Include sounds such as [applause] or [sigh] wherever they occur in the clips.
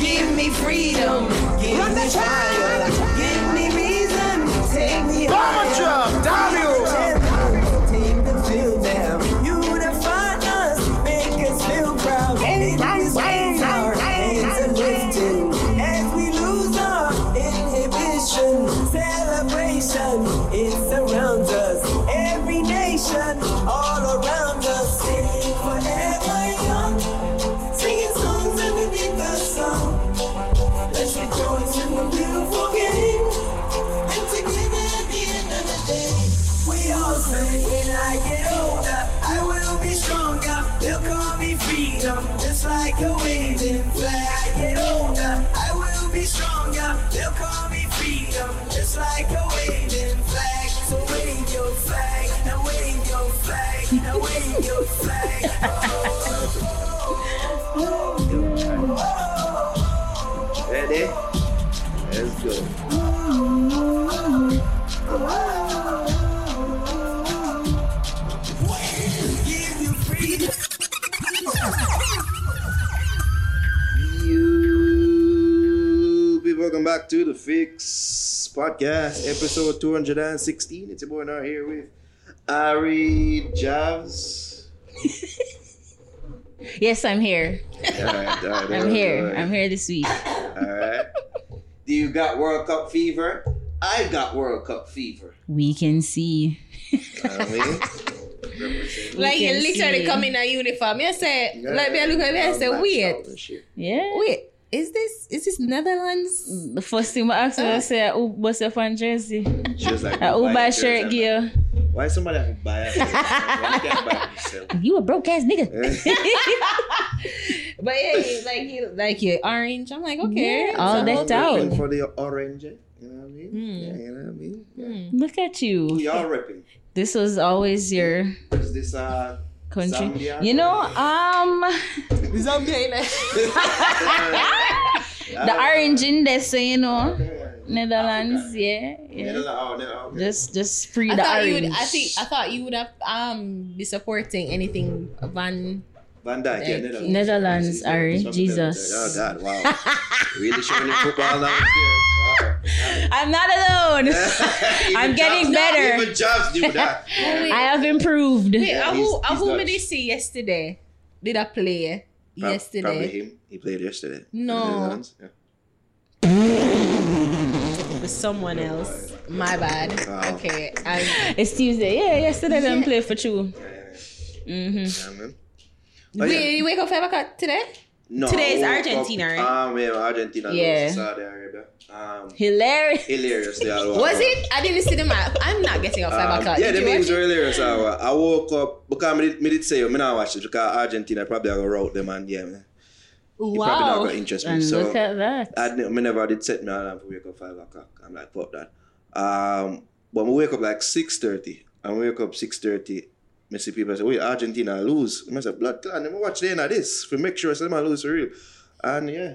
Give me freedom. Give me fire. Give back to the Fix Podcast, episode 216. It's your boy now here with Ari Javs. [laughs] Yes, I'm here. All right, all right, I'm here. I'm here this week. All right. Do you got World Cup fever? I got World Cup fever. We can see. You know what I mean? Like you literally see. come in a uniform. You say, like me I look at me and say, wait, Yeah. wait, is this is this Netherlands? The first thing I asked her, I said, "Who what's your fan jersey? She was like, Uh, [laughs] who buy buy a shirt jersey? gear? Why somebody have to buy a shirt? Why you can't buy yourself? [laughs] You a broke ass nigga." [laughs] But yeah, like you like your orange. I'm like, okay. Yeah, all so decked hold out. For the orange, you know what I mean? Hmm. Yeah, you know what I mean? Yeah. Look at you. y'all repping? This was always your Is this uh country. Zambia? You know, um, Zambia, like, the orange in there, so you know, Netherlands. Yeah, yeah. oh, Just, just free I the thought orange. you would. I think I thought you would have um be supporting anything Van. Van Dijk, yeah, Netherlands. Netherlands, Ari, Jesus. Oh God, wow! really showing the football now. [laughs] Wow. [laughs] I'm not alone. [laughs] [laughs] I'm getting Jobs- better. Even Jobs do that. I have improved. Wait, Yeah, uh, who uh, he's who did they see yesterday? Did I play Prob- yesterday? Probably him. He played yesterday. No. For yeah. With someone else. My bad. Wow. Okay. I, It's Tuesday. Yeah, yesterday Yeah. them play for two. Mm-hmm. Yeah, man. Oh, Wait, yeah. you wake up five o'clock today? No, Today is Argentina, up- right? Um, yeah, Argentina Yeah. lost to Saudi Arabia. Um, Hilarious. hilarious. They [laughs] all Was it? I didn't see the match. I'm not getting up five Um, o'clock. yeah, Did the memes were hilarious. So, I woke up because I did, me did say I not watch it because Argentina probably gonna route them and yeah, man. It probably not Wow. gonna interest me. And So look at that. I, ne- me never did set me alarm to wake up five o'clock. I'm like, fuck that. Um, but we wake up like six thirty, I we wake up six thirty. Me see people say, "Wait, Argentina lose." I say, "Blood clot." Let me watch the end of this to make sure I say lose for real. And yeah,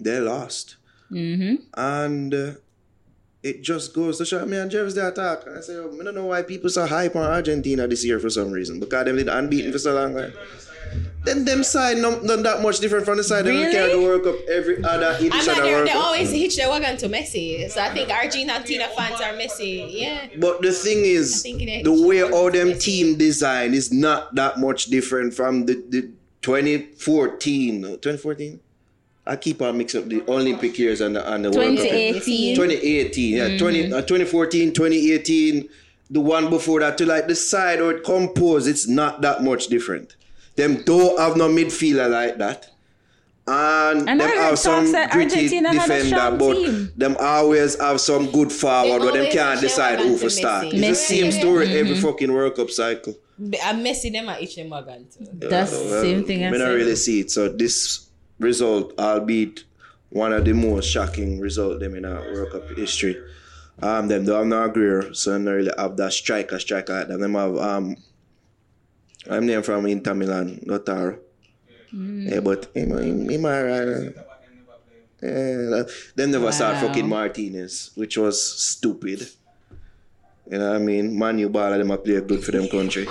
they lost, Mm-hmm. and uh, it just goes to show me and Jeff's there talk. And I say, oh, I don't know why people so hype on Argentina this year for some reason because them did unbeaten for so long. Right? Then them side not, not that much different from the side that we Really? carry the World Cup every other I'm edition not of. World They Cup. always hitch their wagon to Messi. So I think Argentina fans are Messi. Yeah. But the thing is, I the way all them team design is not that much different from the, the 2014. 2014? I keep on mixing up the Olympic years and the, and the World Cup. 2018. 2018, yeah. 20, uh, 2014, 2018, the one before that, to like the side or it composed, it's not that much different. Them don't have no midfielder like that. And, And I them heard have some talks gritty Argentina had a defender, but team. them always have some good forward, They but them can't decide one who to for start. Messi. It's the same story Mm-hmm. every fucking World Cup cycle. I'm Messi them at each them wagon too. That's the Well, same thing I me not really see it. So this result, albeit one of the most shocking result them in our World Cup history. Um, them don't have no Aguero, so they don't really have that striker, striker like them. Them have um, I'm name from Inter Milan, Lautaro. Mm. Yeah, but him, him, him alright. Yeah, them never start Wow. fucking Martinez, which was stupid. You know what I mean? Man, you ball them a play good for them country.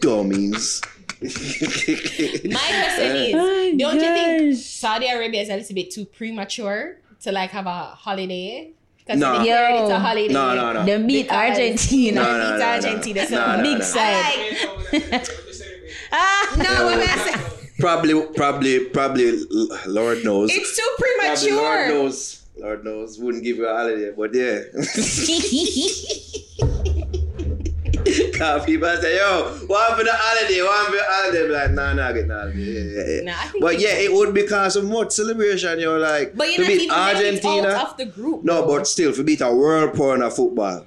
Dummies. [laughs] My question is, Oh, [laughs] don't you think. Saudi Arabia is a little bit too premature to like have a holiday? Because No. they declared it's Yo. a holiday. No, no, no. Them beat Argentina. No, They no, beat no, no. Argentina. So No, no, Big side. [laughs] I like, no, what am I saying? Probably, probably, probably. Lord knows. It's too Probably Lord knows. Lord knows. Wouldn't give you a holiday, but yeah. [laughs] Cause people say, yo, what for the holiday? What for the holiday? Be like, nah, nah, get no holiday. Yeah, yeah, yeah. Nah, I think but yeah, it would be cause of much celebration, you know, like But to you're not beat even Argentina. out of the group. No, bro. but still, for beat a world power of football.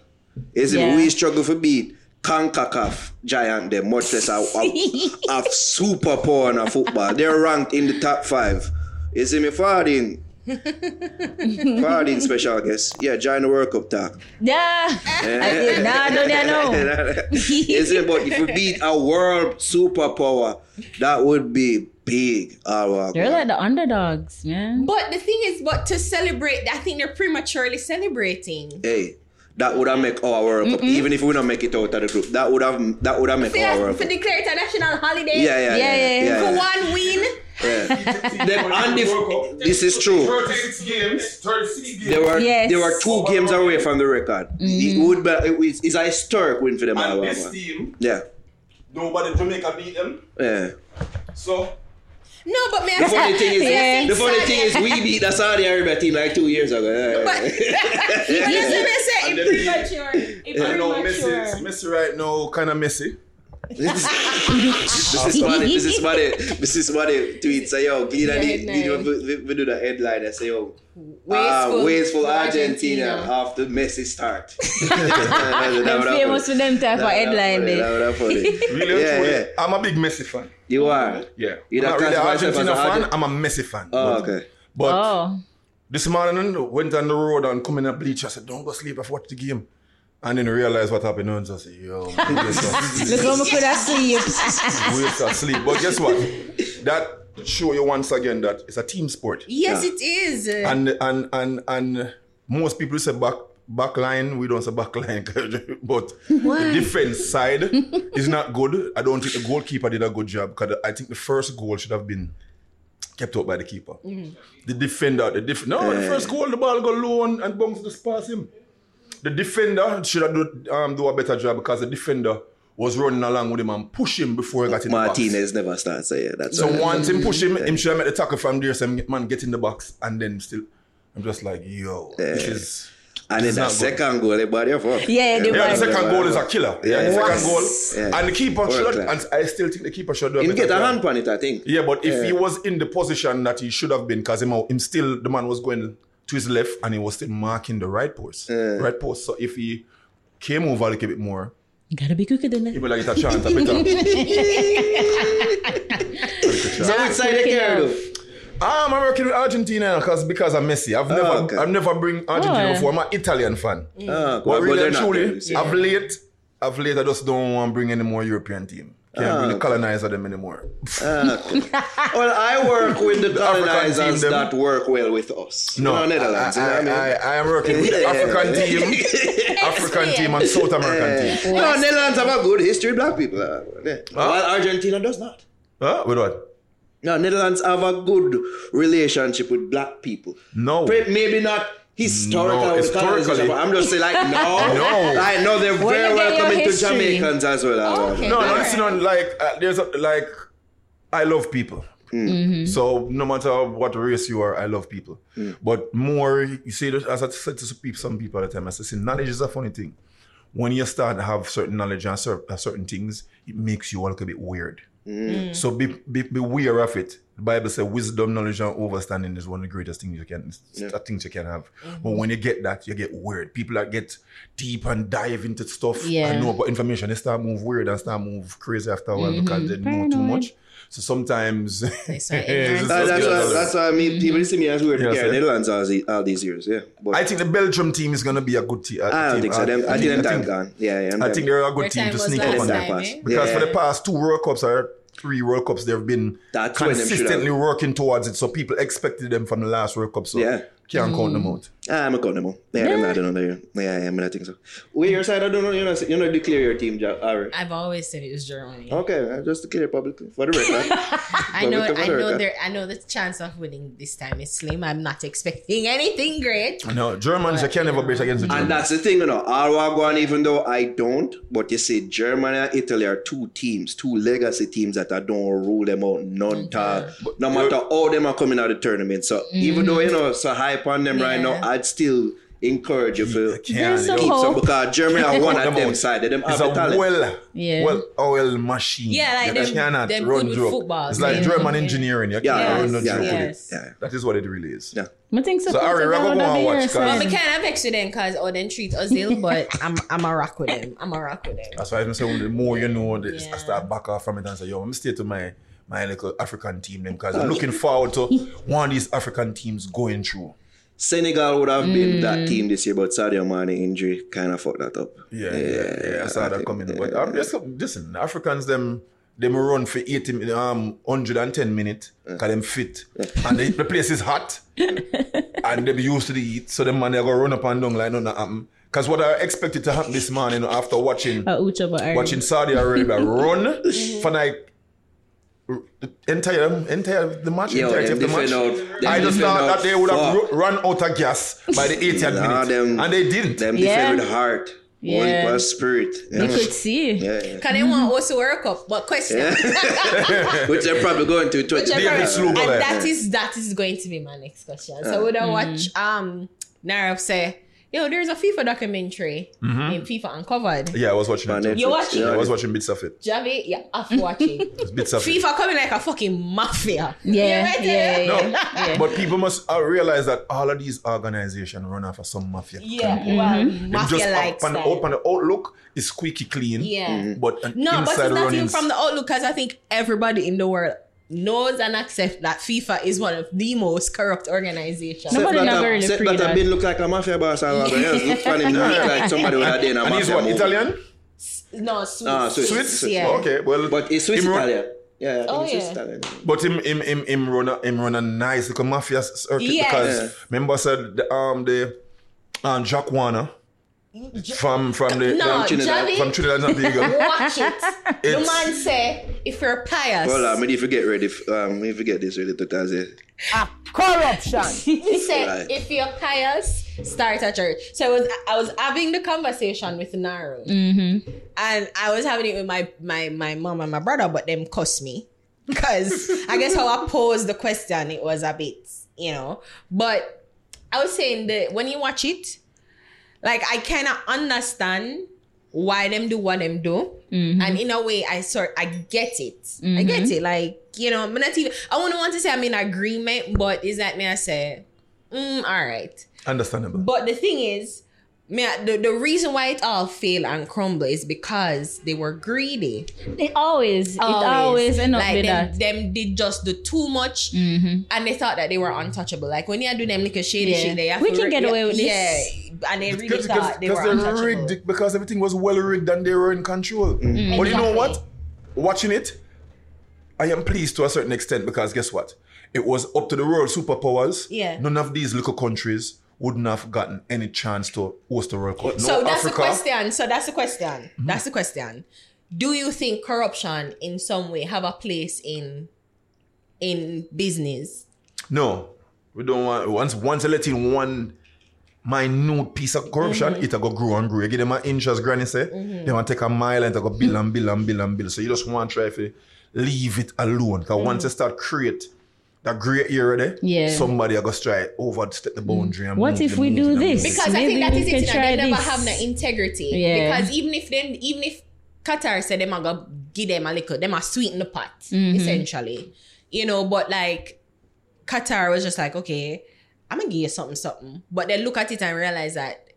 Is Yeah. it we struggle for beat CONCACAF giant them, much less a, a, a super power in a football. They're ranked in the top five. You see me Fardin. [laughs] Fardin special guest. Yeah, join the World Cup talk. Yeah. Eh? I did. Nah, don't you know? [laughs] you see, but if we beat a world superpower, that would be big. Oh, They're like the underdogs, man. But the thing is, but to celebrate, I think they're prematurely celebrating. hey, that would have make our World Cup. Even if we don't make it out of the group, that would have that would have make our World for Cup. declare it a national holiday. Yeah, yeah, yeah. Yeah, yeah, yeah, yeah, For yeah. one win. Yeah. [laughs] Them undef- this is true. 36 games. 36 games. They were Yes. they were two games away from the record. It mm-hmm. would be it was, it's a historic win for them. and this team, Yeah, nobody Jamaica beat them. yeah. So, No, but man, The funny thing is, Yeah. the funny thing is, we beat the Saudi Arabia team like two years ago. Yeah, But, yeah. [laughs] but you see me say And it then- premature. It I know premature. Messi, Messi right now kind of messy. This is funny. This is funny. This is funny. Tweet say yo, Glean Yeah, and we, headline. we, we do the headline and say yo, Wasteful, uh, wasteful Argentina. Argentina after Messi start. [laughs] [laughs] Them famous for them type of headline there. That would funny. Really, Yeah, truly, yeah. I'm a big Messi fan. You are. Yeah. You I'm don't not really an classify yourself as Argentina a fan, Argent- I'm a Messi fan. Oh, But- okay. But Oh. this morning, I went on the road and come in a bleach. I said, don't go sleep, I've watched the game. And then realize what happened and I said, yo, [laughs] Look how me could have sleep. [laughs] waste of sleep. But guess what? That show you once again that it's a team sport. Yes, Yeah. it is. And and and and most people say back back line, we don't say back line, [laughs] but the defense side is not good. I don't think the goalkeeper did a good job because I think the first goal should have been kept up by the keeper. Mm-hmm. The defender, the def- no, the first goal, the ball go low and, and bounce just past him. The defender should have do, um, do a better job because the defender was running along with him and push him before he got in the box. Martinez never starts. So yeah, that's So right. once him push him, him should have made the tackle from there, so man get in the box and then still. I'm just like, yo, this is. And this then the not good. second goal, everybody have up. Yeah, the Yeah, the second goal is a killer. Yeah, the second goal. Yeah. And the keeper World should, class. and I still think the keeper should do a He better get a job. hand on it, I think. Yeah, but if Yeah. he was in the position that he should have been, because him, him still, the man was going to his left and he was still marking the right post. Right post. So if he came over a little bit more, You gotta be quicker than he that. would like get a chance a [laughs] better. So which side you care though? I'm working with Argentina because because I'm Messi. I've never okay. I've never bring Argentina Oh. before. I'm an Italian fan. Ah, But but really they're and not truly, there. I've late, I've late. I just don't want to bring any more European team. Can't Ah, bring the them anymore. Okay. well, I work with the [laughs] colonizers team, that work well with us. No, you know, Netherlands. I, you know I I, mean? I, I am working with the [laughs] African team, [laughs] African team, and South American team. no, Netherlands have a good history with black people. uh, yeah. While Argentina does not. Huh? With what? No, Netherlands have a good relationship with black people. No. Maybe not historical No, historically. but I'm just saying like [laughs] no. No. Like no, they're Where very you get your welcoming to? Jamaicans as well. uh, Okay. No, no, Alright. listen on like uh, there's a, like I love people. So no matter what race you are, I love people. But more, you see, as I said to some people, some people at the time, I said, see, knowledge is a funny thing. When you start to have certain knowledge on cer- uh, certain things, it makes you look a bit weird. So be, be be aware of it. The Bible says wisdom, knowledge, and understanding is one of the greatest things you can uh, things you can have. But when you get that, you get weird. People that get deep and dive into stuff Yeah. and know about information, they start move weird and start move crazy after a while because they know too much. So sometimes start [laughs] it's That- that's, what, that's why I mean people see me as weird to Yes, carry sir. Netherlands all, the- all these years. Yeah, but I think the Belgium team is gonna be a good te- a I don't team. think so. Them, I, think them time gone. Yeah, yeah. I think they're a good Their team to sneak up on time, them. eh? Because Yeah. for the past two World Cups or three World Cups, they've been That's when them should consistently working towards it. So people expected them from the last World Cup. So Yeah. Can't count them out. Ah, I'm a gun them out. Yeah, them not done there. Yeah, yeah, I mean, I think so. Wait, your side, I don't know, you know, you know, declare your team, Jack. Alright. I've always said it was Germany. Okay, just declare it publicly for the record. [laughs] I know, I know there. I know the chance of winning this time is slim. I'm not expecting anything great. No, Germans, you can never bet against the And that's the thing, you know. All I go even though I don't, but you see, Germany and Italy are two teams, two legacy teams that I don't rule them out none mm-hmm. talk. No matter how them are coming out of the tournament. So even mm-hmm. though you know so hype on them right now, I'd still encourage you to can't, There's some keep some hope. because Germany are one of them them out. side. Them It's have a the talent. well, Yeah. well oil machine. Yeah, like you them- cannot them run good with joke. football. It's like Yeah. German Yeah. engineering. You Yeah, can't yeah, run no yeah, joke with yes. it. yeah. That is what it really is. Yeah. I think So, Ari, we're gonna go and watch, cause- But me kind of vex with them because oh, then treat us ill, but I'm I'm a rock with them. I'm a rock with them. That's why I'm saying the more you know, the, I start back off from it and say, yo, I'm stay to my my little African team them because I'm oh, looking forward to [laughs] one of these African teams going through. Senegal would have been that team this year, but Sadio Mane injury kind of fucked that up. Yeah, yeah, yeah. I saw that think- coming. But um, just listen, Africans them them run for 80 um 110 minutes because them fit. And the, the place is hot. [laughs] and they be used to the heat. So them man they go run up and down like nothing happen. Because what I expected to happen this morning after watching Uh, Ucha, but Ari. watching Saudi Arabia run [laughs] for like r- entire um, entire the match, Yo, entirety of the match. out- I just thought that they would have fuck. ru- run out of gas by the 80th Nah, minute, them- and they didn't. Them Yeah. defend with heart. Yeah. Holy plus spirit. you could see. Yeah, yeah. Can they want us to World But question. [laughs] Which they're probably going to 20. Which I David probably- Sluga and there. that is that is going to be my next question. So we would I watch mm. um Narab say, yo, there's a FIFA documentary in FIFA Uncovered. Yeah, I was watching On it. You watch it? Yeah, I was watching bits of it. Javi, yeah, I have to watch. [laughs] Bits of it. FIFA coming like a fucking mafia. Yeah, You ready? yeah, yeah. No, yeah. but people must uh, realize that all of these organizations run off of some mafia. Yeah, well, Them mafia just like up and, up and the outlook is squeaky clean. Yeah. But an No, but it's not even from the outlook because I think everybody in the world knows and accepts that FIFA is one of the most corrupt organizations. Nobody Set never really set that, that. a look like a mafia boss. I yes, look funny. Look [laughs] like somebody would have done a and he's mafia what, movie. Italian? No, Swiss. Ah, Swiss. Swiss? Yeah. Okay, well. But it's Swiss him run- Italian. Yeah, I Oh, yeah. Italian. But him, him, him, him run a, him run a nice little mafia circuit Yes. because Yeah. remember I said the, um the um Jack Warner from from the No, um, Trinidad- Javi, from Trinidad and Tobago. [laughs] watch it. the man say, if you're pious, Hold on, me if you get ready, f- um, me if you get this ready to cause it. Corruption. [laughs] he said, Right. if you're pious, start a church. So I was I was having the conversation with Naro, and I was having it with my my my mom and my brother, but them cuss me because I guess how I posed the question, it was a bit, you know. But I was saying that when you watch it, like I cannot understand why them do what them do, and in a way, I sort I get it. I get it. Like you know, I'm not even. I wouldn't want to say I'm in agreement, but is that me? I say, mm, all right. Understandable. But the thing is, me, the, the reason why it all fail and crumble is because they were greedy. They always, it always end up like with them, that. them did just do too much, Mhm. and they thought that they were untouchable. Like when you do them little shady Yeah. shit, they have We to can re- get away with this. Yeah, and they really Because, thought they because were they're untouchable. rigged because everything was well rigged and they were in control. But you know what? Watching it, I am pleased to a certain extent because guess what? It was up to the world superpowers. Yeah. None of these little countries wouldn't have gotten any chance to host the World Cup. No so that's Africa. the question. So that's the question. Mm-hmm. That's the question. Do you think corruption in some way have a place in in business? No, we don't want. Once once you in one minute piece of corruption, Mm-hmm. it'll go grow and grow. You give them an inch, as Granny say. They want to take a mile and it'll go bill and bill and bill and bill. So you just want to try to leave it alone. Because once you start create that grey area there, Yeah. somebody are going to try overstep the boundary. And What if the we do and this? move. Because I think that we is can it. You know, try they never have the integrity. Yeah. Because even if then, even if Qatar said them are gonna give them a little, them are sweeten the pot Mm-hmm. essentially. You know, but like Qatar was just like, okay, I'm gonna give you something, something. But then look at it and realize that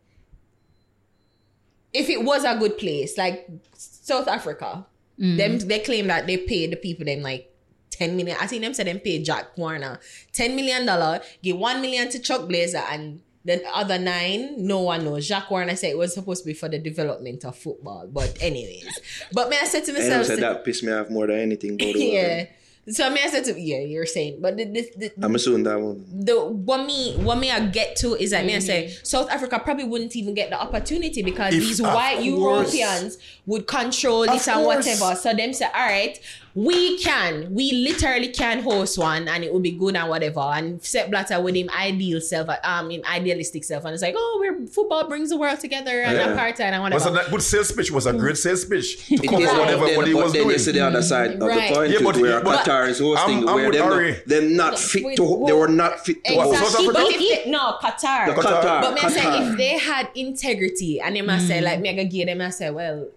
if it was a good place, like South Africa, Mm-hmm. them they claim that they paid the people them like 10 million. I think them said them paid Jack Warner 10 million dollar, give 1 million to Chuck Blazer and the other nine, no one knows. Jack Warner said it was supposed to be for the development of football. But anyways. But may I said to I know myself, said that pissed me off more than anything. [laughs] About the yeah. So me I said to yeah, you're saying, but the the, the, I'm assuming that one. the what me what me I get to is that me I say Mm-hmm. South Africa probably wouldn't even get the opportunity because If- these white course. Europeans would control this Of and course. whatever. So them say, all right, we can, we literally can host one and it will be good and whatever. And Sepp Blatter with him ideal self, um, in idealistic self, and it's like, oh, we're football brings the world together and Yeah. apartheid and Was whatever. a good sales pitch. Was a great sales pitch [laughs] to It cover is, whatever but then, what he was then doing. you see the other side of Right. the coin Yeah, but- where but Qatar is hosting, I'm- I'm where with them, Ari. not, them not fit Wait, to, they were not fit to host. South but if they, no Qatar, Qatar, But me I say if they had integrity and them I say like me I go give them I say well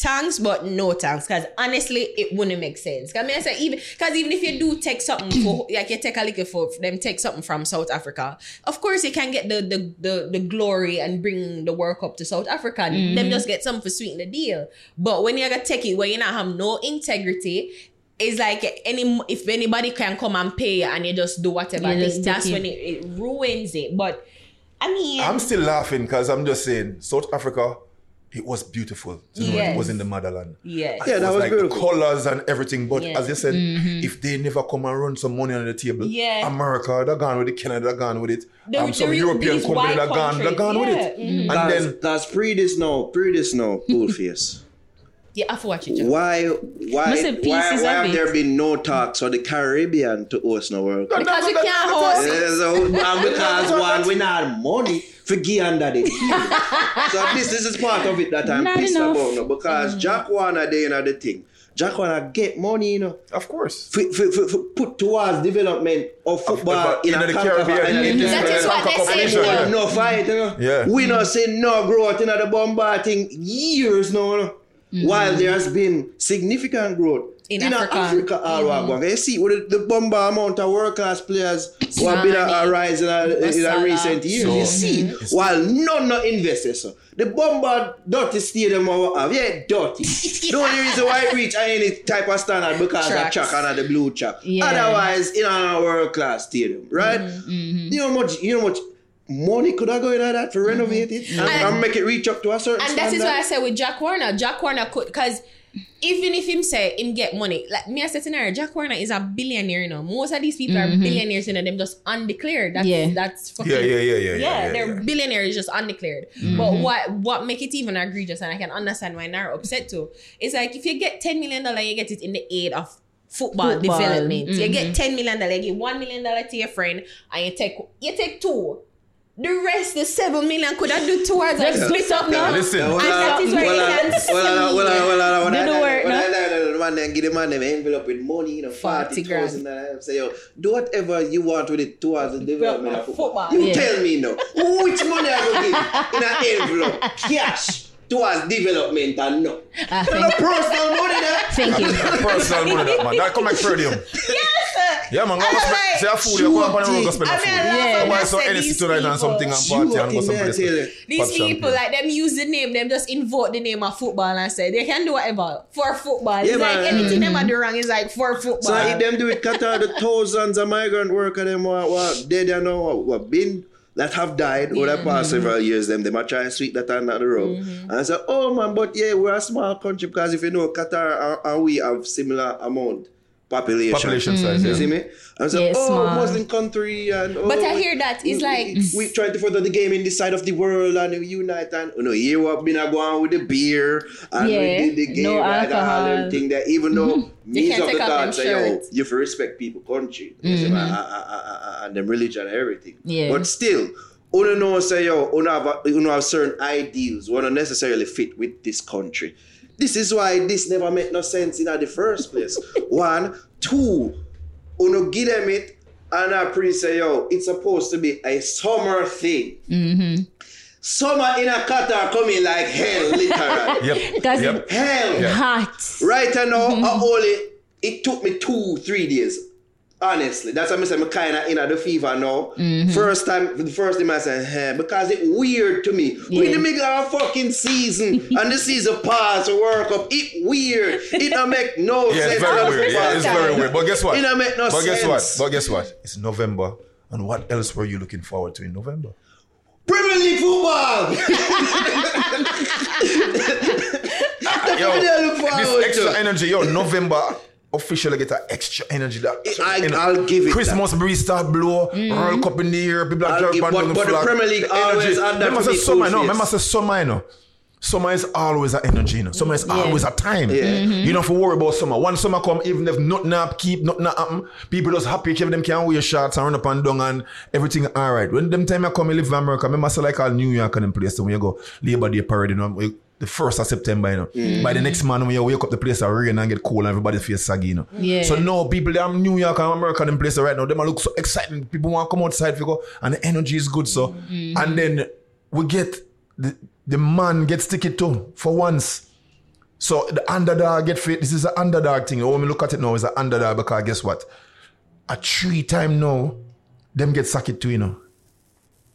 thanks but no thanks because honestly it wouldn't make sense. Cause me I say even because even if you do take something for [clears throat] like you take a little for them take something from South Africa, of course you can get the the the, the glory and bring the work up to South Africa. Them just get something for sweeten the deal. But when you gotta take it where you not have no integrity. It's like any if anybody can come and pay and you just do whatever. I You think that's take when it, it ruins it. But I mean, I'm still laughing because I'm just saying South Africa, it was beautiful. to know Yes. It was in the motherland. yes. Yeah, It that was was like beautiful. colors and everything. But Yeah. as you said, Mm-hmm. if they never come and run some money on the table, Yeah. America, they're gone with it, Canada, they're gone with it. The- um, some European these company, they're gone, they're countries, gone with yeah. it. Mhm. And That's, then that's pre this now, pre this now, [laughs] Koolface. Yeah, I have to watch it. Jack. Why, why, Must why, pieces why of have there been no talks for the Caribbean to host no World Cup? Because you can't host it. Yeah, so, and [laughs] because one, we not money for give under the [laughs] So this, this is part of it that I'm Not pissed enough. about now. Because mm. Jack Warner there in the thing. Jack wanna get money, you know. of course. For, for, for, for put towards development of football but in, in a the CONCACAF Caribbean, and in in the That is what they say. competition, Yeah. yeah. no fight, you know. Yeah. We not say no growth in the Bombard thing years now. you know. While there has been significant growth In in, uh, Africa. Africa, uh, mm-hmm. all mm You see, with the, the Bombard amount of world class players who have been a, a rise in, a, in uh, a recent years, you So- see, mm-hmm. while none not invested. So the Bombard dirty stadium we have, yeah, dirty. [laughs] the only reason why it reach any type of standard because of Tracks. track and the blue track. Yeah. Otherwise, in a world class stadium, right? You know how much, you know much money could I go into that to renovate it mm-hmm. and, And- and make it reach up to a certain And that is standard? why I say with Jack Warner, Jack Warner could because even if him say him get money, like me I said in there, Jack Warner is a billionaire, you know. Most of these people are mm-hmm. billionaires, you know, them just undeclared. That's Yeah. that's fucking Yeah, yeah, yeah, yeah, yeah, yeah, yeah, they're yeah. billionaires just undeclared. Mm-hmm. But what what make it even egregious, and I can understand why Naro upset too, is like if you get ten million dollar, you get it in the aid of football, Football. development. You get ten million dollar, you give one million dollar to your friend, and you take you take two. The rest, the seven million, could I do towards like Just split up now? Listen. Well, And that is where well, uh, you well, can see. well, uh, well, well, well, well, Do the well, work, well, no? well, well, man, then give the man them envelope with money, you know, 40 40 thousand. and Say, yo, do whatever you want with it towards the development of football. Football. You tell me now, which money I go give in an [laughs] envelope, cash, towards development and no. Ah, You thank, personal money there. thank you. Personal money that man. That come like Ferdium. Yeah, man. Go I like- spend, say a food, you go up and go spend a I mean, I food. love Yeah. when Buy I some say these tonight and people- something and party and go in some place. These people, like them use the name, them just invoke the name of football and say they can do whatever for football. Yeah, it's like man. anything them a do wrong is like for football. So if them do it, cut Qatar, the thousands of migrant workers them what, what dead and know what, what been that have died over the past several mm-hmm. years, them they might try and sweep that under the rug. Mm-hmm. And I said, oh man, but yeah, we're a small country because if you know Qatar and, and we have similar amount population. Population size, You yeah. see me? And I say, Yeah, oh, small. Muslim country and oh, But I hear that it's we- like- we, we try to further the game in this side of the world and we unite and oh, you know here what been a go on with the beer and Yeah, we did the game no like that, alcohol. them thing that even though They [laughs] me can't of the take off them thought say yo shirts. you have to respect people country you see, mm-hmm. and, and, and, and them religion and everything Yeah. but still Uno know say yo uno have, a- uno have certain ideals we don't necessarily fit with this country this is why this never made no sense in the first place [laughs] one two uno give them it and I pre say yo it's supposed to be a summer thing mm-hmm. summer in a Qatar coming like hell [laughs] literally Yep. Because yep. hell Yeah. Hot. Right now, mm-hmm. I only it took me two, three days. Honestly, that's why I say I'm kind of in the fever now. Mm-hmm. First time, the first time I said, hey, because it weird to me. We in Yeah. the middle of a fucking season, [laughs] and the season pass, the World Cup. It weird. It don't make no Yeah, sense. it's very weird. Yeah, it's very weird. But guess what? It don't make no but guess what? But guess what? It's November. And what else were you looking forward to in November? Premier League football. [laughs] [laughs] Yo, what I look forward this extra to. energy, yo, November. Officially get an extra energy. That I- you know, I'll give it Christmas breeze start blow, mm. World Cup in the air, people are give- band but- the but the. Premier League always had that Remember say me summer, no. Remember say summer, you know. Summer is always an energy, you know. Summer is always a time. Yeah. Mm-hmm. You don't have to worry about summer. One summer come, even if nothing up, keep nothing happen, people just happy, keep them can wear shorts and run up and down and everything all right. When them time I come, I live in America, remember say like all New York and them place, so when you go Labor Day parade, you know, the first of September, you know. Mm. By the next month, when you wake up, the place are rain and get cold and everybody feels saggy, you know. Yeah. So now people that New York and America them place right now, them a look so exciting. People want to come outside to go and the energy is good. So Hmm. and then we get the, the man gets ticket too for once. So the underdog get fit. This is an underdog thing. When we look at it now, it's an underdog because guess what? A three time now, them get sacked too, you know.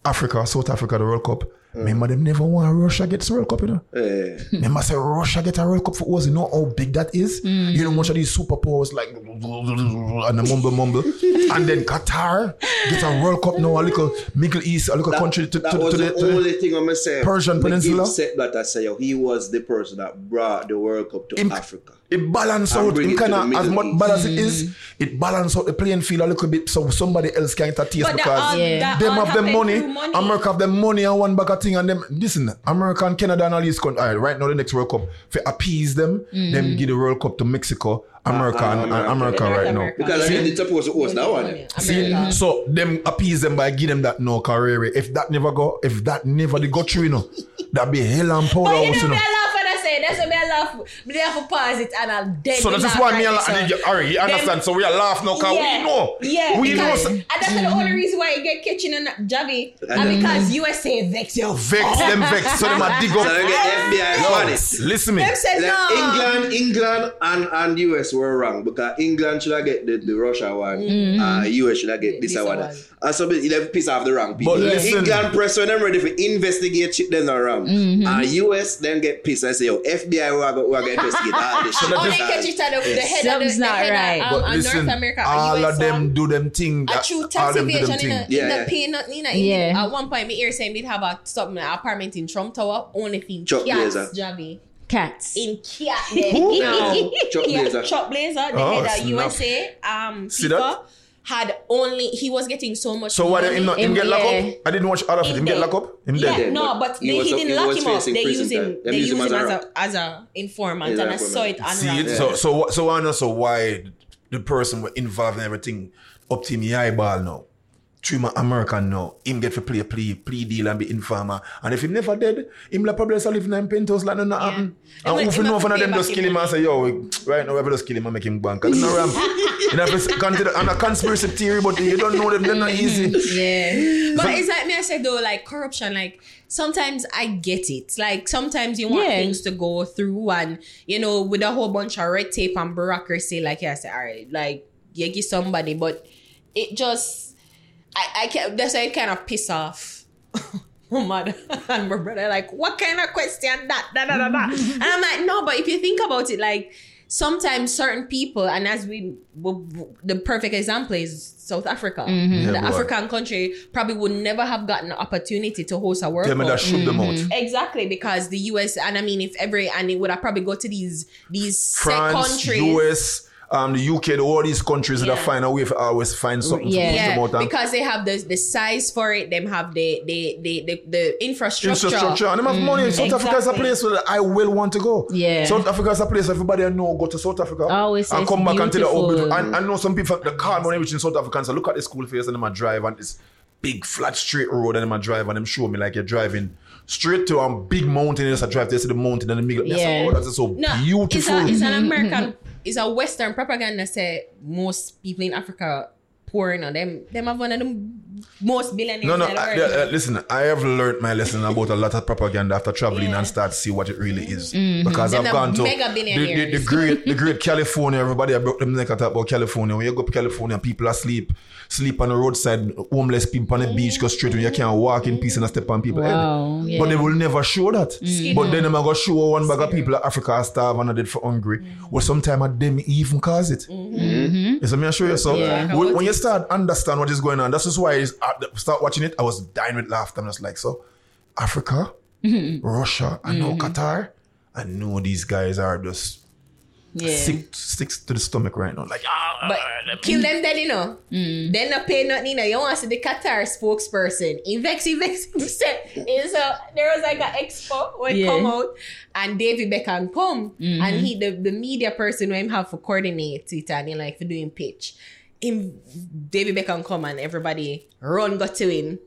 Africa, South Africa, the World Cup. Remember them never want Russia gets World Cup, you know. Eh, Remember say Russia get a World Cup for us, you know how big that is? You know much of these superpowers like and the mumble mumble. [laughs] and then Qatar get a World Cup now, a little Middle East, a little that, country to, that to, was to the, the, to only thing I'm gonna say. Persian Peninsula? Set that I say he was the person that brought the World Cup to Im- Africa. It balance out bring it it kind the of as much East. bad as it is, mm-hmm. it balance out the playing field a little bit so somebody else can get a taste But that because all- Yeah. them all have the money, money. America have the money and one bag of thing and them listen, America and Canada and all these countries, all right, right now the next World Cup, for appease them, mm. them give the World Cup to Mexico, America Uh, and, and America. America right America. now. Because I See? think it's supposed to host that one. See, America. so them appease them by give them that no career. If that never go, if that never they go through, you know, that be hell and powder But you know, you me know. I laugh when I say that's why me I laugh. Me have to pause it and I'll dead. So me that is laugh why me right and there, so. you, all right, you understand? So we are laughing now because we know. Yeah, we know. because, so- and that's the only mm. reason why you get catching on Javi. And And then- because USA vex you. Vex them vex, so them a dig So up. they get FBI Yo, money. listen me. Them said Like, no. England, England, and, and US were wrong because England should have get the, the Russia one, mm. uh, US should have get this, This one. one. And so they they piss off the wrong people. But listen- England press when them ready for investigate shit, then are wrong. Mm-hmm. Uh, and US then get pissed and say, yo, FBI we are going to investigate all this shit. that Oh, they catch it at the, the head Something's of the, the not head right. of, But um, uh, listen, North America. all US of them do them thing. a true tax them do them evasion in, a. Yeah, in yeah. the pay nothing in a, Yeah. At one point, me hear saying they'd have a something like apartment in Trump Tower only thing Chuck cats, Blazer. Javi. Cats. In cat them. No. Chuck Yeah, Blazer. Chuck Blazer, the Oh, head of. USA, um, See FIFA, that? Had only he was getting so much. So why money. did him not him Him, get locked up? I didn't watch all of it. Him Him get locked up? Him Yeah, dead. dead, no, but but he they, he didn't he lock was him up. They prison use him. They use use him him as as a a as a informant, He's and I saw it informant. See it? Ramsey. So so what- so I know so why the person were involved in everything up to me eyeball now. Treat my American now. Him get to play a plea, plea deal and be informer. And if him never dead, him like probably just live in a penthouse like nothing Yeah. happen. Him- And if you him know have one of them just kill him him and say, yo, right now we have to just kill him and make him bank. Cause no [laughs] ram. You know, if it's consider and a conspiracy theory, but you don't know them, they're not easy. Mm, yeah. But it's like me I said though, like corruption, like sometimes I get it. Like sometimes you want Yeah. things to go through and you know, with a whole bunch of red tape and bureaucracy, like yeah, I said, all right, like you give somebody, but it just I, I can that's why it kind of piss off. [laughs] my mother [laughs] and my brother like what kind of question that da, da, da, da. and i'm like no but if you think about it like sometimes certain people and as we w- w- the perfect example is south africa mm-hmm. Yeah, the boy. african country probably would never have gotten the opportunity to host a world Tell me Cup. that shoot them out. Mm-hmm. exactly because the us and i mean if every and it would have probably go to these these set France, countries US, um, the UK, all these countries that Yeah. find a way to always find something Yeah. to push yeah, them because they have the the size for it. Them have the the the the, the infrastructure. infrastructure and them have money. South Africa is a place where I will want to go. Yeah. South Africa is a place everybody I know go to South Africa. I always say and it's come back and tell you how beautiful. beautiful. And I know some people the car money which in South Africa and say, look at the school face and them a drive and this big flat straight road and them a drive and them show me like you're driving straight to a big mountain and I a drive to see the mountain and the middle. Yeah. Yeah. oh, that's so No, beautiful. It's, a, it's an American, it's a Western propaganda. Say most people in Africa poor, you know, them them have one of the most billionaires. No, no. in the I, world. uh, listen, I have learned my lesson about a lot of propaganda after traveling Yeah. and start to see what it really is. Mm-hmm. Because Them I've gone to mega the, the, the great, the great California. Everybody I broke them neck and talk about California. When you go to California, people are asleep, sleep on the roadside, homeless people on the mm-hmm. beach, go straight when you can't walk in peace and step on people. Wow, yeah. But they will never show that. Mm-hmm. But then I'm going to show one bag of people in Africa are starving and are dead for hungry. Well, sometimes them even cause it. Yes, let me assure you. So Yeah. when, when you start understand what is going on, that's just why I start watching it. I was dying with laughter. I'm just like, so Africa, Russia, and now Qatar. I know these guys are just Yeah. sick, sticks to the stomach right now. Like, ah, But kill them dead, you know. Then not pay nothing, you know. You want to see the Qatar spokesperson. He vex, he vex, said, is uh, there was like an expo when Yeah. come out and David Beckham come and he the, the media person when him have to coordinate it and he like for doing pitch. Him David Beckham come and everybody run got to him.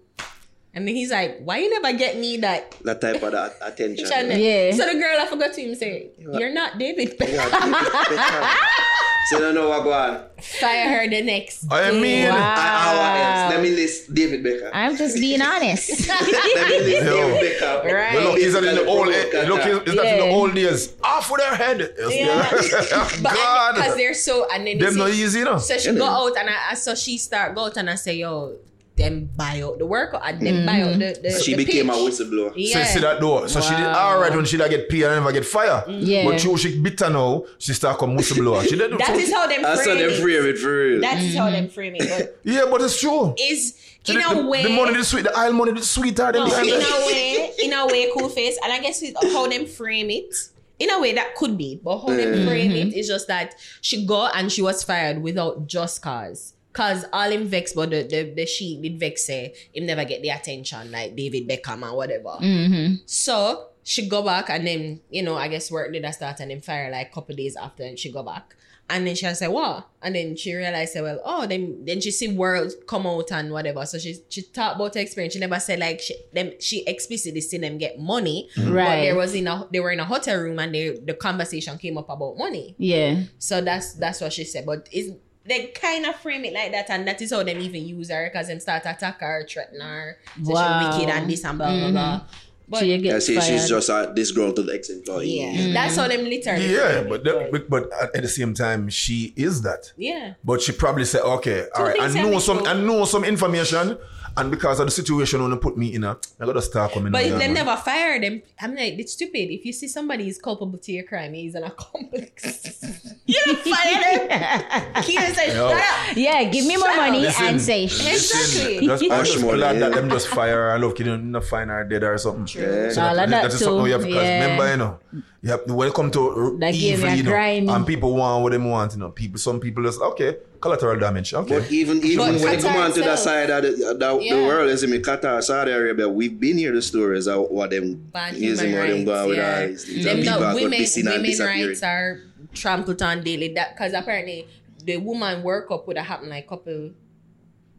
And then he's like, why you never get me that That type of that attention. [laughs] Yeah. So the girl I forgot to him say, You're not David Beckham. [laughs] Yeah, so you don't know what go on. Fire her the next I day. mean, Wow. I, I, else? Let me list David Beckham. I'm just being honest. [laughs] Let me list Yo. David Beckham. Right. But look, is that in the old? Look, is that in the old days? Off with their head. Yes, Yeah. But [laughs] God, because they're so and then them they not say- easy, you know. So she go out and I, I saw she start go out and I say, yo, them buy out the workout and them mm. buy out the, the She the became a whistleblower. So Yeah. you see that door. So she did all right when she like get paid and never get fire. Mm. Yeah. But you she bitter now. She start come whistleblower. She did. That is how them I saw frame them it. free it for real. That is how mm. them frame it. But yeah, but it's true. is So in the, a the- way the money is sweet. The aisle money is sweeter than no, the in other. a way, in a way, Koolface. And I guess it's how them frame it. In a way, that could be, but how them frame it is just that she got and she was fired without just cause. Cause all him vex, but the the, the she did vex say him never get the attention like David Beckham and whatever. Mm-hmm. So she go back and then you know I guess work did I start and then fire like couple days after and she go back. And then she say, what? And then she realized, say, well, oh, then then she see world come out and whatever. So she she talked about her experience. She never said like she them she explicitly see them get money. Mm-hmm. But Right. there was in a they were in a hotel room and they the conversation came up about money. Yeah. So that's that's what she said. But is they kind of frame it like that, and that is how them even use her because them start attack her, threaten her, say Wow. she wicked and this and blah blah blah. Mm-hmm. But So you Yeah, get see, fired. she's just a disgruntled ex-employee. yeah, mm-hmm. that's how them literally. Yeah, frame but it. that, but- but at at the same time, she is that. yeah. But she probably said, okay, all right, I things can know some, true. I know some information, and because of the situation, when they put me in a, I gotta start coming. Up. But down, if them man. never fire them, I'm like, it's stupid. If you see somebody is culpable to your crime, he's an accomplice. [laughs] you don't fire them. Keep and say, Yo. shut up. Yeah, give me more money Listen, and say shh. Exactly. Just, [laughs] I'm just Ashmore, glad that yeah. them just fire her. I love kidding, not find her dead or something. Yeah. So All that, that that is something we have because yeah. remember, you know, you have, when it come to That evil, you know, grimy. and people want what they want, you know, people, some people just okay, collateral damage, okay. But even even But when you Qatar come on to that side of the, uh, the, the Yeah. world, as in Qatar, Saudi Arabia, we've been here the stories of what them Bad using human what them rights. going with yeah. all these things. Them And people not are going women, missing women rights are trampled on daily. That because apparently the woman work up would have happened like a couple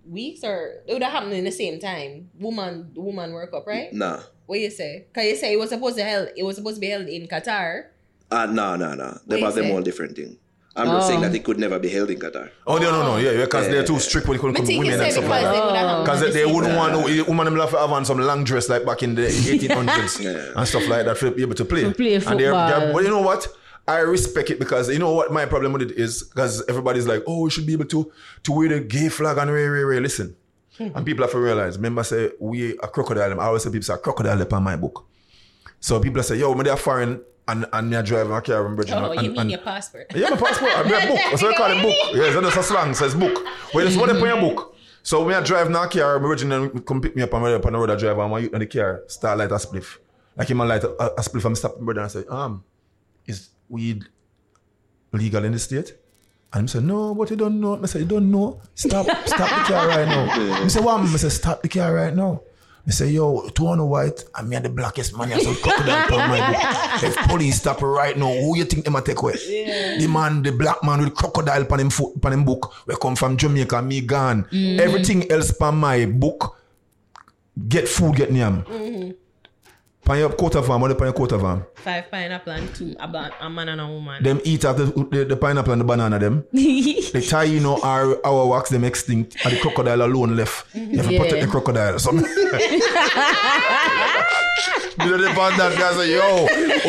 weeks or it would have happened in the same time. Woman, woman work up, right? Nah. What you say? Cause you say it was supposed to held. It was supposed to be held in Qatar. Uh, no, no, no. What They you have them all different thing. I'm just saying that it could never be held in Qatar. Oh no no no yeah because Yeah. they're too strict when it comes to women and stuff like that. would have happened Because they, they wouldn't time. want no woman them have to have on some long dress like back in the [laughs] 1800s Yeah. and stuff like that for be able to play. To play And they're- football. they're- but you know what? I respect it because you know what my problem with it is because everybody's like, oh, we should be able to to wear the gay flag and ray ray ray. Listen, and people have to realize. Remember, say we a crocodile. I always say people say crocodile up on my book. So people say, yo, when they're foreign and and me drive my car and bridge. Oh, and, you mean and, your passport? yeah, my passport. I mean, a book. [laughs] That's what I call it, book. Yeah, so that's a slang. Says book. Well, it's what they put in a book. So when I drive now car, my original come pick me up and I'm up on the road. I drive and my youth in the car start light a spliff. Like him and light a, a spliff. I'm stopping brother and I say, um, is weed legal in the state? And he said, no, but you don't know. I said, you don't know. Stop, stop the car right now. I say, what? I said, stop the car right now. I say, yo, two on the white, and me and the blackest man, I said, crocodile [laughs] on my book. If police stop right now, who you think them a take away? The man, the black man with crocodile on him, foot, on him book, we come from Jamaica, me gone. Mm. Everything else on my book, get food, get yam. Mm-hmm. Pan your coat of arm, what pan your coat of arm? Five pineapple and two a, ba- a man and a woman. Them eat up the, the, the pineapple and the banana them. [laughs] they tie you know our our wax them extinct and the crocodile alone left. You have to Yeah. protect the crocodile. So [laughs] You know the part that guy say, yo,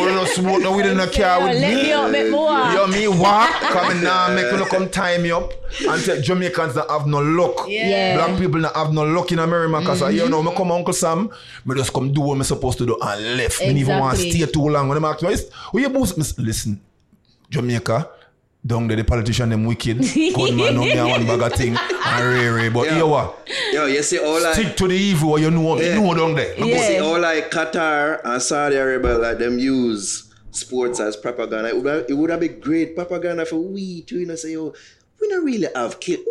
we don't smoke no weed in the car with Let me. me up, make me. Yo, me walk, come in now, make me come tie me up and say Jamaicans don't have no luck. Yeah. Black people don't have no luck in America. Cause you know, me come Uncle Sam, me just come do what me supposed to do and left. Me don't even want to stay too long. When them ask me, who you boost? Listen, Jamaica, down there the politician them wicked. [laughs] Gunman no me a one bag of thing and rare, but Yeah. you what? Yo, you see all like Stick to the evil you know, Yeah. you know down there. you see Yeah. all like Qatar and Saudi Arabia like them use sports as propaganda. It would have, it would have been great propaganda for we to you know say, oh, we don't really have kids.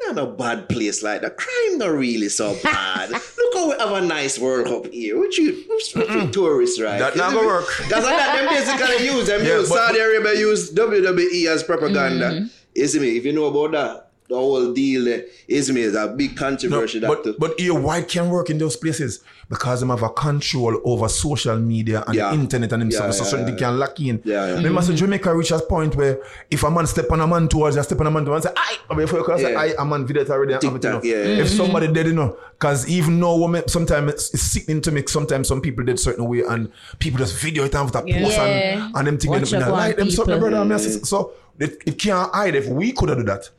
We're not a bad place like that. Crime not really so bad. [laughs] Look how we have a nice World Cup here. What you, what you tourists, right? That not gonna work. Because like that, them basically [laughs] use them Yeah, use but- Saudi Arabia use WWE as propaganda. Mm-hmm. You see me? If you know about that, the whole deal there, you me? It's a big No, controversy. that but but here, why can't work in those places? Because them have a control over social media and Yeah. the internet and them Yeah, so yeah, certain yeah. they can lock in. Yeah, yeah. Remember, so Jamaica reach a point where if a man step on a man towards you, step on a man towards you, I, before you can say, Yeah. I, a man video it already. and have it, you know. Yeah, yeah. If mm-hmm. somebody dead, you know, because even though women, sometimes it's, it's sickening to me, sometimes some people did certain way and people just video it and with a Yeah. post and, and them thinking, Watch them, up on like them something, people. brother. I mean, I say, So it, it can't hide if we could have do that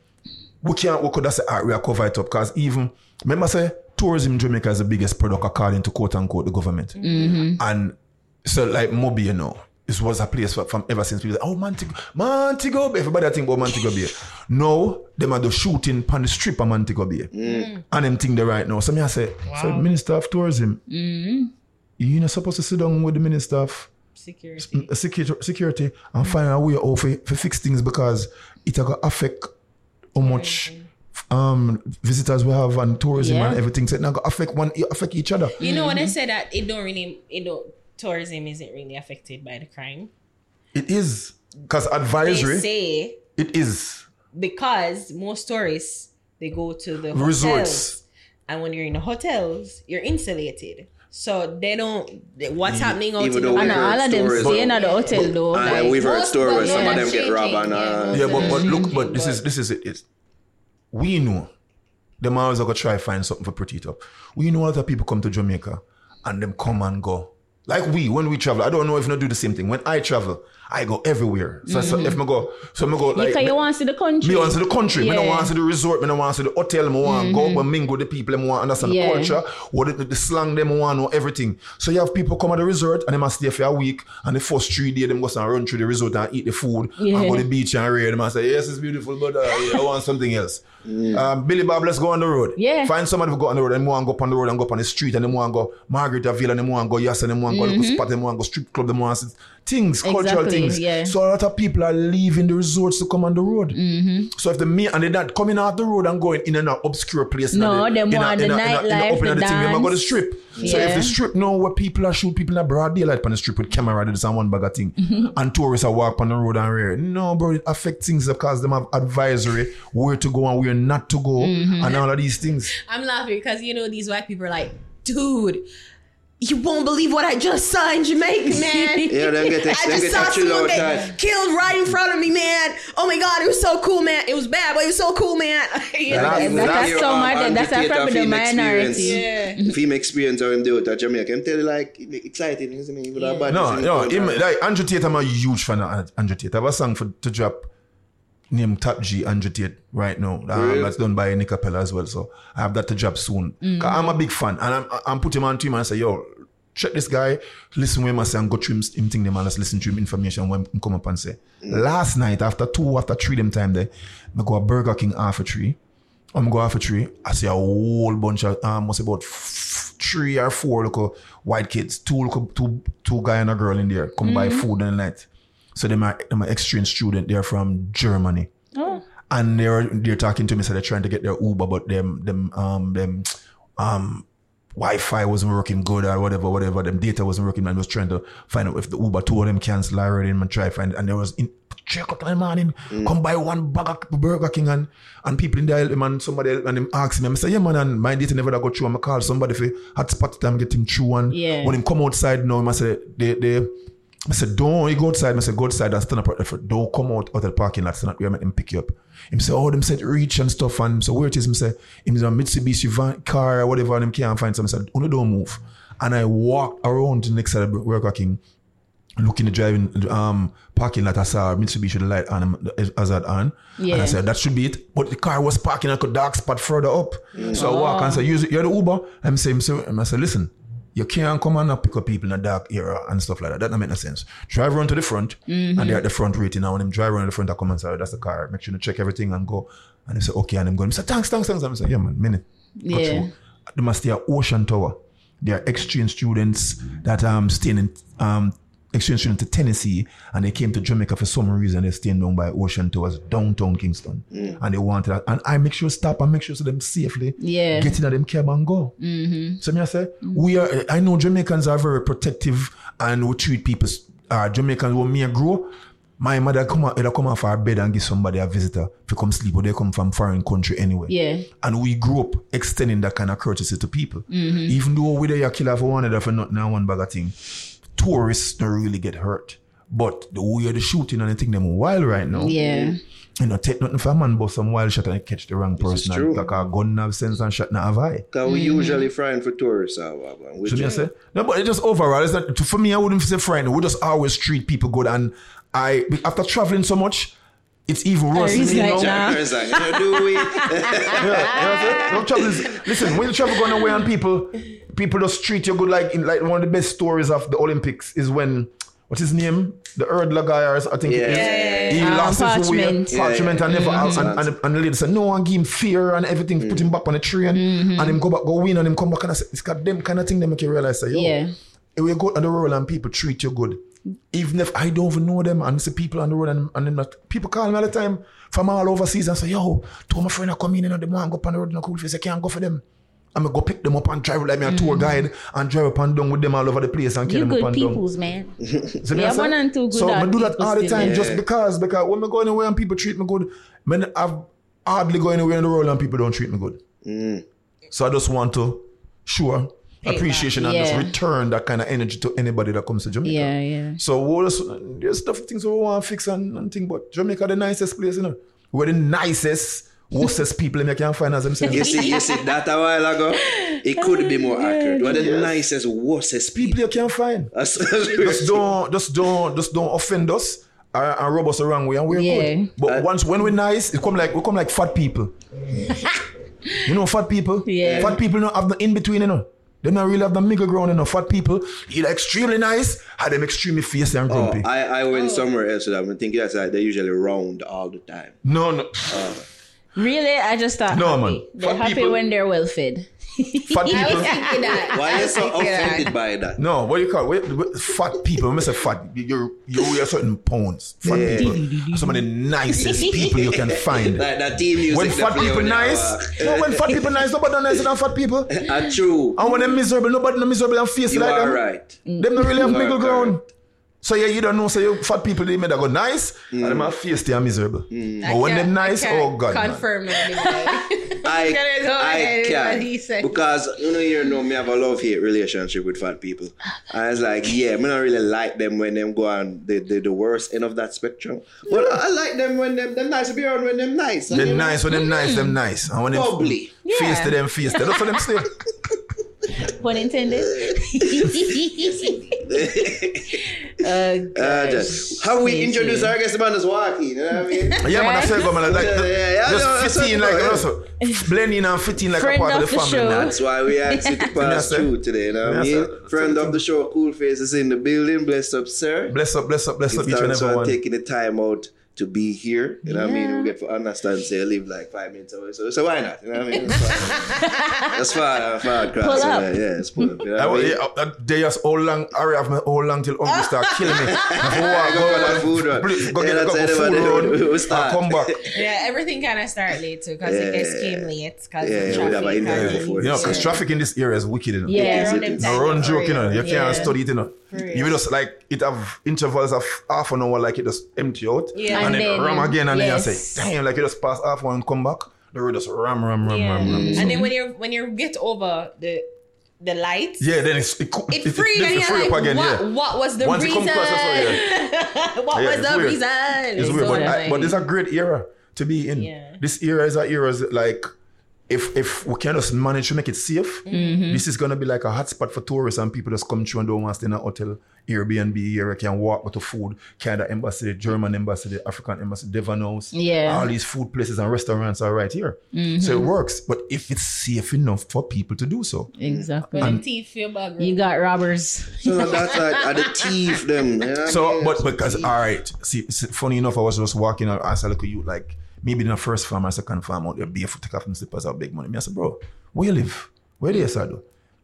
we can't we could have say ah, we are cover it up because even remember say tourism in Jamaica is the biggest product according to quote unquote the government. And so like Moby you know this was a place for, from ever since people say, oh Montego Montego Bay. Everybody think about Montego Bay. No them are the shooting on the strip of Montego Bay. And them think they right now. So me I say so minister of tourism you're not supposed to sit down with the minister of Security. security, security and find a way out for, for fix things because it going affect how much um visitors we have and tourism Yeah. and everything. So it not affect one it affect each other. You know when I say that it don't really it don't tourism isn't really affected by the crime. It is because advisory They say it is because most tourists they go to the Resorts. hotels, and when you're in the hotels, you're insulated. So they don't. What's happening out even in the we And all of them staying at the hotel though. And like- we've heard stories where some of them them get robbed changing, and yeah, uh, Yeah, but, but look, but this is this is it. It's, we know them always are gonna try find something for pretty it up. We know other people come to Jamaica and them come and go. Like we, when we travel, I don't know if not do the same thing. When I travel, I go everywhere. So, so if I go, so I go like Because you want to see the country. Me want to see the country. Me don't want to see the resort. Me don't want to see the hotel. Me want to go and mingle with the people. Me want to understand Yeah. the culture, what the, the slang. Them want know everything. So you have people come at the resort and they must stay for a week. And the first three days, them go and run through the resort and eat the food Yeah. and go to the beach and read. Them and say, yes, it's beautiful, but uh, yeah, I want something else. Um, Billy Bob, let's go on the road. Yeah. Find somebody to go on the road and want to go up on the road and go up on the street and them want to go Margaritaville and them want to go Yas and want to go local spot. Them want to go strip club. Want to things, cultural Mm-hmm. Things. yeah. So a lot of people are leaving the resorts to come on the road. Mm-hmm. So if the me and they're not coming out the road and going in an obscure place, No, they them in a- want the a- in a- a nightlife, the of the thing, they go to dance. So if the strip know where people are shoot people in a broad daylight on the strip with camera, they on one bag of thing, Mm-hmm. [laughs] and tourists are walk on the road and rear. No, bro, it affects things because them have advisory where to go and where not to go, Mm-hmm. and all of these things. I'm laughing because you know these white people are like, dude, you won't believe what I just [laughs] saw in Jamaica, man. Yeah, them get I just get saw someone get killed right in front of me, man. Oh my god, it was so cool, man. It was bad, but it was so cool, man. [laughs] You know, That's- that's that's so um, mad, that's Tate probably the film minority. experience. Yeah. Film experience how him do it at Jamaica. Him tell you like exciting, you see me? With a bad No, no, him, like Andrew Tate, I'm a huge fan of Andrew Tate. I have a song for to drop named Top G Andrew Tate right now. Um, Really? That's done by Nickapella as well. So I have that to drop soon. 'Cause I'm a big fan. And I'm, I'm putting him on to him and say, yo, check this guy, listen to him and say, and go through him, him thing them and just listen to him information when him come up and say. Last night, after two, after three them time there, I go a Burger King Half Way Tree. I'm go Half Way Tree. I see a whole bunch of um, must about f- three or four little white kids, two little, two two guy and a girl in there come buy food in the night. So them are them are exchange student. They're from Germany, and they're they're talking to me. So they're trying to get their Uber, but them them um them um Wi-Fi wasn't working good or whatever, whatever. Them data wasn't working. Man was trying to find out if the Uber two of them cancel already and try find. And there was in three o'clock in the morning, come buy one bag of Burger King and and people in there help him and somebody help and him ask me. I say, yeah man, and my data never da go through. I'm call somebody for hotspot time get him through. And Yeah. when him come outside now, I say they they. I said, don't you go outside. I said, go outside and stand up at the front. Don't come out out of the parking lot. Stand up where I make him pick you up. Him say, oh, them said reach and stuff. And so where it is, him say, him a Mitsubishi van, car or whatever, and him can't find something. I said, only don't move. And I walked around to the next side of the Burger King, looking the driving um parking lot. I saw Mitsubishi the light on, the hazard on. And I said, that should be it. But the car was parking at a dark spot further up. So I walk and say. You're the Uber. I'm saying, so, and I said, listen, you can't come and pick up people in a dark area and stuff like that. That don't make no sense. Drive around to the front, and they're at the front rating now. And them drive around to the front, I come and say, that's the car. Make sure to check everything and go. And they say, okay. And I'm going, say, thanks, thanks, thanks. And I say, yeah, man, minute. Yeah. through. They must stay at Ocean Tower. They are exchange students that um staying in um exchange student to Tennessee and they came to Jamaica for some reason. They staying down by Ocean towards downtown Kingston. And they wanted that. And I make sure stop and make sure so them safely Yeah. get in at them cab and go. Mm-hmm. So me I say, we are, I know Jamaicans are very protective and we treat people, uh, Jamaicans, when me grow, my mother come out, either come off her bed and give somebody a visitor to come sleep or they come from foreign country anyway. Yeah. And we grew up extending that kind of courtesy to people. Even though we there kill for one another for nothing and one bag of thing, tourists don't really get hurt. But the way the shooting and the thing them wild right now. Yeah. You know, take nothing for a man but some wild shot and catch the wrong is person. true. Like a gun have sense and shot not have eye. Because we usually frying for tourists. Uh, uh, which So me say, no, but it just overall, it's not, for me, I wouldn't say frightened. We just always treat people good. And I, after traveling so much, it's even worse. He's you know? nah. It's like, you do we? [laughs] Yeah, you know what I'm saying? No trouble is, listen, when you travel going away and people, people just treat you good. Like in like one of the best stories of the Olympics is when what's his name, the Erdla guy, or I think Yeah. it is. Yeah, he Um, lost his way, Parchment. Yeah, Parchment, yeah, and never. yeah. And, and, and the lady said no, and give him fear and everything, put him back on the train, and and him go back, go win, and him come back and I say, it's got them kind of thing that make you realize, say, yo, Yeah. when you go on the road and people treat you good, even if I don't even know them, and see people on the road and, and them not, people call me all the time from all overseas and say, yo, two of my friends are coming in and they want to go up on the road in a Koolface, I can't go for them. I'm gonna go pick them up and drive like me a tour guide and drive up and down with them all over the place and kill You them up good and down. peoples, man. [laughs] So me Yeah, I say- one and two good So I at do that all the time yeah. just because because when I go anywhere and people treat me good, man, I've hardly go anywhere in the world and people don't treat me good. Mm. So I just want to show appreciation and just return that kind of energy to anybody that comes to Jamaica. Yeah, yeah. So we'll just, there's stuff things we want to fix and, and thing, but Jamaica the nicest place, you know. We're the nicest, worstest [laughs] people you can find as themselves. You see, you see, that a while ago, it could be more accurate. One of the nicest, worstest people. people you can find. [laughs] That's- just don't just don't just don't offend us uh, and rub us the wrong way and we're Yeah. good. But Uh, once when we're nice, it come like we come like fat people. [laughs] you know fat people? Yeah. Fat people don't have the in between, you know. They don't really have the middle ground, you know. Fat people, either extremely nice, or them extremely fierce and Oh, grumpy. I, I went oh. somewhere else with them. I'm thinking that's like they usually round all the time. no, no. Oh. Really? I just thought No, happy. man. They're Fat happy people- when they're well fed. Fat people. Why are you so offended by that? No, what do you call it? Wait, wait, fat people. When I say fat, you you weigh certain pounds. Fat Yeah. people. Some of the nicest [laughs] people you can find. Like that team music. When fat people nice, no, when fat people nice, nobody nicer than fat people. And [laughs] ah, true. And when they're miserable, nobody not miserable and face You like are them. right. Them don't really have middle ground. correct. So yeah, you don't know. So you fat people they made that go nice, mm. and them have face they are miserable. Mm. But when them nice, oh god, man. Confirm it. [laughs] I, [laughs] Gonna go I ahead with what can he because you know you know me have a love hate relationship with fat people. I was like, yeah, me not really like them when them go on the, the, the worst end of that spectrum. But I like them when them them nice to be around when them nice. Them You nice, when them nice, them nice, and when them Bubbly. face Yeah. to them face, to that's what them say. [laughs] Pun intended. uh, Uh, just, how we introduce our guest man is walking, you know what I mean? Yeah, man, I feel good, man. Like, [laughs] Yeah, yeah, yeah, no, just that's fit in what- like yeah. also blend in and fitting like Friend a part of of the the family. show. That's why we [laughs] asked you to pass Yes, through today, you know what I mean? Friend of the show, Koolface is in the building. Bless up, sir. Bless up, bless up, bless up each and Thanks every one. taking the time out to be here. You know what I mean? Yeah. We get to understand, say, I live like five minutes away. So, so why not? You know what I mean? That's fine. That's fine. Cross. Pull so, up. Yeah, it's pull up. You know I, what I mean? yeah, they just all long, hurry up, man, all long till Uncle start killing me. [laughs] If I walk, Go for the food run. Go, go Yeah, get that's go, go anybody food do. [laughs] run. We'll I start. come back. yeah, everything kind of start late too because Yeah. you guys came late because Yeah, of we traffic. have an interview before You know, because Yeah. traffic in this area is wicked, you know. Yeah. Yeah, around them It's No run joke, you know. You can't Yeah. study it, you know. You will just like it have intervals of half an hour, like it just empty out, Yeah. and, And then, then- ram again, and yes. then you say, damn, like you just pass half one and come back. The road just ram, ram, ram, Yeah. ram, ram. And then when you when you get over the the lights, Yeah, then it's it, it it, free it, it, free like, up again. what, yeah. what was the Once reason? come across, that's yeah. [laughs] what Yeah, was the weird. reason? It's weird, so but, I, but it's a great era to be in. Yeah. This era is a era is like if if we can just manage to make it safe, Mm-hmm. this is gonna be like a hotspot for tourists and people just come through and don't want to stay in a hotel, Airbnb area, can walk with the food, Canada embassy, German embassy, the African embassy, Devon House. Yeah. All these food places and restaurants are right here. Mm-hmm. So it works. But if it's safe enough for people to do so. exactly. When the teeth feel bad. You got robbers. So that's like are the thief them. You know what I So, mean? but because all right, see, see, funny enough, I was just walking out. I said, "Look at you, like maybe the first farm or second farm out there, barefoot, take off my slippers, out big money." Me, I said, "Bro, where you live? Where do you say, do?"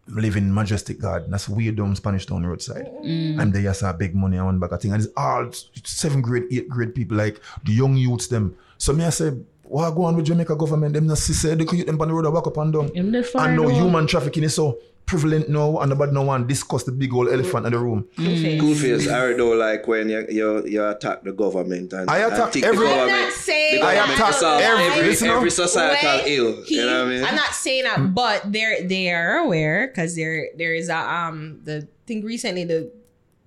live in Majestic Garden. That's weird down Spanish Town roadside. I'm there, yes, I big money I want back of thing. And it's all seventh grade, eighth grade people, like the young youths them. So me I say, what go on with Jamaica government? Them not see say they could them on the road and walk up and down. And though. human trafficking is so prevalent now and nobody no one discuss the big old elephant in the room. Koolface. I don't like when you, you, you attack the government and I attack think every- the I'm I'm government, not saying the I attack every, every, listen every societal ill. He, you know what I mean? I'm not saying that, but they're they are aware because there there is a um the thing recently the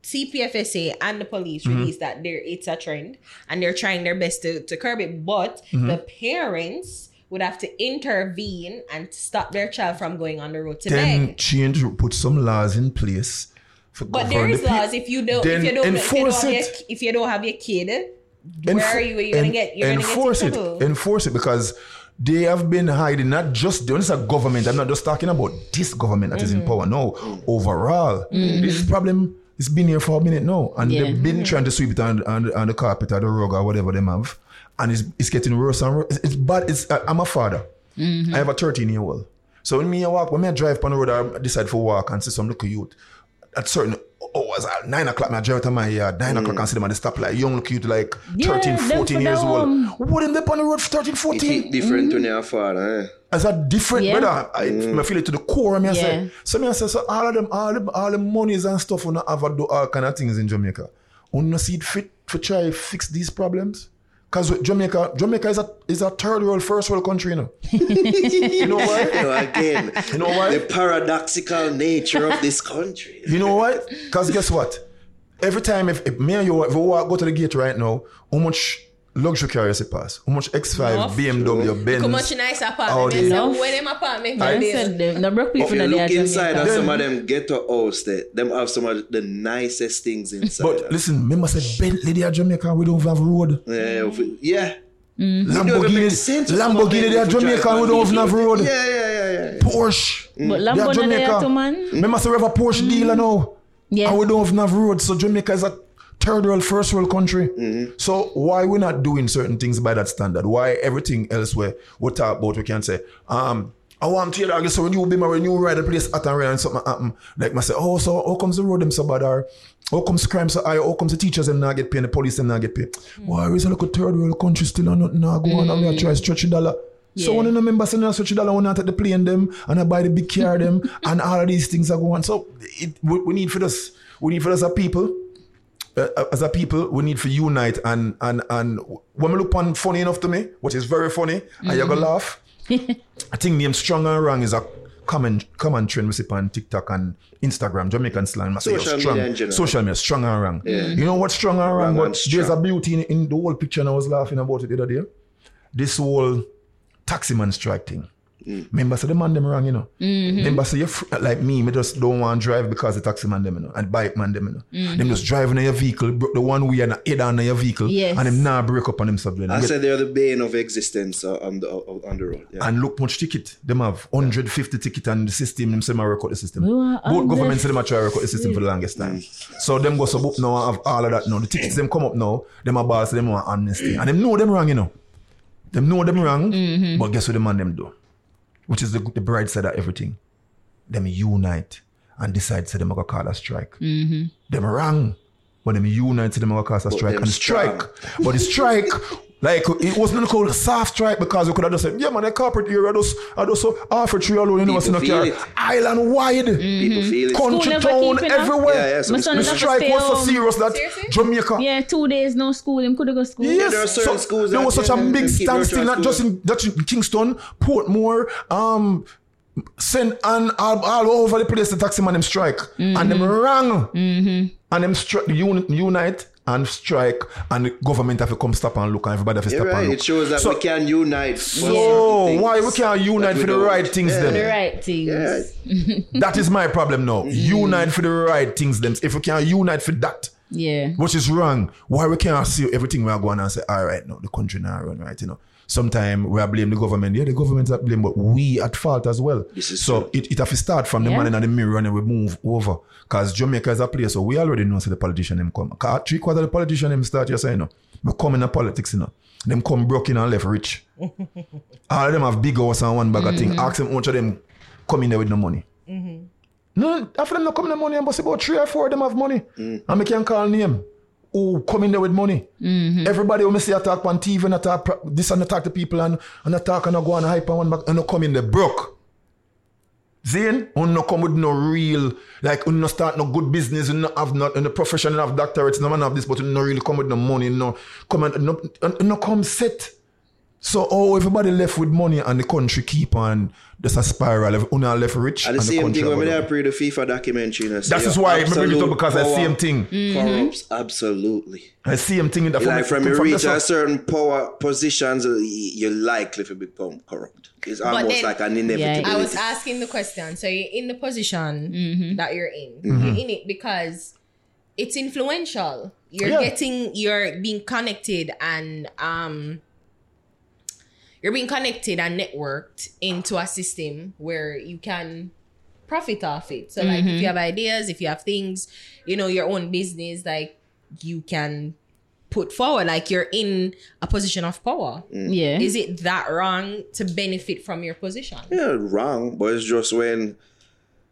CPFSA and the police Mm-hmm. released that there it's a trend and they're trying their best to, to curb it, but Mm-hmm. the parents would have to intervene and stop their child from going on the road to Then beg. change, put some laws in place. For But there the is peop- laws if you don't if you don't, if you don't enforce have it. your, if you don't have your kid, Enf- where are you? You're gonna get you're enforce gonna get it. Enforce it because they have been hiding not just this is a government. I'm not just talking about this government that is Mm-hmm. in power. No, overall, this problem it's been here for a minute now, and Yeah. they've been trying to sweep it on, on, on the carpet or the rug or whatever they have, and it's, it's getting worse and worse. It's, it's bad. It's I- I'm a father. Mm-hmm. I have a 13 year old. So when me I walk, when me I drive on the road, I decide for walk and see some little youth at certain hours at nine o'clock, me I drive to my yard, nine o'clock and see them at the stoplight. Young little youth like Yeah, 13, them 14 years old. home. What them there on the road for 13, 14? hit different when you're a father. Eh? As a different Yeah. brother. I, I feel it to the core. Me I Yeah. say. So me I say, so all of them, all the, all the monies and stuff, we have to do all kind of things in Jamaica. We not see it fit for try fix these problems. Because Jamaica, Jamaica is a is a third world, first world country, you know. [laughs] you know why? You [laughs] know, again, You know why? the paradoxical nature of this country. You know what? Because guess what? Every time if, if me and you if we walk, go to the gate right now, how much luxury cars it pass? How much X5, Enough. BMW, Benz? How much nice apartment? Audi. They say, Enough. where them apartment? I is? said them, the broke If people you that they look inside Jamaica. of some of them ghetto house, they, them have some of the nicest things inside. But listen, remember say Bentley there Jamaica, we don't have road. yeah, if we- yeah. Mm. Lamborghini, make sense with some of Lamborghini them there if you Jamaica, we don't on have road. Yeah, yeah, yeah, yeah. Porsche. But they are Lambo not there Jamaica. too, man. Remember say we have a Porsche mm. dealer now. Yeah. And we don't have road. So Jamaica is a third world, first world country. Mm-hmm. So why we not doing certain things by that standard? Why everything elsewhere we talk about we can say, um, I want to hear that. So when you be when you ride the place at and and something happen, like I say, oh, so how comes the road them so bad or how comes crime so high? How comes the teachers them not get paid, the police them not get paid? Mm. Why is a look third world country still and nothing not go on and we are mm. try to stretch a dollar? So one of the members say no stretch a dollar, we not take the plane them and I buy the big car them [laughs] and all of these things are going. So it, we, we need for this. We need for us as a people uh, as a people, we need to unite and and and when we look on funny enough to me, which is very funny, and you're gonna laugh. [laughs] I think name strong and wrong is a common common trend we see on TikTok and Instagram, Jamaican slang. I say Social strong, media in general. social media, strong and wrong. You know what's strong and wrong? Wrong but and there's a beauty in, in the whole picture, and I was laughing about it the other day. This whole taxi man strike thing. Remember, say the man them wrong, you know. Remember, say you fr- like me, me just don't want to drive because the taxi man them, you know, and bike man them, you know. Them just driving in your vehicle, broke the one way and head on your vehicle, Yes. and them now break up on themselves. you know. I said they're the bane of existence uh, on the uh, on the road. Yeah. and look much ticket. Them have 150 ticket and the system, them say my record the system. Both governments say 100. them try record the system for the longest time. So them go sub up now and have all of that now. The tickets them come up now, them a boss, them want amnesty. And them know them wrong, you know. Them know them wrong, Mm-hmm. but guess what the man them do? Which is the, the bright side of everything. Them unite and decide to them a go call a strike. Mm-hmm. Them wrong. But them unite to them a go call a strike them and strike. But the strike, [laughs] like it wasn't called a soft strike because we could have just said, yeah man, the corporate area just I just so offer three alone, you know what's in the People car. feel it. Island wide. People feel it. Country never town, keeping up. everywhere. Yeah, yeah, so My the son the never strike was so home. serious that Seriously? Jamaica. Yeah, two days no school. Him could have go school. Yes, there are certain so schools there was such a big can standstill, not just in, just in Kingston, Portmore, um, St. and all, all over the place. The taxi man them strike and them wrong, and them stri- uni- unite and strike, and the government have to come stop and look, and everybody have to You're stop right. and look. It shows that so, we can unite. So things why we can't unite for the right things Yeah. then? The right things. [laughs] Yeah. That is my problem now. Mm-hmm. Unite for the right things then. If we can't unite for that, Yeah. which is wrong. Why we can't see everything we are going and say, all right, no, the country now run right, you know. Sometimes we are blame the government. Yeah, the government's at blame, but we at fault as well. This is so true. it, it have to start from the Yeah. man in the mirror and then we move over. Because Jamaica is a place, so we already know so the politician them come. 'Cause three quarter of the politician them start just saying, you know, we come in the politics, you know. Them come broken and left rich. [laughs] All of them have big house and one bag of thing. Mm-hmm. Ask them how much of them come in there with no money. Mm-hmm. No, after them not coming the money, but about three or four of them have money. Mm. And me can call name. Who come in there with money? Mm-hmm. Everybody when me see attack on TV and attack this and attack the people and, and attack and I go on hype and one back and no come in there broke. Zane, you no come with no real, like you no start no good business, you no have not, and the profession you have doctorates, no man have this, but you no really come with no money, no come and no, and no come set. So oh, everybody left with money and the country keep on just a spiral. If una left rich And and the the same country thing when go we pre the FIFA documentary. You know, That is why I bring it up because the same thing. Corrupts absolutely. The same thing in the Like from you from the reach a south. certain power positions, uh, you're likely to become corrupt. It's almost then- like an Yeah. I was asking the question. So you're in the position Mm-hmm. that you're in. Mm-hmm. You're in it because it's influential. You're Yeah. getting, you're being connected and um, you're being connected and networked into a system where you can profit off it. So like Mm-hmm. if you have ideas, if you have things, you know, your own business, like you can put forward. Like you're in a position of power. Yeah. Is it that wrong to benefit from your position? yeah, wrong, but it's just when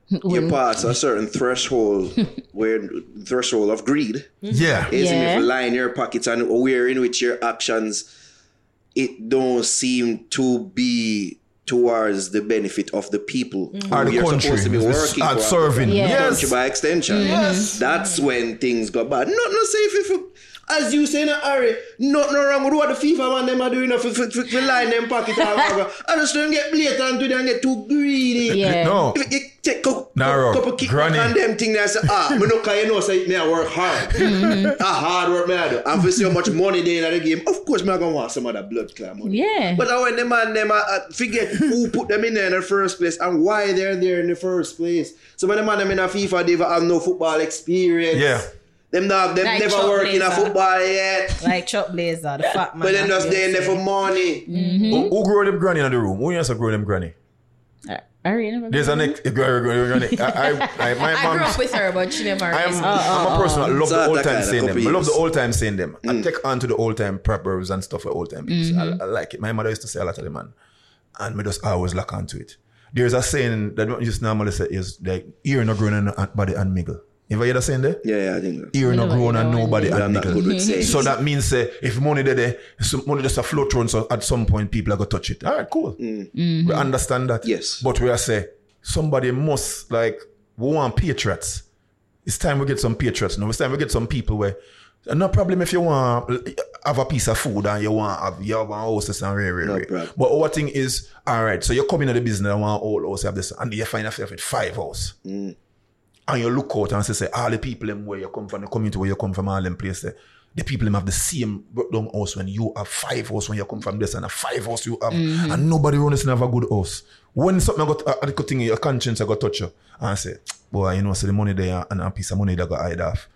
you pass a certain threshold [laughs] where threshold of greed Yeah. is in Yeah. if line your pockets and aware in which your actions it don't seem to be towards the benefit of the people mm-hmm. who Or the you're country. supposed to be working at for. serving. Yeah. Yes. country by extension. Yes. That's when things go bad. Not no say if, if as you say in a hurry, nothing wrong with what the FIFA man them are doing for, for, for, for line them pocket [laughs] or whatever. I just don't get blatant to them get too greedy. Yeah. No. If you take couple, Naro. couple kick Granny. on them thing there say, ah, me no can you know say me I work hard. a [laughs] hard work me I do. And for see how much money they in the game, of course me I gonna want some of that blood clot money. Yeah. But how when the man them uh, uh, forget who [laughs] put them in there in the first place and why they're there in the first place. So when the man them in a FIFA, they have no football experience. Yeah. Them not them Like never Chuck work in a Blazer. football yet. Like Chuck Blazer, the fat man. But them that just there in there say. for money. Who, who grow them granny in the room? Who used to grow them granny? Ari, never There's a neck. granny. I, I, I, my I grew up with her, but she never. I'm, me. I'm a person that love So the old time saying them. I love the old time saying them. I take on to the old time preppers and stuff with old time people. I, I like it. My mother used to say a lot of them, man. And me just always lock onto it. There's a saying that just normally say is like, ear no growing and body and miggle. You ever hear that saying there? Yeah, yeah, I think. so. Ear no Never growing and nobody when and I'm not good with niggle. sayings. So that means say if money there, there some money just a flow through, so at some point people are gonna touch it. All right, cool. Mm. We understand that. Yes. But we are say somebody must like we want patriots. It's time we get some patriots now. It's time we get some people where no problem if you want have a piece of food and you want have you have a hostess and rare, rare, No rare. problem. But our thing is, all right, so you come into the business and want all house have this and you find yourself with five house. Mm. And you look out and say, say all the people them where you come from, the community where you come from, all them places. The people them have the same down house when you have five house when you come from this and a five house you have mm-hmm. and nobody run this have a good house. When something got a, a thing in your conscience I got touch you and say, boy, you know, so the money there and a piece of money that got hide off.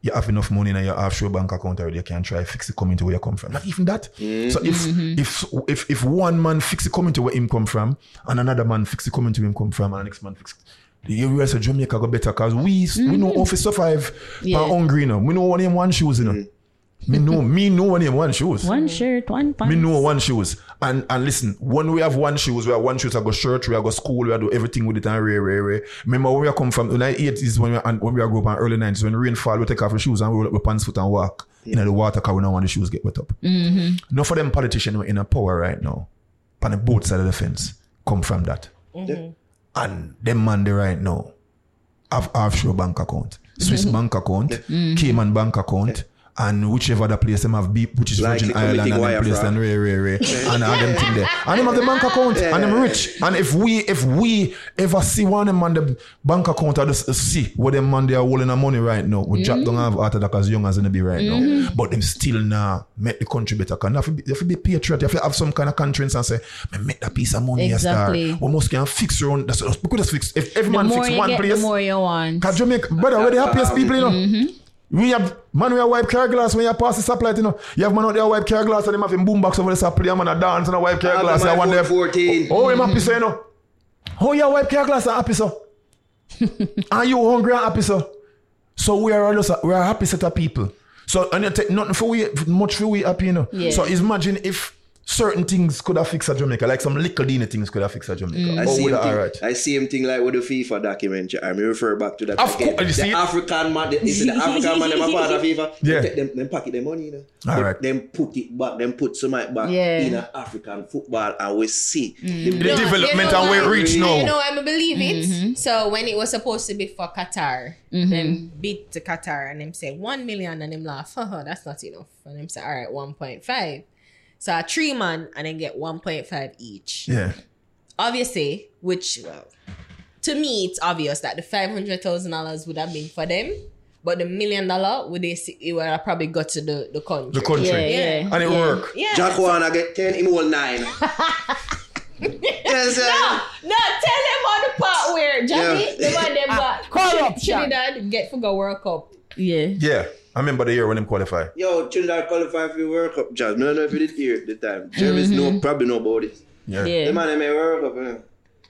You have enough money in your offshore bank account already, you can try fix the community where you come from. Not even that. So if mm-hmm. if if if one man fix the community where him come from and another man fix the community where him come from and the next man fix the areas of Jamaica go better because we we know how to survive Yeah. yeah. hungry, you know. We know one name one shoes, you know. Me know [laughs] me know one name one shoes. One shirt, one pants. Me know one shoes. And and listen, when we have one shoes, we have one shoes, I go church, we have go school, we have do everything with it and rare, rare, rare. Remember when we come from the late 80s when we and when we are grow up in early 90s, when rain fall, we take off the shoes and roll up the pants foot and walk in the water because we don't want the shoes get wet up. Mm-hmm. Enough of them politicians who are in a power right now, on the both side of the fence, come from that. And them man there right now have offshore bank account, Swiss bank account, Cayman bank account, and whichever other place them have beep, which is Likely Virgin Island committing and them wire place fraud. and rare, rare, rare, [laughs] and all them thing there. And them have the bank account, and them rich. And if we if we ever see one of them man the bank account, I just see where them man they are holding the money right now. We drop down have heart attack as young as they be right now, but them still now make the country better. Cause you have to be, you have to be patriot. You have to have some kind of conscience and say, "Me make that piece of money Exactly. a star." We must can fix your own. That's we could just fix. If every The man more fix you one get, place, the more you want. Cause Jamaica, brother, we're the happiest people, you know. Mm-hmm. We have man, we have wipe car glass when you pass the stoplight, you know. You have man out there wipe car glass and them have him boom box over the stoplight, man a dance and a wipe car glass. but You my want 14. Oh, him happy, so you know. Oh, you wipe car glass and happy, so. [laughs] are you hungry and happy, so. So we are just a, we are a happy set of people. So and you take nothing for we much for we happy, you know. Yeah. So imagine if certain things could have fixed at Jamaica, like some little dini things could have fixed at Jamaica. Mm. I But see would him have thing, alright. I see him thing like with the FIFA documentary. I may refer back to that. Of again. course, you the see it? African man, the, you see the African man, them a part of [laughs] FIFA. Yeah. They take them, them pocket their money, you know. Alright. But Them put it back, them put some of it back Yeah. in a African football, and we see the The No, development you know and where it what? reach You now. know, I believe it. Mm-hmm. So when it was supposed to be for Qatar, mm-hmm. them beat to Qatar and them say one million and them laugh, haha, that's not enough. And them say, all right, 1.5. So a three man and then get 1.5 each. Yeah. Obviously, which well, to me it's obvious that the five hundred thousand dollars would have been for them, but the million dollar would they see, it would have probably got to the, the country. The country. Yeah, yeah. And it Yeah. work. Yeah. Jack wanna get ten, him hold nine. [laughs] yes, uh, No, tell them on the part where Johnny, Yeah. the one them got corruption. Trinidad get for go World Cup. Yeah. Yeah. I remember the year when him qualify. Yo, Trinidad qualified for the World Cup, Jazz. No, no, if you did hear it at the time. Jervis know, mm-hmm. probably know about it. Yeah. Yeah. The man them in World Cup, eh?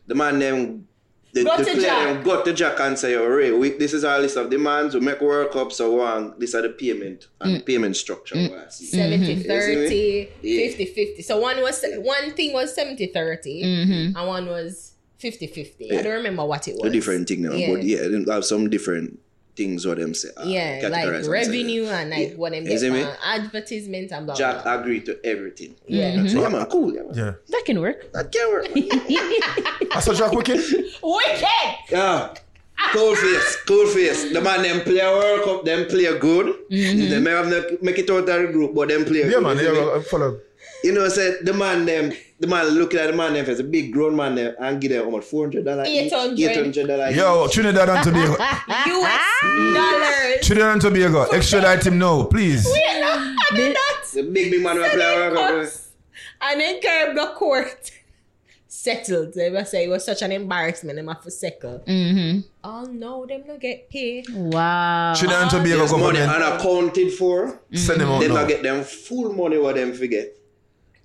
the man them, the, Go the player Jack. them got to Jack and say, oh, Ray, we, this is our list of demands. We make World Cup, so one, this are the payment and the mm. payment structure. Mm. we are see. Mm-hmm. 70 30, Yeah. 50 50. So one was one thing was 70 30 mm-hmm. and one was 50 50. I don't remember what it was. A different thing now, Yeah. but yeah, they have some different things what them say. uh, Yeah, like and say. revenue and like Yeah. what them You get see advertisement and blah blah. Jack blah. agreed to everything. Yeah. So, yeah, man, cool. Yeah, man. Yeah. That can work. That can work. man. [laughs] I saw Jack Wicked. Wicked! Yeah. Koolface, cool face. The man them play a World Cup, them play good. They may have make it out of the group, but them play Yeah, good. man. you? Yeah, follow. You know, say the man them, the man looking at the man them as a big grown man there and give them almost four hundred dollars. 800. Dollars. Yo, Trinidad and Tobago. US [laughs] dollars. Trinidad and Tobago. Extradite him now, please. Yeah, no, I did not. The big big man will play a World Cup. And then Carib the court. Settled. They must say it was such an embarrassment. Them have to settle. Mm-hmm. Oh no, them not get paid. Wow. Trinidad and Tobago There's money government unaccounted for. send them out They now. not get them full money what them forget.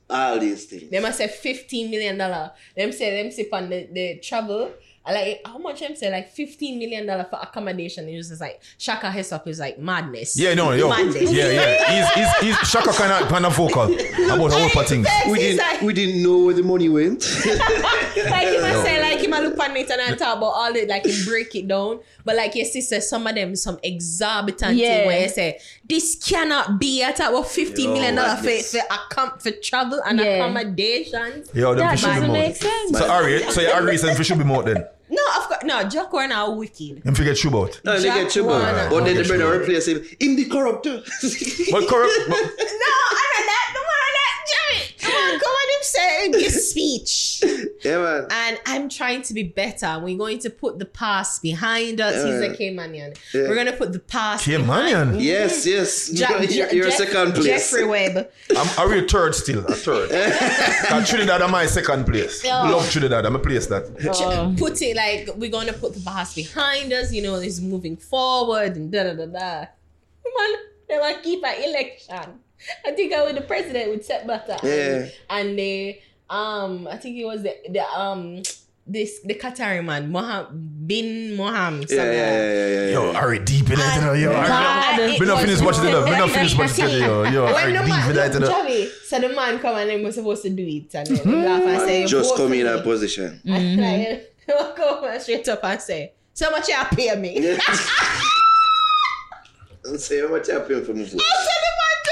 All these things. They must say fifteen million dollar. Them say them sip on the, the travel. I like how much them say like fifteen million dollar for accommodation. It was just like Shaka Hislop is like madness. Yeah, no, yo. Madness. Yeah, yeah. He's, he's, he's Shaka kind of, kind of vocal about a whole things. We didn't, like, we didn't know where the money went. [laughs] like he must say like he might look on it and I talk about all it like he break it down. But like your sister, some of them some exorbitant Yeah. thing where you say this cannot be. I talk about fifty Yo, million dollar for for, accom- for travel and accommodation. Yeah. accommodations. Yo, That fish should be doesn't make sense. So, Ari, so you agree saying fish should be more then? No, of course no. Jack are now wicked. Him forget shoe out. No, they Jack get you, Warner. but then the Okay, brother sure. replace him. Him the corruptor. But correct. But, [laughs] No, I know that. Come on, that Jerry. Come on, come on. Him say his speech. [laughs] yeah, man. And I'm trying to be better. We're going to put the past behind us. He's a Caymanian. Yeah. We're going to put the past. Caymanian? behind- Yes, yes. Ja- you're Ja- you're Jeff- second place. Jeffrey Webb. I'm Ari a third still, a third. [laughs] Cause Trinidad are my second place. Yeah. Love Trinidad, I'm a place that. Oh. Put it like we're going to put the past behind us. You know, it's moving forward and da da da da. Man, they want to keep an election. I think I was the president with Sepp Blatter. Yeah. And they, um, I think it was the, the um, this the Qatari man, Moham, bin Moham. Yeah, yeah, yeah, yeah, yeah. Yo, Ari deep in that, you know, yo. Ari. God, We not it finish was watching it, we not really finish watching it, yo. Yo, When Ari deep in that, you know. So the man come and they were supposed to do it, and then they laugh and say, Just come in me." that position. [laughs] And like, he'll come straight up and say, "So much you pay me?" [laughs] And say how much happened for me.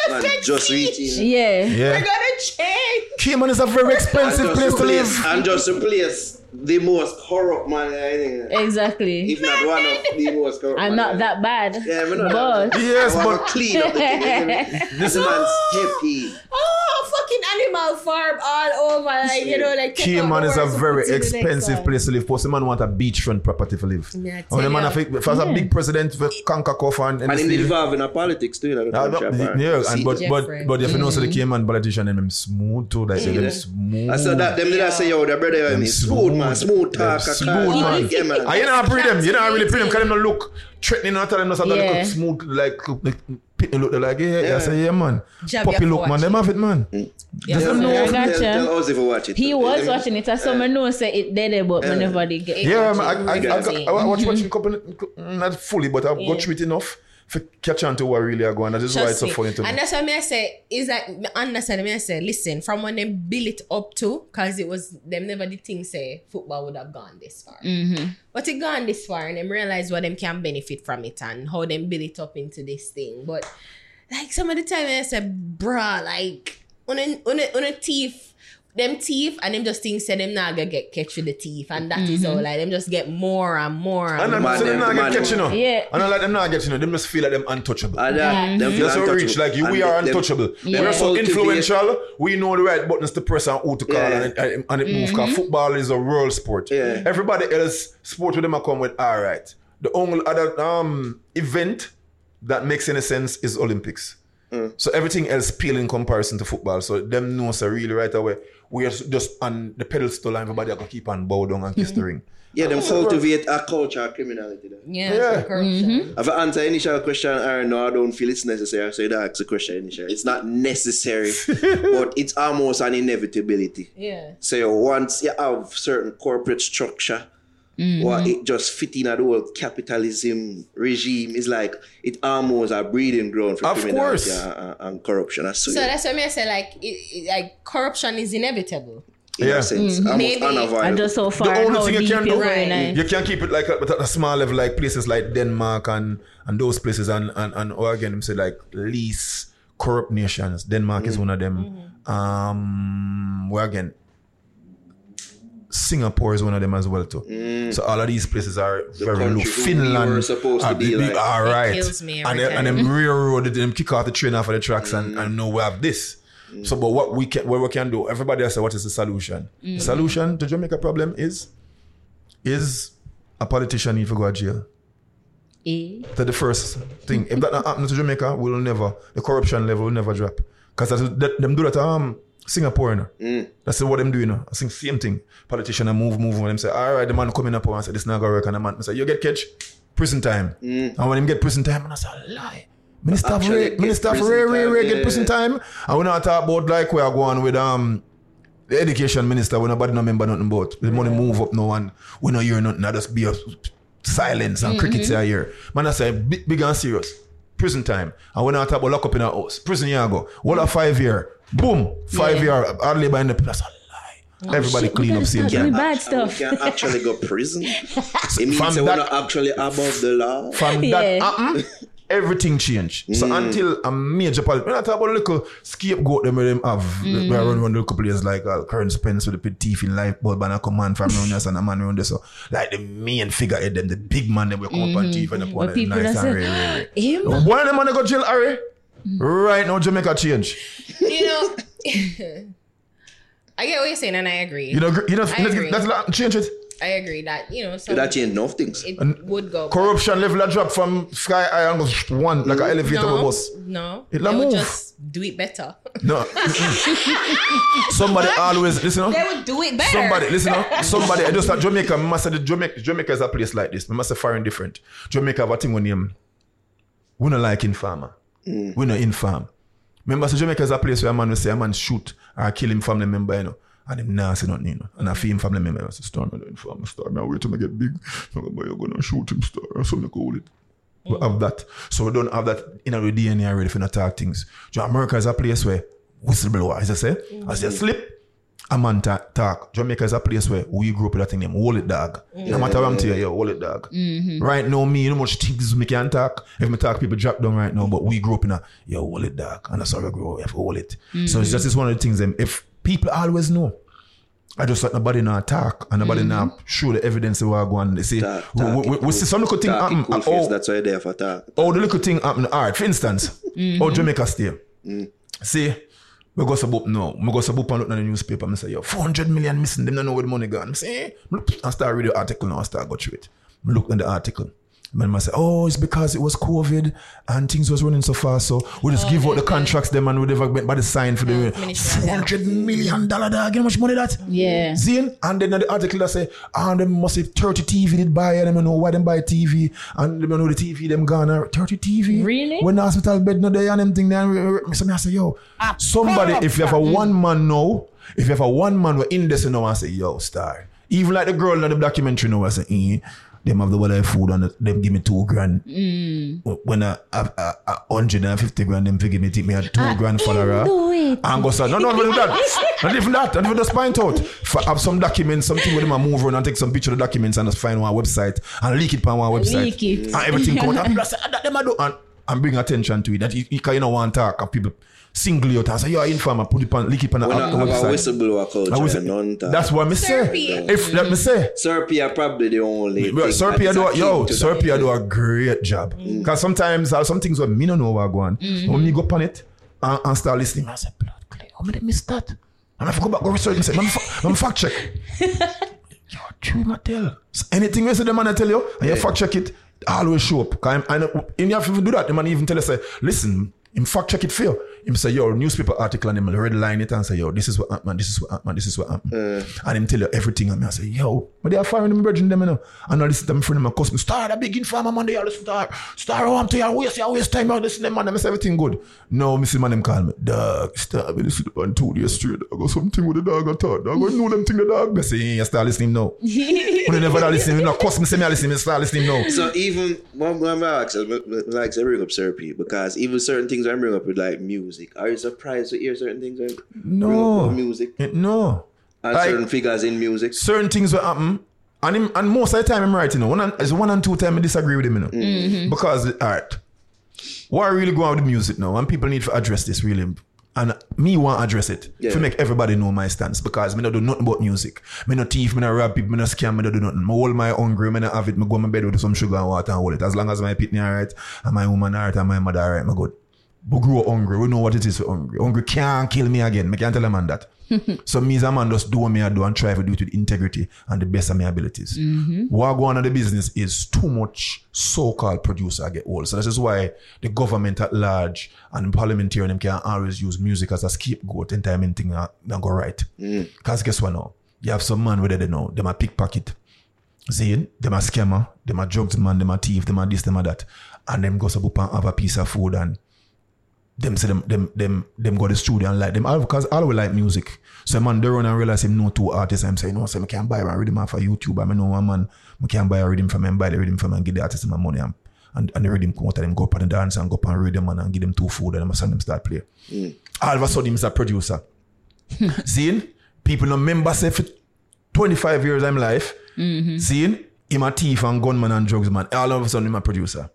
So the man Man, just, just reaching. Yeah. We're Yeah. gonna change. Cayman is a very expensive And place just to replace, live. and just replace the most corrupt man, I think. Exactly. If not one of the most corrupt I'm man, not that bad. Yeah, we're not But that Yes, I but clean up the thing. [laughs] isn't? This man's happy. Oh, fucking animal farm all over, like you know, like take Cayman out is a very put in the next expensive place to live. Plus, the man want a beachfront property to live. Yeah, I Oh, the tell man, you. have, if as a big president for CONCACAF and, And him the- involved in a politics too. You know, the Yeah, no, yeah, and but but but if you know, so the mm-hmm. Cayman politician them, them smooth too, like them yeah. smooth. I saw that them did I say yo, the brother Them me smooth man, smooth them talker, smooth man. Yeah, man. And you know, pre them, you know, I really pre them, because them don't look threatening, not tell them no something Yeah. look smooth, like look, like, pitney look, they're like yeah, yeah, Yeah. I say yeah, man, Jab, puppy look, man, watch them have it, man. Mm. Yeah, Doesn't so know. I Tell, gotcha. tell us if you watch it. He was Them- watching it, so I know say it dead, but whenever they get Yeah, watch man, it, I, I, I, really got, watch it. I watch watching a couple, not fully, but I've Yeah. got through it enough. For catch on to what really are going. That is why it's Trust so funny to me. And that's what me I say is that me understand me I say listen from when they build it up to because it was them never did think say football would have gone this far. Mm-hmm. But it gone this far and them realize what them can benefit from it and how them build it up into this thing. But like some of the time I say, bruh, like on a on a on a thief. Them thief and them just think say them not gonna get catch with the thief and that is mm-hmm. all like them just get more and more and And more. I'm Man, so them them- not get catch, you know. Yeah. And I like them not get, you know. Them just feel like them untouchable. And uh, that, them feel That's so untouchable. rich. Like you, we are them- untouchable. them We are so influential. We know the right buttons to press and who to call, Yeah. and, it- and, and it move. Because mm-hmm. football is a world sport. Yeah. Everybody else sport with them I come with. All right. The only other um event that makes any sense is Olympics. Mm. So everything else pale in comparison to football. So them know so really right away. We are just on the pedestal and everybody are gonna keep on bow down and kiss the mm-hmm. ring. Yeah, them cultivate a culture of criminality. There. yeah, Yeah. corruption. If mm-hmm. I answer initial question, or no, I don't feel it's necessary. So you don't ask the question initially. It's not necessary, [laughs] but it's almost an inevitability. Yeah. So once you have certain corporate structure, or mm-hmm. it just fit in at the whole capitalism regime, is like it almost a breeding ground for Of criminality course. and, and- and corruption. I So swear. that's what me I say like it, it- like corruption is inevitable. in Yeah. Mm-hmm. a sense, almost Maybe- unavoidable. And just so far, the only thing you can you do- go Right. in You can keep it like at at a small level, like places like Denmark and and those places, and and and or again, them say like least corrupt nations. Denmark is mm. one of them. Mm-hmm. Um, where again, Singapore is one of them as well too. So all of these places are very low. Finland we were supposed to be big- like. all It kills me and every then, and time. them railroad them kick off the train off of the tracks and, and know we have this. So, but what we can, what we can do, everybody has said, what is the solution? The solution to Jamaica problem is, is a politician need to go to jail. Eh? That's the first thing. If that not happen to Jamaica, we'll never, the corruption level will never drop. Because that, them do that um Singapore, you mm. know. That's what them do, you know. I think same thing. Politician I move, move, and them say, all right, the man coming up and say, this not gonna work. And the man say, you get catch, prison time. Mm. And when him get prison time, and I say, lie. Minister of Ray, get Minister of prison Ray, Ray, get prison time. And we not talk about like we are going with um the education minister, when nobody no remember nothing about. The money move up no one. We no hear nothing. I just be a silence and crickets mm-hmm. are here. Man, I say big, big and serious. Prison time. And when I talk about lock up in our house, prison you go. What a five year. Boom. Five year. Hard labor in the that's a lie. Everybody shit, clean up gotta same start time. bad stuff. We can actually go prison. [laughs] It means From that we're actually above the law. From Yeah. that happen, everything change. So until a major politician, when I talk about a little scapegoat them where them have, mm. where I run one little players like uh, Kern Spencer with the big teeth in life bulb and a command from around us and a man around there. So like the main figure head them, the big man them will come up on TV and they put But on people nice that and say, ray, ray, ray. Him? One of them man go jail, Harry. Mm-hmm. Right now, Jamaica change. You know, [laughs] I get what you're saying, and I agree. You know, you know, I you know agree. that's a change it. I agree that you know, some, That change enough things. it would go. Corruption level a drop from sky high and goes one like an elevator no, bus. no, It they la would move. just do it better. [laughs] No. [laughs] Somebody always listen. Up. they would do it better. Somebody, listen up. Somebody, I just at Jamaica, must say the Jamaica, Jamaica is a place like this. We must say foreign different. Jamaica have a thing with name. We not like Mm. informer. We not inform. Remember, so Jamaica is a place where a man will say a man shoot or kill him family member, you know. And him nah say nothing, you know. And I feel him family member, I say, star, me the informer, star. Me I wait till I get big. I'm gonna buy a gun and shoot him, star. So I call it. We mm. have that. So we don't have that in our DNA already for not talk things. So America is a place where whistleblower, as I say, as you mm. slip, a man ta- talk. Jamaica is a place where we grew up with that thing named hold it dog. No matter what I'm telling you, yo, hold it dog. Mm-hmm. Right now, me, you know much things me can talk. If me talk, people drop down right now, but we grew up in a, yo, hold it dog. And that's how we grow up, we have to hold it. So it's mm-hmm. just it's one of the things, them, if people always know, I just let nobody not talk and nobody mm-hmm. not show the evidence of what I go on. They say, Talk, we, we, we, we see some little thing happen. cool oh, That's why for talk. Oh, the little thing happen. All right, for instance, oh, Jamaica stay. See, we go sub up now. We go and look at the newspaper. I say, yo, 400 million missing. Them don't know where the money gone. I say, I start reading the article now. I start go through it. I look at the article. Man, I say, oh, it's because it was COVID and things was running so fast. So we just give out the contracts them and we never went by the sign for the four hundred million dollar dog. You know how much money that? Yeah. Zine, and then the article that say, ah, them must have 30 TV did buy, and them know why them buy TV, and them know the TV them gone, uh, 30 TV. Really? When the hospital bed no there and them thing, then so I say, yo, somebody, if you have a one man now, if you have a one man we're in this, you know, I say, yo, star. Even like the girl in the documentary now, I say, eh, them have the well food and them give me two grand. Mm. When I have a, hundred and fifty grand, them give me take me a two grand follower. Ah, do it. And go say, no, no, not even that. not even that. Not even just point out. F- have some documents, something with them move around and take some picture of the documents and just find one website and leak it on one website. Leak it. And everything come out. [laughs] And people say, "Ah, that them a do. And, and bring attention to it. That you, you, you know want talk and people single you out and say, you're informer, put it on, leak it on the We on not the have a whistleblower culture. I was- none. That's what me say. Serpia. If let me say, Serpia probably the only. Bro, thing Serpia do a, yo, to. Serpia do a great job. Cause sometimes uh, some things where me don't know what go on. When me go upon it and, and start listening, I say, blood clay, how many miss that? And I have to go back go research and say, man, fa- man fact check. [laughs] yo, true my tell. So anything you say the man I tell you, and you fact check it, always show up. Cause I'm, I know, and you have to do that. The man even tell you, say, listen, in fact check it for you. Him say, yo, newspaper article and him red line it and say, yo, this is what happened, man. this is what happened, man. this is what happened. And him tell you everything and me I say, yo, but they are firing them bridging them, you know. And I listen to them friend and cuss me, star a big informer man, they all listen to her. Star, oh, I'm to you, waste your waste time, you listen to them man, them say everything good. No, see man them call me, dog, star, me listen to two days straight, I got something with the dog I thought, dog, I know them thing the dog, me say, yeah, start listening now. [laughs] when you never listen, you know, cuss me, say me I listen, me start listening now. So even one one of my ask, uh, like I bring up Serpia because even certain things I bring up with like music. Are you surprised to hear certain things? Bring No. music Eh, No. and Like- certain figures in music. certain things will happen. And him, and most of the time I'm right, you know. One and, it's one and two time I disagree with him, you know. Because all right. What I really go on with the music now, and people need to address this really. And me want to address it Yeah. to make everybody know my stance because me not do nothing about music. Me no thief, me no rob people, me no scam, me no do nothing. Me hold my hungry, me no have it, me go my bed with some sugar and water and hold it. As long as my pitney alright, and my woman alright, and my mother alright, me good. But grow hungry, we know what it is for hungry. Hungry can't kill me again. Me can't tell a man that. [laughs] so me as a man just do what me I do and try to do it with integrity and the best of my abilities. Mm-hmm. What go on in the business is too much so-called producer get old. So this is why the government at large and the parliamentarian them can always use music as a scapegoat in time anything that that go right. Mm. Cause guess what now? You have some man where they know them a pickpocket. See, them a scammer, them a drugs man, them a thief, them a this, them a that. And them go up and have a piece of food and them say them them them them go to the studio and like them because all we like music. So man they run and realize him know two artists I'm saying no, so I can't buy a rhythm off of YouTube. I mean no one man, I can't buy a rhythm from him, buy the rhythm from him and give the artist my money and and, and the rhythm come out of them go up and dance and go up and read them and give them two food and them send them start play. Mm. All of a sudden he's a producer. [laughs] Seeing people no member say for 25 years I'm life. Mm-hmm. Seeing him a thief and gunman and drugs man. All of a sudden him a producer.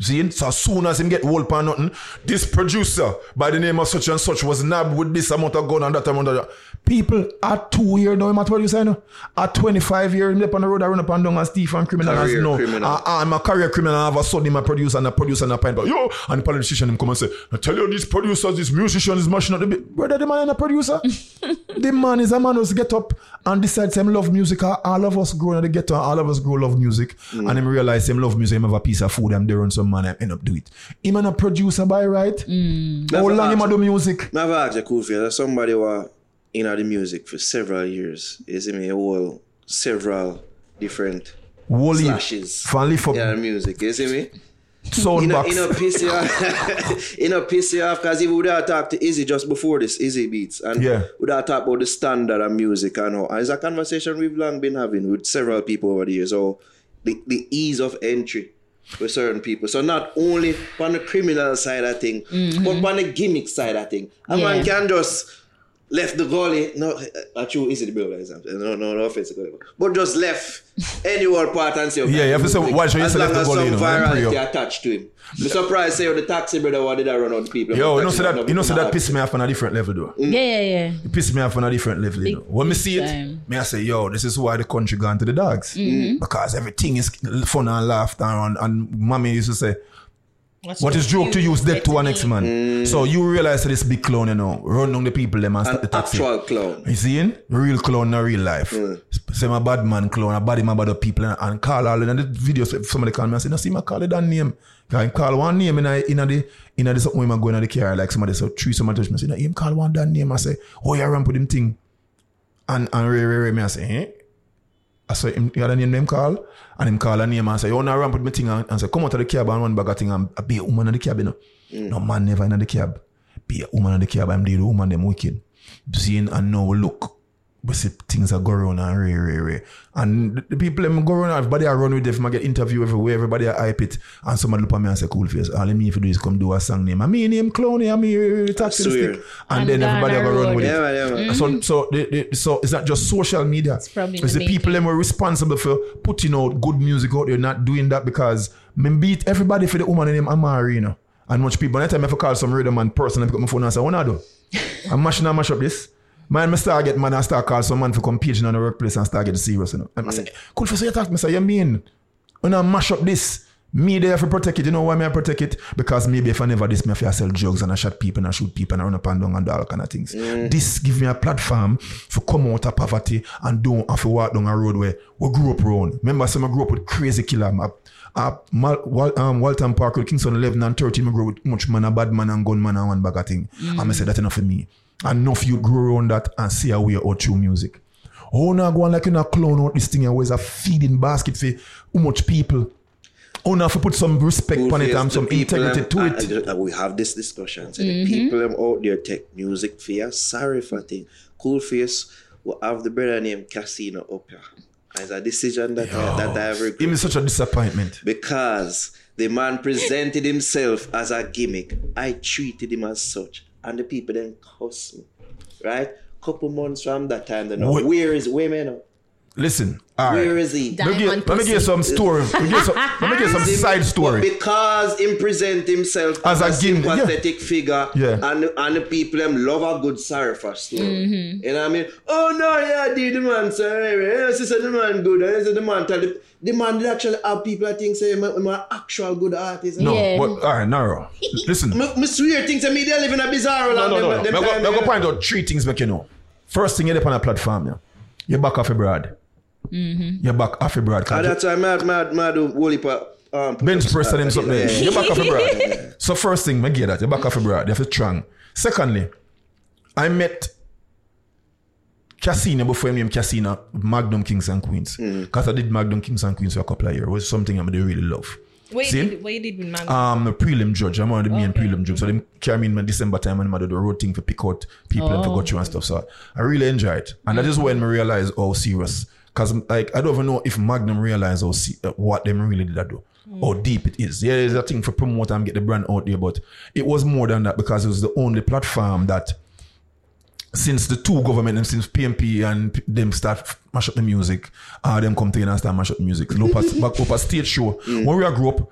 Seeing so as soon as him get hold pan nothing, this producer by the name of such and such was nabbed with this amount of gun and that amount of people at two years now him a producer you know. At 25 years him up on the road I run up and down as thief and criminal as Career no. criminal. Uh, I'm a career criminal and all of a sudden him a producer and a producer and a pint. But yo, and the politician him come and say, I tell you these producers, these musicians is mashing up the bit. Brother, the man is a producer. [laughs] the man is a man who's get up and decide him love music. All of us grow in the ghetto, all of us grow love music. Mm. And him realize him love music, him have a piece of food, and they run some man and end up do it. Him and a producer by right. How Never long him a do music? Now, I've asked you, cool for you, somebody who in the music for several years. Is see me, whole several different Wally. slashes. Finally for Yeah, music. You see me? Sound You know, box. you know, piss you off. [laughs] you know, piss you off because he would have talked to Izzy just before this, Izzy Beats. And Yeah. would have talked about the standard of music and how. And it's a conversation we've long been having with several people over the years. So the, the ease of entry for certain people. So not only on the criminal side of thing, but mm-hmm. on the gimmick side I think. A man Yeah. can just left the goalie. No, uh, true, Izzy the Bill, example. No, no, no offense. to God, But just left any old part and say, okay, Yeah, you have to say, music, why should you as say left the as gully, some you know, and pray virality attached to him. I'm surprised say the taxi brother why did I run on people. Yo, you know, so that you know, so that become piss me off on a different level, though. Yeah, yeah, yeah. It pissed me off on a different level, you know. When me see it, time. me I say, yo, this is why the country gone to the dogs. Because everything is fun and laughter and, and mommy used to say, what is joke to use dead to our next man. So you realize that this big clown, you know, run down the people them and start An the taxi. actual clown. You seeing? Real clown, not real life. Say my bad man clown, a bad man bad up people and, and call all in the videos. If somebody call me and say, no, see me call it that name. Cause him call one name in a, in a the in a the something when I go in the car like somebody say three somebody touch me say no him call one that name I say oh you ramp with him thing and and Ray Ray Ray me I say eh I say him you got a name them call and him call a name and say oh, you wanna ramp with me thing and, and say come out of the cab and one bag of thing and be a woman in the cab you know? Mm. No man never in the cab. Be a woman in the cab. I'm the woman them wicked. Seeing and now look we see things are going on and rare, rare, rare. And the, the people them go around, everybody are run with them, I get interview everywhere, everybody are hype it. And somebody look at me and say, Koolface, all I need to do is come do a song name. I mean name Clowny, I mean taxi stick. And, And then everybody Ghana are run with Yeah, it. man, yeah, man. So, so, the, the, so it's not just social media. It's probably the, the people them were responsible for putting out good music out there, not doing that because me beat everybody for the woman in them Amari, you know. And much people, anytime I have to call some rhythm man person, I pick up my phone and say, what I do? [laughs] I'm mashing and mash up this. Man, I start get mad and start call some man for come paging on the workplace and start getting serious, you know. And I say, mm. cool for so you talk me, say, you mean? When I mash up this, me there for protect it. You know why me I protect it? Because maybe if I never this, me if I sell drugs and I shot people and I shoot people and I run up and down and do all kind of things. Mm. This give me a platform for come out of poverty and don't have to walk down a road where we grew up around. Remember, some I grew up with crazy killer. I, I, uh, Mal, Wal, um, Waltham Park with Kingston 11 and 13, I grew up with much man, a bad man and gunman and one bag of thing. Mm. And I said, that's enough for me. And enough you grow around that and see a way out through music. Oh, now go on like you know clown out this thing and always a feeding basket for how much people. Oh, now if you put some respect Cool on it face, and some people integrity them- to it. and- and uh, we have this discussion. So the mm-hmm. people them out there take music for you. Sorry for thing. Koolface will have the brother named Casino up here. It's a decision that I, that I have Him regret is such a disappointment. because the man presented himself as a gimmick. I treated him as such, and the people then cuss me. Right? Couple months from that time, they know where is women? Listen, all right. Where is he? Let me, give, let me give you some story. Let me give you some, [laughs] let me give you some Is him- side But story. because him present himself As as, a a gimmick, yeah. sympathetic figure, Yeah. and and the people them love a good surfer story. Mm-hmm. You know what I mean? Oh no, yeah, did the man say, yes, he said the man good, and he said the man tell the, the man did actually have people that think say I'm an actual good artist. No, Yeah. but all right, Naro. Listen. [laughs] Me, me swear things that me they live in a bizarre No, land. no, no, them- no. them Me go, time, me go yeah. point out three things make you know. First thing, you're up on a platform, yeah. You're back off your broad. You're back off your broad. And that's why mad, mad, mad, whole heap of, um, Bench press and them something there. Yeah. You're back off your broad. [laughs] So first thing, me get that. You're back off your broad. You have to strong. Secondly, I met Casino before I named Casino Magnum Kings and Queens. Because I did Magnum Kings and Queens for a couple of years. It was something I really love. What you See? did, what you did with man? Um, a prelim judge. I'm one of the main prelim judge. So them carry me in my December time and I do the road thing for pick out people and to go through and stuff. So I really enjoy it. And that is when I realize how serious. Cause like I don't even know if Magnum realize or se- uh, what them really did that do. How deep it is. Yeah, there's a thing for promote and get the brand out there, but it was more than that because it was the only platform that since the two government and since PNP and p- them start mash up the music, uh, them come together and start mash up the music. Look at [laughs] back up a stage show. When we grew up,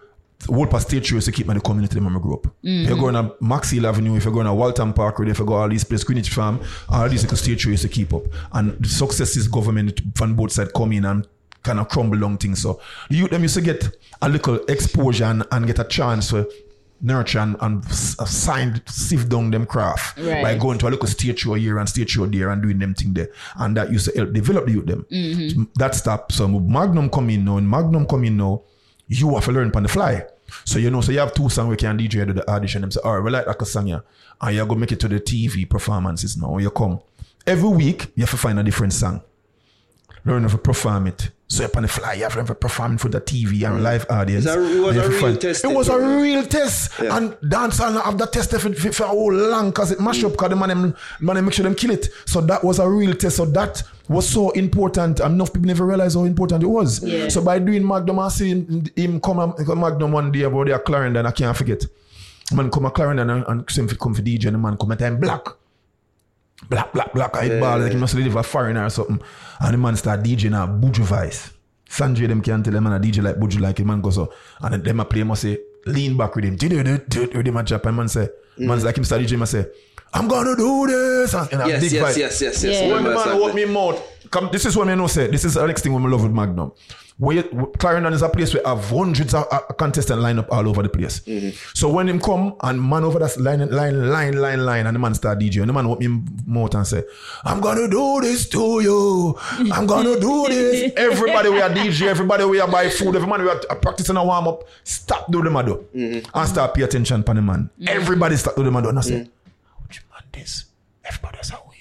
whole past show is to keep my the community them when we grew up. If you're going to Maxfield Avenue, if you're going to Waltham Park, Road, if you go all these places, Greenwich Farm, all these little stage shows to keep up. And the success is government from both sides come in and kind of crumble long things. So the youth them used to get a little exposure and, and get a chance to nurture and, and uh, sign, sift down them craft Right. by going to a little stage show here and stage show there and doing them thing there. And that used to help develop the youth them. So that stopped. So Magnum come in now, and Magnum come in now, you have to learn on the fly. So you know, so you have two songs we can DJ do the audition. Them say, all right, we like that song yeah. And you go make it to the TV performances now. You come. Every week, you have to find a different song learn to perform it. So up on the fly, you have to learn how to perform for the TV and mm. live audience. It was a real find- test, It was a real test. Yeah. And dancehall have that test for, for, a whole long because it mash up because the man, them, man them make sure them kill it. So that was a real test. So that was so important. And enough people never realize how important it was. Yeah. So by doing Magnum, I see him, him come and Magnum one day about their Clarendon, I can't forget. Man come a Clarendon and, and come for DJ and the man come at time black black, black, black, I ball like he must live a foreigner or something. And the man start DJing a Buju voice. Sanjay them can't tell them man a DJ like Buju like the man goes so. And then them a play must say, lean back with him. With him a chop and man say, mm. man's like him start DJing and say, I'm gonna do this. And, and a Yes, big yes, vibe. yes, yes, yes. Yeah. When the man something. open me mouth, come, this is what I know say. This is the next thing when we love with Magnum. Where Clarendon is a place where have hundreds of uh, contestants line up all over the place. Mm-hmm. So when him come and man over that line, line, line, line, line, and the man start DJ, and the man open me mouth and say, "I'm gonna do this to you. I'm gonna do this." [laughs] everybody we are DJ, everybody we are buy food, everybody we are uh, practicing a warm up. Stop do them a do, mm-hmm. and start pay attention pan the man. Mm-hmm. Everybody start do them a do, and I say, "What you man this?" Everybody a way.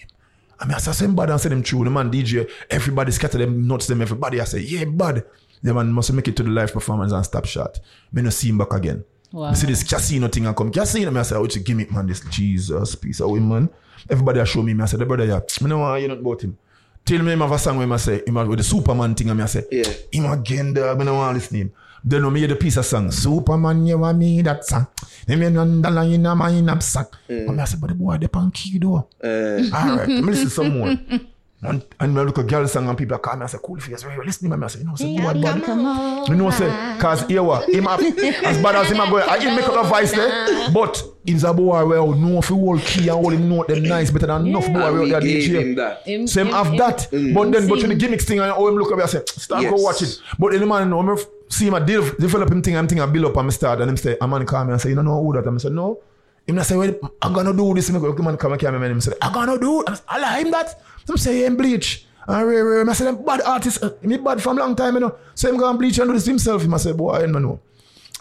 I mean, I say same bad and say them true. The man DJ, everybody scatter them nuts them. Everybody, I say yeah, bad. The man must make it to the live performance and stop shot. Me no see him back again. Wow. Me see this casino thing and come casino. Me I say, oh, it's a gimmick man. This Jesus piece of him man. Everybody I show me. Me I say, the brother yeah. Me no want to hear nothing about him. Till me him have a song where I say, him have with the Superman thing, and I say, Yeah. him again, dog, I don't want to listen to him. Then when me hear the piece of song, Superman, you want me that song. Him in underline in my knapsack. And I say, but the boy, the pan key though. Uh, All right, let me listen some more. [laughs] And, and I look at girl song and people call me and say, Koolface, right? Listen to me. I say, you know, say, boy, bad. Come on. You know, say, cause here what, him have, as bad as him a go, I him make up a voice there, but he's a boy where you know if you hold key and hold him note them nice better than enough boy and where we they are gave him DJ. that. Him- Same him- have him- that, but then but sing. when the gimmicks thing and oh him look up, I say, start go Yes. watch it. But then the man, when I see him a dev- develop him thing, I'm thinking I build up and I start and him say, a man call me and say, you don't know who that? And I say, no. Him not say, well, I'm gonna do this. Him go, man come and call me and say, I'm gonna do it. I like him that. Some say, him bleach. And Ray Ray, I say, them bad artist. uh, Me bad from long time, you know. So him go and bleach and do this himself. Him I say, boy, I don't know.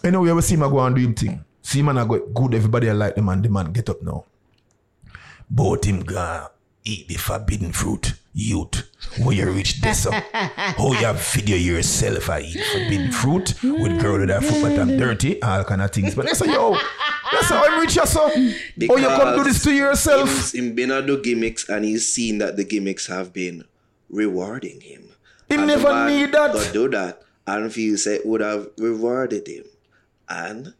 Know, we see him go and do him thing. See him man I go good, everybody I like the man, the man get up now. But him go eat the forbidden fruit, youth. Where you reach this up. [laughs] How you video yourself I eat forbidden fruit with girl with that foot but I'm dirty, all kind of things. But I say, yo, that's how I reach you so. Oh, you come do this to yourself. He's, him been a do gimmicks and he's seen that the gimmicks have been rewarding him. He And the never man need that. Go do that and feel say it would have rewarded him. And the-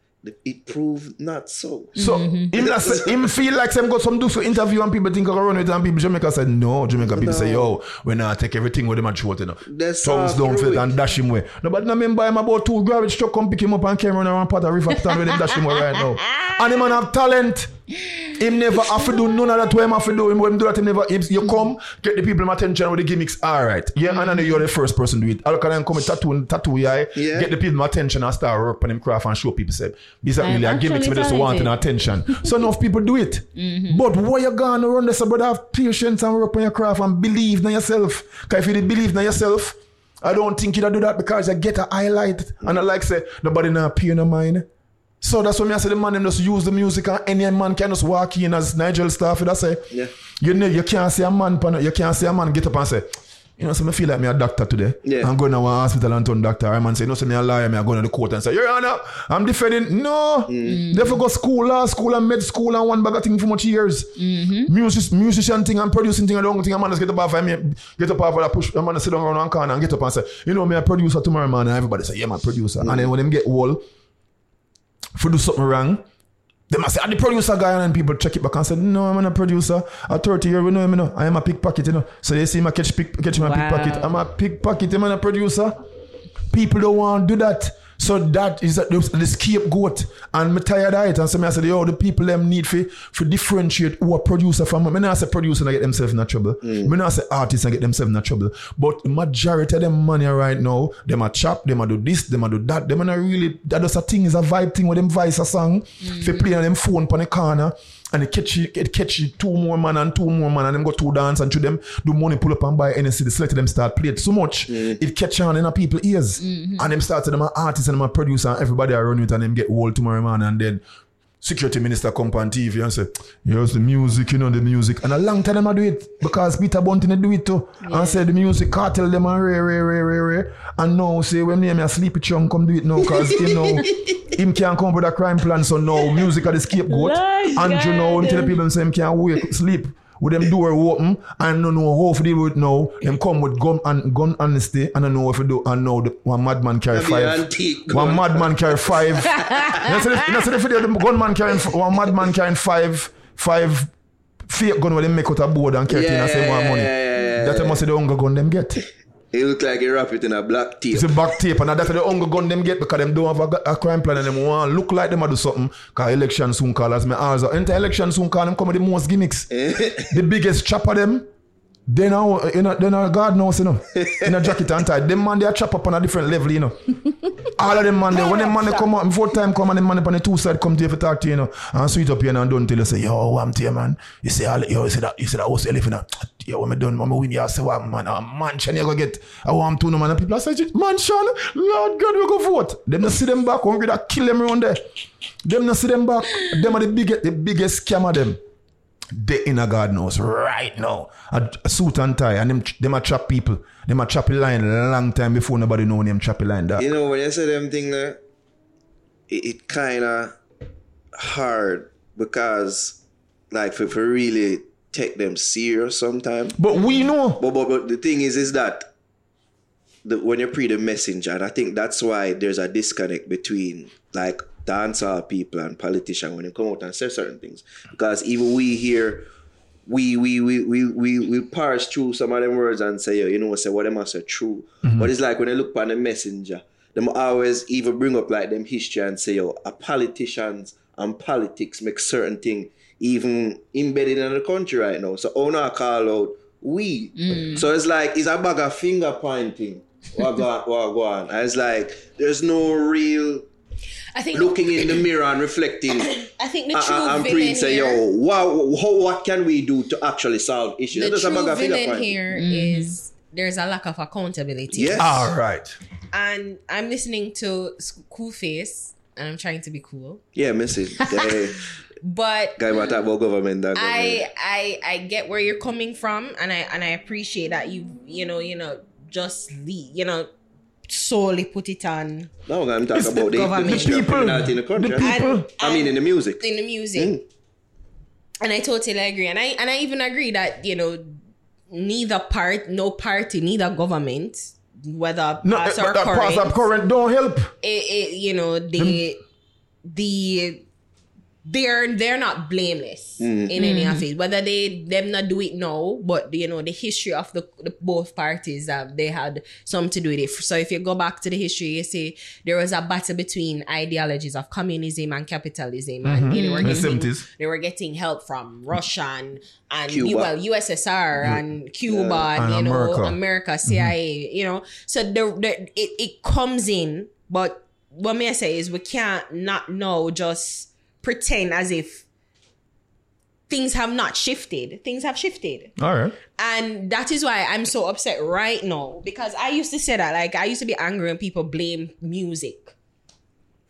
it proved not so. So him, say, him feel like some got some do for interview and people think I run with it and people Jamaica said no. Jamaica people say yo, we not take everything with them and throw it, you know. That's Thumbs all down for through it and dash him away. No, but no remember him about two garbage truck come pick him up and carry him around part of river stand with him dash him away right now. [laughs] And him man have talent. Him never have to do none of that. What him have to do. Him when him do that. Him never. Him, you come get the people attention with the gimmicks. All right. Yeah, and I know you're the first person to do it. I'll come and come with tattoo, tattoo, yeah. Yeah. Get the people attention and start work on him craft and show people say this is I'm really a gimmicks. Me actually just want an attention. so enough people do it. Mm-hmm. But why you gonna run this? But have patience and work on your craft and believe in yourself. Cause if you did believe in yourself, I don't think you'd do that because you get a highlight. And I like say nobody not pay no mind. So that's why I say the man them just use the music and any man can just walk in as Nigel Stafford. I say, Yeah. you know, you can't see a man, you can't see a man get up and say, you know, so I feel like me a doctor today. Yeah. I'm going to one hospital and turn doctor. I'm man say, no, so me a liar, me I go to the court and say, Your Honor, I'm defending. No. Mm. They for go school, law school and med school and one bag of thing for much years. Music, musician thing and producing thing and don't thing. A man just get up off of me, get up off of that push. A man just sit down around one corner and get up and say, you know, me a producer tomorrow, man. And everybody say, yeah, man, producer. And then when them get old, for do something wrong, they must say, I'm the producer guy, and then people check it back and say, No, I'm not a producer. At 30 years, we know him, you know. I am a pickpocket, you know. So they see me catch pick, catch my Wow. pickpocket. I'm a pickpocket, I'm not a producer. People don't want to do that. So that is the, the scapegoat. And me tired of it. And so me I said, yo, the people them need for, for differentiate who a producer from. Me not say producer and get themselves in a trouble. Mm. Me not say artists and get themselves in a trouble. But majority of them money right now, them a chop, them a do this, them a do that. Them a not really, that just a thing is a vibe thing with them voice a song. If you mm. play on them phone on the corner, and it catch you, it catch you two more man and two more man and them go two dance and to them. Do money pull up and buy NSC, the select them start play it so much. Mm. It catch on in a people ears. Mm-hmm. And them start to them a artist and them a producer and everybody are running it and them get old tomorrow man and then security minister come on TV and say here's the music you know the music. And a long time them a do it because Peter Bunting they do it too. And say the music cartel them and ray ray ray ray ray and now say when name a sleepy Chang come do it now cause you know [laughs] him can't come up with a crime plan so now music are the scapegoat Lord and you know him tell the God. people say him can't wake sleep with them door open and no know how to deal with it now? Them come with gun and gun honesty and I know what to do. And now the, one madman carry five. one madman carry five. [laughs] You know see the- you the video? The gunman carrying f- one madman carrying five five fake gun where they make out a board and carry it in and say more money. Yeah, yeah, yeah, that must be the hunger gun them get It look like he wrap it in a black tape. it's a black tape and that's the hunger gun them get because them don't have a, a crime plan and them want look like them a do something cause election soon call as me also enter election soon call them come with the most gimmicks. Eh. The biggest chopper them they know, you know they know God knows you know in a jacket and tie. Them man they a chop up on a different level you know. [laughs] All of them man they when them man they come out before time come and them man up on the two side come to you for talk to you, you know and sweet up here and done till you say yo I'm to you man? You say all yo you say that you say that house you live in a yo when me done when me win you say what man a mansion you go get? I want to know man. And people say mansion? Lord God we go vote them not see them back hungry that kill them around there. Them not see them back. Them are the biggest the biggest scammer them they inner a God knows right now. A, a suit and tie, and them them a trap people. Them a trap line a long time before nobody know them trap line. That You know, when you say them thing there, it, it kind of hard because, like, for, for really take them serious sometimes. But we know. But, but but the thing is, is that the, when you pre the messenger, and I think that's why there's a disconnect between like dancehall people and politicians when they come out and say certain things. Because even we here, we we we we we, we parse through some of them words and say, yo, you know, say what them are say true. Mm-hmm. But it's like when they look on the messenger, them always even bring up like them history and say, yo, a politicians and politics make certain thing even embedded in the country right now. So owner call out we. Mm. So it's like it's a bag of finger pointing. What go on, [laughs] what go on. And it's like there's no real I think looking in the mirror and reflecting [coughs] I think the and, true and villain praying say, here, yo, what, how, what can we do to actually solve issues? the There's a true bag of finger villain pointing. here mm-hmm. is there's a lack of accountability. Yes. All right. And I'm listening to Koolface and I'm trying to be cool. Yeah, message. [laughs] But Guy what talk about government that government. I I I get where you're coming from and I and I appreciate that you you know, you know, just leave, you know, solely put it on No, I'm talking about the, the government. history People. criminality in the country. The people. And- I mean in the music. in the music. Mm. And I totally agree. And I and I even agree that, you know, neither part, no party, neither government, whether No, past eh, but or current, past current don't help. it, it, you know, hmm. the the they're they're not blameless mm-hmm. in any of mm-hmm. it. Whether they them not do it now, but you know the history of the, the both parties um, they had some to do with it. So if you go back to the history, you see there was a battle between ideologies of communism and capitalism, and mm-hmm. you know, they were The getting 70s. they were getting help from Russia and, and Cuba. well USSR and Cuba and, And you know America. America, CIA, you know. So the, the it, it comes in, but what may I say is we can't not know just pretend as if things have not shifted. Things have shifted. All right. And that is why I'm so upset right now. Because I used to say that, like I used to be angry when people blame music.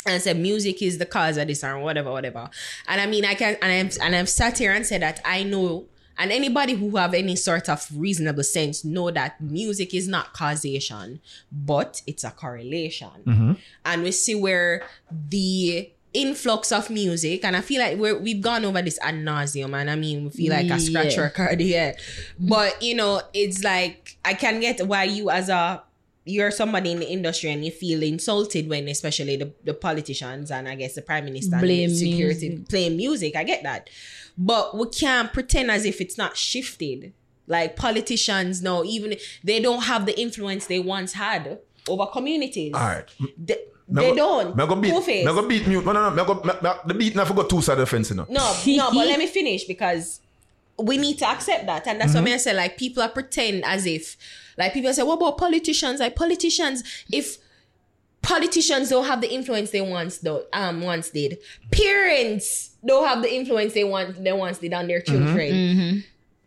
And said music is the cause of this or whatever, whatever. And I mean I can and I've and I've sat here and said that I know and anybody who have any sort of reasonable sense know that music is not causation, but it's a correlation. Mm-hmm. And we see where the influx of music, and I feel like we're, we've gone over this ad nauseum, and I mean, we feel like a scratch Yeah. record [laughs] here. But, you know, it's like, I can get why you as a you're somebody in the industry and you feel insulted when especially the, the politicians and I guess the prime minister and Blame the security music. play music. I get that. But we can't pretend as if it's not shifted. Like politicians now, even they don't have the influence they once had over communities. All right. They, Me they go- don't. Me go beat. Two-Face. Me go beat mute. No, no, no. Me go, me, me, the beat never go two side of the fence, you know. No, no, but let me finish because we need to accept that. And that's what mm-hmm. I say. Like people are pretend as if like people say, what about politicians? Like politicians, if politicians don't have the influence they once do, um once did, parents don't have the influence they want they once did on their mm-hmm. children. Mm-hmm.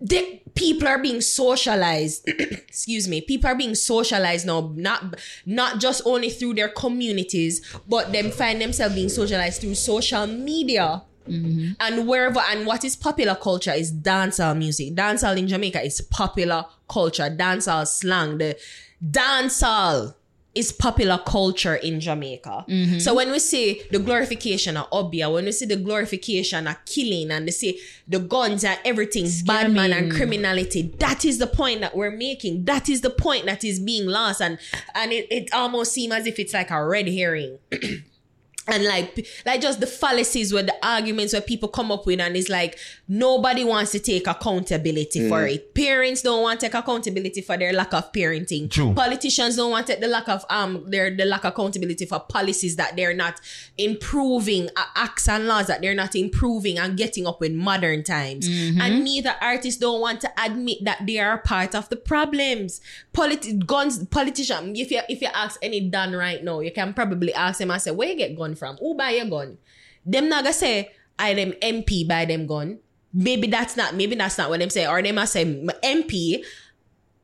The, people are being socialized [clears throat] excuse me people are being socialized now not not just only through their communities but them find themselves being socialized through social media mm-hmm. and wherever and what is popular culture is dancehall music. Dancehall in Jamaica is popular culture. Dancehall slang. The dancehall is popular culture in Jamaica. Mm-hmm. So when we see the glorification of Obeah, when we see the glorification of killing and they see the guns and everything, bad man and criminality, that is the point that we're making. That is the point that is being lost. And and it, it almost seems as if it's like a red herring [clears throat] and like like just the fallacies where the arguments where people come up with and it's like nobody wants to take accountability for it. Parents don't want to take accountability for their lack of parenting. True. politicians don't want to take the lack of um their the lack of accountability for policies that they're not improving uh, acts and laws that they're not improving and getting up with modern times. And neither artists don't want to admit that they are part of the problems. Politi- guns politician if you if you ask any Dan right now you can probably ask him and say where you get gun from who buy your gun them not gonna say I them MP buy them gun maybe that's not maybe that's not what them say or they must say MP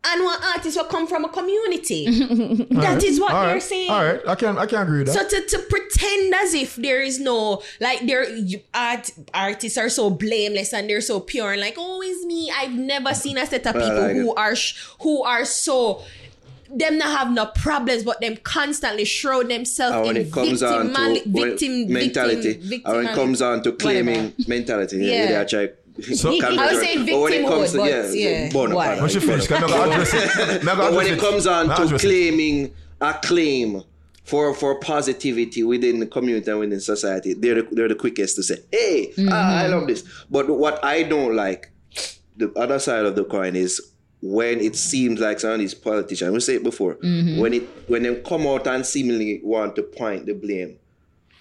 and one artist will come from a community [laughs] That is what All they're right. saying All right. I can I can agree with so that. to, to pretend as if there is no like there you- art artists are so blameless and they're so pure and like oh it's me I've never seen a set of people like who it. are sh- who are so them not have no problems but them constantly show themselves And when in it comes on to victimali- when- victim mentality, victim, and when it comes on to claiming whatever. mentality, Yeah. yeah. they are So- [laughs] conversion. I was saying But when it victimhood, comes to- but yeah, yeah, born why? upon When she it. finish, can address it? [laughs] May But when address it comes on to address it? claiming a claim for for positivity within the community and within society, they're the, they're the quickest to say, "Hey, ah, I love this." But what I don't like, the other side of the coin is when it seems like some of these politicians, we say it before, mm-hmm. when it when they come out and seemingly want to point the blame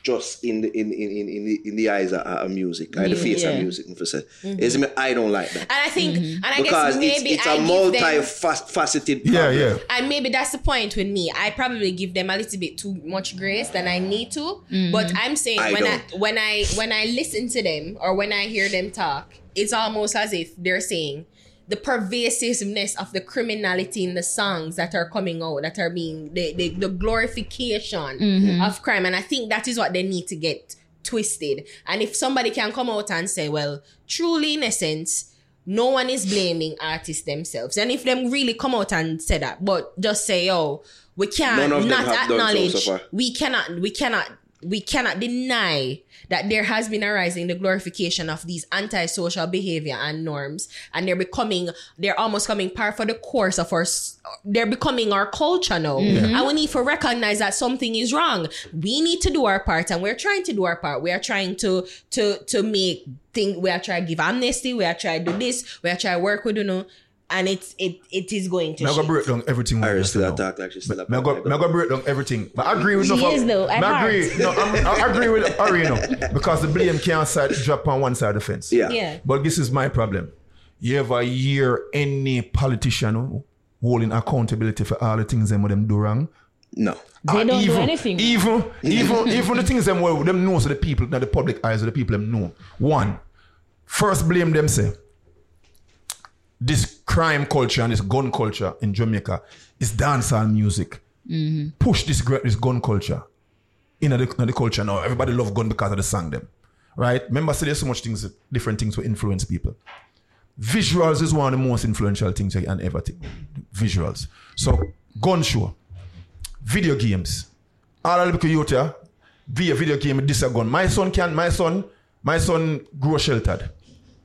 just in the in in in, in the in the eyes of, of music, and the face Yeah. of music, if I say, It's I don't like that And I think, mm-hmm. and I because guess it's, maybe it's I a give them, multifaceted Yeah, problem. yeah. and maybe that's the point with me. I probably give them a little bit too much grace than I need to. Mm-hmm. But I'm saying I when I don't. when I when I listen to them or when I hear them talk, it's almost as if they're saying the pervasiveness of the criminality in the songs that are coming out that are being the the, the glorification mm-hmm. of crime. And I think that is what they need to get twisted. And if somebody can come out and say, well, truly in essence, no one is blaming artists themselves. And if them really come out and say that, but just say, oh, we can't None of them not have so acknowledge, so we cannot, we cannot, we cannot deny that there has been a rise in the glorification of these antisocial behavior and norms, and they're becoming, they're almost coming par for the course of our, they're becoming our culture now, mm-hmm. and we need to recognize that something is wrong. We need to do our part, and we're trying to do our part. We are trying to to to make thing. We are trying to give amnesty. We are trying to do this. We are trying to work with you know, and it's it it is going to. May I go shit. break down everything. what you Iris say still now. attack like she's still a I go, may I go break down everything. But I agree with She enough is though, I agree. No, I'm, I agree with [laughs] Ari, you know, because the blame can't side, drop on one side of the fence. Yeah. Yeah. But this is my problem. You ever hear any politician holding accountability for all the things them what them do wrong? No. They Ah, don't do even, anything. Even, [laughs] even, even the things them well, them know so the people, not the public eyes of the people them know. One, first blame them say, this crime culture and this gun culture in Jamaica is dancehall music. Mm-hmm. Push this this gun culture in the, in the culture now. Everybody love gun because of the song them. Right? Remember, say there's so much things, different things will influence people. Visuals is one of the most influential things you can ever think. Visuals. So, gun show, video games. All of the youth here, be a video game, this a gun. My son can, my son, my son grow sheltered.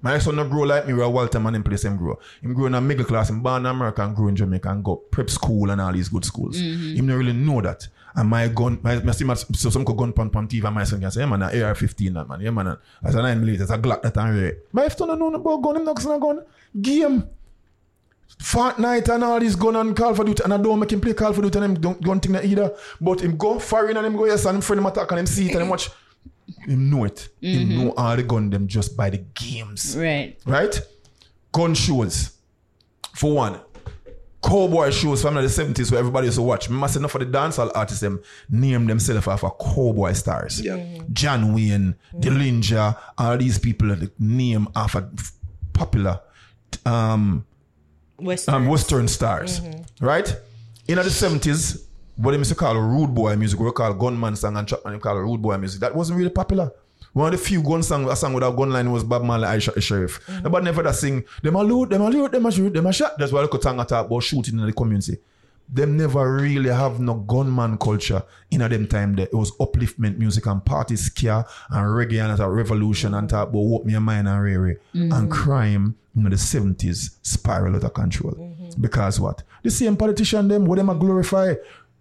My son not grow like me where Walter man in place him grow. Him grow in a middle class, him born in America and grow in Jamaica and go prep school and all these good schools. Mm-hmm. Him not really know that. And my gun, my, my see my, so some gun pan pan TV and my son can say, yeah man, an AR-15 that man, yeah man, as a 9 millimeter, it's a Glock that and rare. My son don't know about gun, him not gun. Game. Fortnite and all this gun and Call for Duty and I don't make him play Call for Duty and him don't gun thing that either. But him go foreign and him go yes and him friend him attack and him see it and him [laughs] watch. Him know it. Him know all the gun them just by the games. Right. Right? Gun shows. For one. Cowboy shows from the 70s where everybody used to watch. Remember, say enough of the dancehall artists them name themselves after cowboy stars. Yeah. John Wayne, Dillinger, all these people that name after popular um Western. um, Western stars, right? In the 70s, what they used to call rude boy music, we call gunman song and chapman, they call rude boy music, that wasn't really popular. One of the few gun song, a song without gun line was Bob Marley, I shot the sheriff. Mm. Nobody never that sing, them a loot, them a loot, them a shoot, them a shot. That's why they could talk about shooting in the community. Them never really have no gunman culture in a them time there. It was upliftment music and party scare and reggae and a revolution and talk about what me a mind and rare and mm-hmm. crime in the 70s spiral out of control. Mm-hmm. Because what? The same politician them, what them a glorify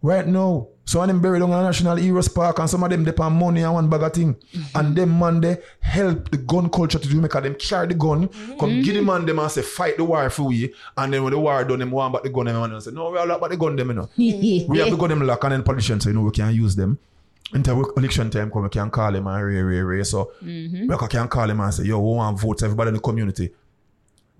right now. Some of them buried on a National Heroes Park and some of them depend money and one bag of thing. Mm-hmm. And them man they help the gun culture to do make them carry the gun, mm-hmm. come give the man them and say fight the war for we. And then when the war done, them want back the gun them and say, No, we all about the gun them, you know. [laughs] we have to gun them lock and then politicians say, you know, we can use them. Until election time come, we can call them and ray, ray, ray. So mm-hmm. we can call them and say, yo, we want votes, everybody in the community.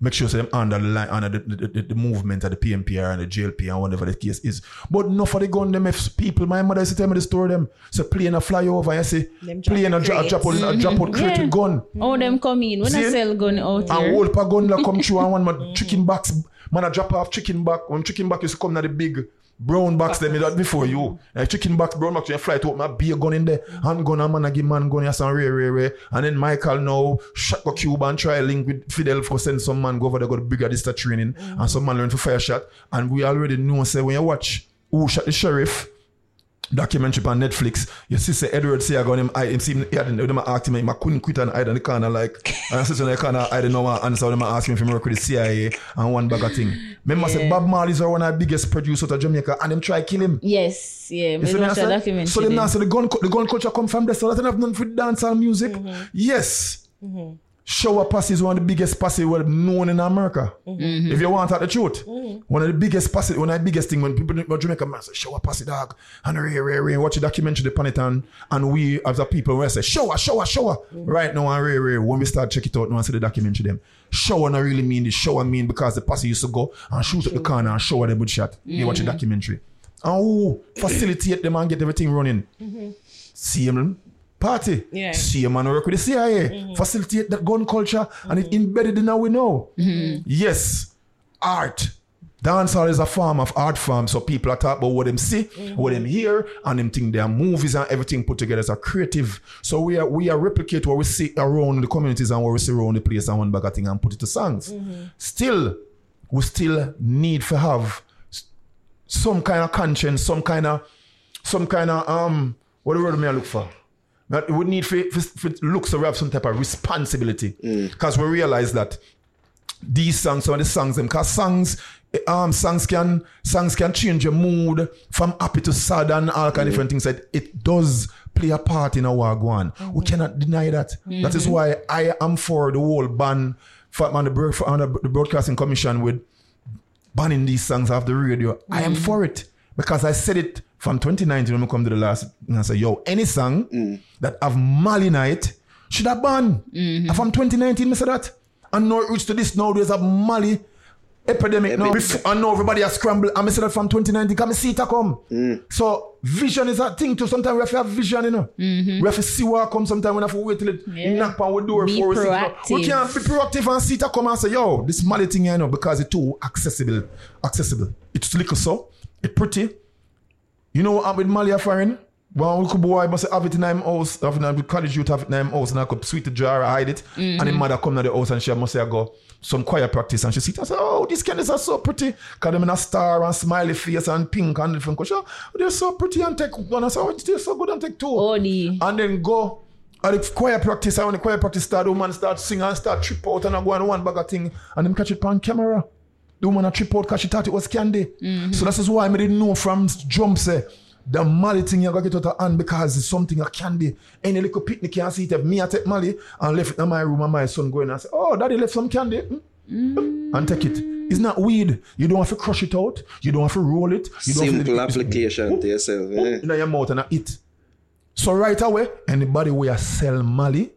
Make sure say them under the line, under the, the, the, the movement of the PMPR and the JLP and whatever the case is. But enough for the gun them if people, my mother used to tell me the story them. So plane a fly over I say, Them drop plane a, the dra- a drop out, a drop out crate [laughs] Yeah. with gun. How them come in? When See? I sell gun out And here. whole pa gun like come [laughs] through and one my chicken box. Man, I drop off chicken back. When chicken back used to come in the big brown box them that before you. Like chicken box, brown box, you fly to my beer gun in there. Hand gun, and man, I give man gun, yes, and rare, rare, rare. And then Michael now shot go Cuba and try link with Fidel for send some man go over there, got bigger this training. And some man learn to fire shot. And we already know, say, when you watch who shot the sheriff, documentary on Netflix. Your sister Edward say I got him. I him see him. He had them asked him. I couldn't quit and hide in the corner like. And I said in the corner. I didn't know what answer. Them ask him if he work with the CIA and one bag of thing. Remember, say Yeah. Bob Marley's one of the biggest producer to Jamaica, and them try kill him. Yes, yeah. You We see me watch a documentary. So them now say the gun the gun culture come from there. So that have nothing for dancehall music. Mm-hmm. Yes. Shower Posse is one of the biggest posse well known in America. Mm-hmm. If you want out the truth, one of the biggest posse, one of the biggest thing when people in Jamaica man say Shower Posse dog and ray ray ray watch the documentary upon it and and we as a people we say shower shower shower Mm-hmm. right now and ray ray when we start check it out now and see the documentary them shower not really mean the shower mean because the posse used to go and shoot at the corner and shower them with shot. You watch the documentary and who facilitate them and get everything running. See them party. Yeah. See a man work with the CIA. Mm-hmm. Facilitate that gun culture and it mm-hmm. embedded in how we know. Mm-hmm. Yes, art. Dancehall is a form of art form, so people are talking about what them see, what them hear, and them think their movies and everything put together as a creative. So we are we are replicate what we see around the communities and what we see around the place and one bag of thing and put it to songs. Still, we still need to have some kind of conscience, some kind of some kind of um what the word may I look for? That we need for, for, for look so we have some type of responsibility. Mm. Because we realize that these songs, some of the songs, them cause songs, um, songs can songs can change your mood from happy to sad and all kind of mm. different things. That it does play a part in our go on. We mm. cannot deny that. That is why I am for the whole ban for on the, for, on the, the broadcasting commission with banning these songs off the radio. I am for it because I said it from 2019 when we come to the last. And I say, yo, any song that have Molly night should have banned. Mm-hmm. And from 2019, I said that. And now it reached to this nowadays of Molly epidemic now. Before, and now everybody has scrambled. And I said that from 2019, come see it a come. Mm. So vision is a thing too. Sometimes we have to have vision, you know. Mm-hmm. We have to see what come. Sometimes we have to wait till it Yeah. knock on our door Be before we see it. We can't be proactive and see it a come and say, yo, this Molly thing, you know, because it's too accessible. Accessible. It's little so. It's pretty. You know what happened with Malia foreign? Well, we could boy must have it in him house, have it in college youth have it in him house, and I could sweet the jar, hide it, and the mm-hmm. mother come to the house and she must say I go some choir practice and she sit and say, Oh, these candies are so pretty. Cause them in a star and smiley face and pink and different color. Oh, they're so pretty and take one and say, Oh, they're so good and take two. The And then go at the choir practice, and when the choir practice start, the woman start sing and start trip out and I go on one bag of thing and them catch it on camera. The woman a trip out because she thought it was candy. So that's why I didn't know from jump say the Molly thing you gotta get out of hand because it's something a candy. Any little picnic can see it. If me I take Molly and left it in my room and my son going and say, Oh, daddy left some candy. Hmm? And take it. It's not weed. You don't have to crush it out. You don't have to roll it. You don't have to Simple application to yourself. eh? in your mouth and I eat. So right away, anybody where I sell Molly,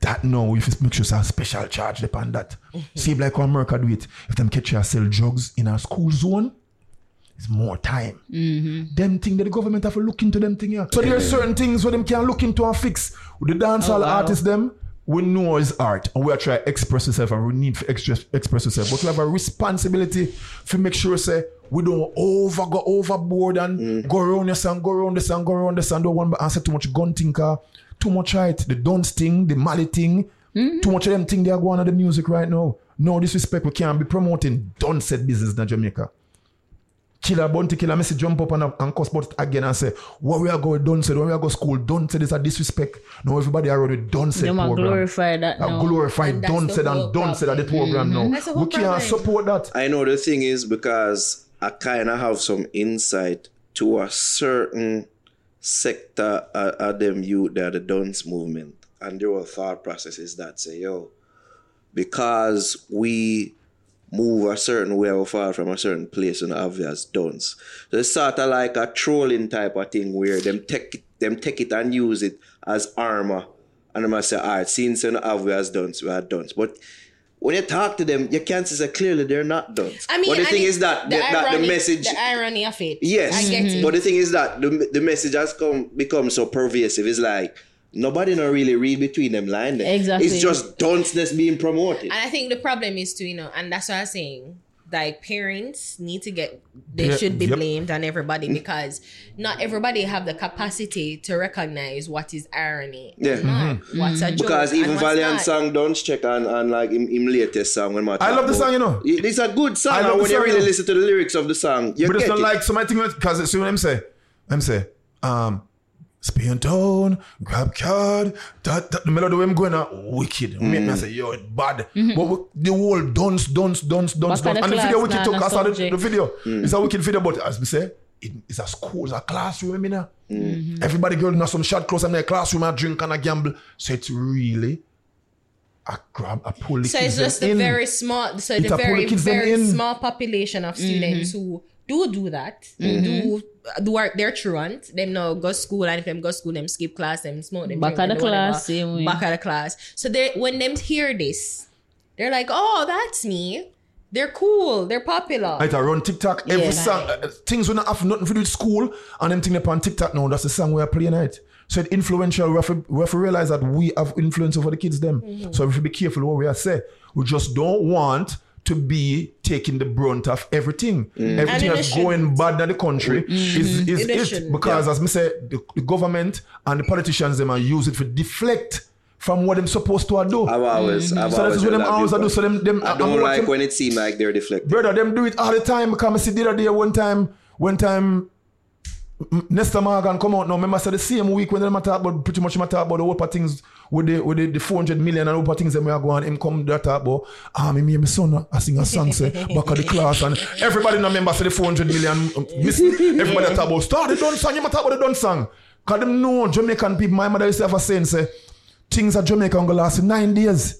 that now if it make sure it's a special charge upon that. Mm-hmm. See like how America do it. If them catch you sell drugs in a school zone, it's more time. Mm-hmm. Them thing that the government have to look into them thing here. So there are certain things where them can look into and fix. With the dancehall oh, wow. artists them, we know it's art and we are trying to express ourselves and we need to express, express ourselves. But we have a responsibility to make sure say we don't over go overboard and mm. go around this and go around this and go around this and don't want to answer too much gun thinker, too much right, the dance thing, the Molly thing, mm-hmm. too much of them thing they are going on the music right now. No disrespect, we can't be promoting done said business in Jamaica. Killer Bounty Killer, Messi jump up and, and cuss about it again and say, what we are going done said, when we are go school, done said is a disrespect. No, everybody around with done said them a program. glorify that A now. glorified And that's done the said whole and done said at the program now. That's the whole We can't problem. support that. I know the thing is because I kind of have some insight to a certain sector of, of them youth that the dance movement and their thought process is that say yo because we move a certain way or far from a certain place and obvious dance. So it's sort of like a trolling type of thing where them take it, them take it and use it as armor. And I must say all right since know obvious dance we are dance. But when you talk to them, you can't see clearly they're not done. I mean, but the and thing is that the, that the irony- message, the irony of it. yes, I get it. but the thing is that the, the message has come become so pervasive. It's like nobody not really read between them lines. Exactly. It's just dunceness being promoted. And I think the problem is too, you know, and that's what I'm saying. Like parents need to get they Yeah, should be yep. blamed on everybody because not everybody have the capacity to recognize what is irony. Yeah. and not What's a joke Because even Valiant not. song don't check on, on like him, him latest song when I love the song, you know. It's a good song. I love and the when you really you know. listen to the lyrics of the song, you But it's not it. like somebody think because see what I'm say. I'm say, um, spin down, grab card, that, that the melody when I'm going out wicked. Make Mm. me say, yo, it bad. But we- the whole dance, dance, dance, dance, Back dance. And the the video class, wicked nah, too, nah, cause I saw the, the video. Mm. It's a wicked video, but as we say, it, it's a school, it's a classroom, I mean, now. Mm. Everybody girl in some shot clothes, I'm in a classroom, I drink and I gamble. So it's really, I grab, I pull the So kids it's just them the in. very small, so It the a very the kids them very in. small population of students who do do that, do do work their truant. Them now go school and if them go school, them skip class, them smoke, them Back drink, of the them whatever. class, same way. Back of the class. So they when them hear this, they're like, oh, that's me. They're cool. They're popular. I to run TikTok every Yeah. song. uh, things we not have nothing to do with school and them thing up on TikTok now. That's the song we are playing it. So it's influential. We have, to, we have to realize that we have influence over the kids them. Mm-hmm. So we should be careful what we are say. We just don't want to be taking the brunt of everything. Mm. Everything Mm. And that's going bad in the country mm. is, mm-hmm. is It it. shouldn't. Because as me say, the, the government and the politicians them are use it for deflect from what they're supposed to do. I've always, I've so that always is what them always do. So them, them I I'm don't like watching- when it seems like they're deflecting. Brother, them do it all the time Come I see the other day one time, one time M- Nesta Morgan come out now. Remember, I said the same week when them a talk about pretty much them a talk about the whole things with the with the, the 400 million and whole things that we are going. Him come there talk about ah me me and my son I sing a song say back of the class and everybody now remember say the 400 million. um, Miss, everybody talk about start the done song. You might talk about the done song. Cause them know Jamaican people. My mother used to have a saying say things at Jamaica gonna last nine days.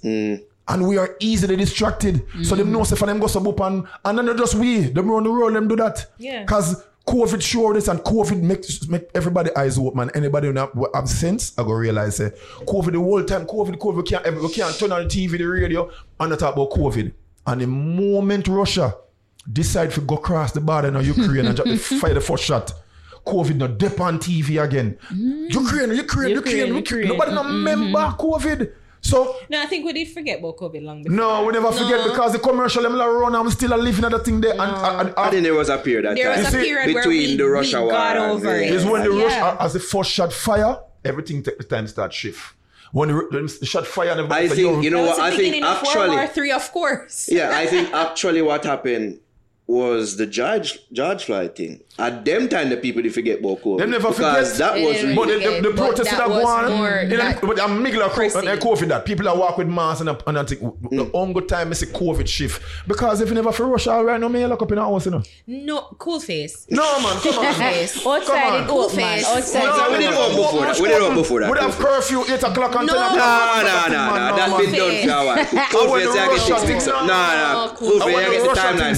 And we are easily distracted. So them know say for them go sub up and and then they just we, them run the road, them do that. Yeah. Cause COVID show this and COVID makes make everybody eyes open man. Anybody who have sense, I go realize say COVID the whole time, COVID, COVID, we can't we can't turn on the TV, the radio, and not talk about COVID. And the moment Russia decide to go across the border in Ukraine and just [laughs] fire the first shot. COVID not dip on TV again. Mm. Ukraine, Ukraine, Ukraine, Ukraine, Ukraine. Nobody not remember mm-hmm. COVID. So no, I think we did forget about COVID long before. no, we never forget No. because the commercial them like run. I'm still a living at the thing there. And, and, and I think there was a period that There time. was a see, period where between we, the Russia we war got and over the- it. is when the Yeah. rush as the first shot fire, everything take the time start shift. When the, when the shot fire, and everybody I think, you know what, I think beginning of World actually, War Three, of course. yeah, I think actually what happened was the judge George Floyd thing. At them time, the people did forget about COVID. Them never because forget. that They was didn't But the, forget, the, the but protest that that was go on, more in that but I'm migla pressing. and COVID that people that walk with masks and and I think Mm. the only time I a COVID shift because if you never for Russia right now, me lock up in a house, you know. No, Koolface. No man, come on. face. Come Outside on. it Cool open, man. face. Outside No, it we didn't open. go before that. We didn't go before that. We have curfew eight o'clock and No. ten o'clock. [laughs] Nah, nah, nah, nah. That's been done face. for a while. I Cool want face, the I get Russia six things thing. up. Nah, nah. No, Cool Koolface, I I want get the the Russia timeline.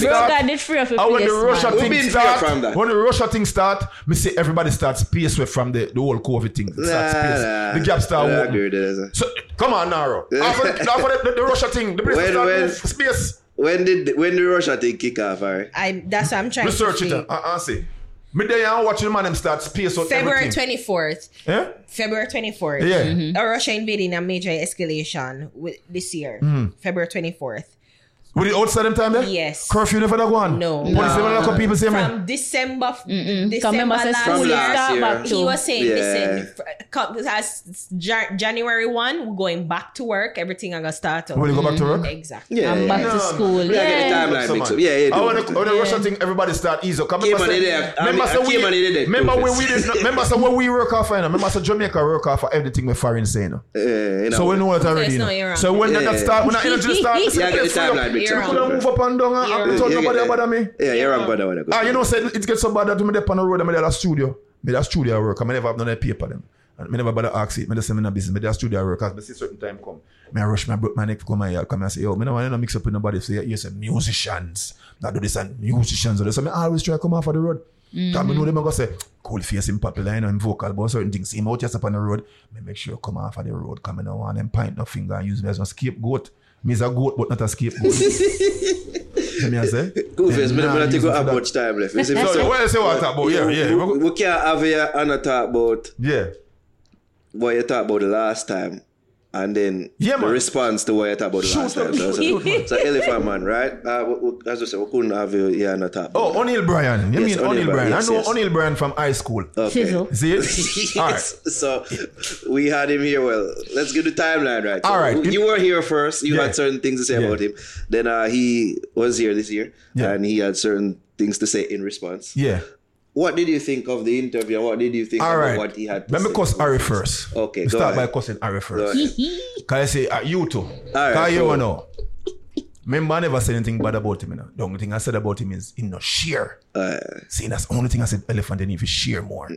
Thing fixed Bro, up. God did free of a I when the place, Russia man. Thing been free start, from that. when the Russia thing start, me see everybody starts space away from the, the whole COVID thing. It Nah, starts space. nah. The gap start I open. agree with that. So come on, Naro. [laughs] After, after the, the, the Russia thing, the place When- start when- move space. When did when the Russia thing kick off, alright? I that's what I'm trying Research to it. see. Uh, uh, see. Me there and watching the man them start space out February twenty fourth. Yeah? February 24th. Yeah. Mm-hmm. Uh, Russia invading a major escalation with, this year. Mm-hmm. February 24th. Were you outside them time there? Yes. Curfew never that one? No. Police never lock up people say me. From December, f- Come December last school From is last year. year. He was saying, Yeah. listen, come- as January 1, we're going back to work. Everything I'm going to start up. Will you go back to work? Exactly. Yeah, I'm yeah, back yeah. to school. Yeah, I get the Yeah. timeline So, mixed up. Yeah, yeah. I want the, when the Russia thing, everybody start ease up. Come Came remember on say- the day- I remember mean, say I came on the day, Remember when we [laughs] did, remember say when we work off, you know, remember say Jamaica work off for everything we foreign say, you know. Uh, you know. So we know it already. You know. So when that, that start, when that energy start, Yeah, [laughs] Yeah, get the timeline mixed You're up. Could I move up and down and You're and wrong. touch Yeah, nobody yeah, bother me? Yeah, you're wrong, brother. brother. Ah, you know, say it gets so bad that me there on the road, I'm there at studio. Me there studio work, I never have none of the paper them. And me never bother ask it. Me just say me no business. Me there studio work. Cause me see certain time come. Me I rush my broke my neck to come here. Come and say, yo, me no want to mix up with nobody. Say, you say musicians. Not do this and musicians. So me always try to come off of the road. Cause me know them I go say, Koolface him popular, you know, him vocal about certain things. See him out just up on the road. Me make sure come off of the road. Come in and want them pint no finger and use me as a scapegoat. Me is a goat, but not a scapegoat. [laughs] Me I say? Koolface, Them me nah don't think use we have much time left. You see, [laughs] So, what you say what I talk about? Yeah, yeah. We, we can't have here and talk about Yeah. what you talk about the last time and then Yeah, the man. response to what you talk about the Shoot last time. So, so, [laughs] Shoot, so Elephant Man, right? Uh, we, we, as I said, we couldn't have you here on the top. Oh, O'Neil Bryan. You Yes, mean O'Neil O'Neil Bryan, Bryan? yes, I know yes. O'Neil Bryan from high school. Okay. Sizzle. See it? [laughs] All right. So we had him here. Well, let's get the timeline right. So All right. You were here first. You Yeah. had certain things to say Yeah. about him. Then uh, he was here this year, Yeah. and he had certain things to say in response. Yeah. What did you think of the interview? What did you think All about what he had to Let say? me cuss Harry first. Okay, go Start ahead. by cussing Go first. [laughs] Can I say uh, you too? right, Cause you know. Remember, I never said anything bad about him. You know? The only thing I said about him is he no share. Uh, See, that's the only thing I said. Elephant didn't even share more.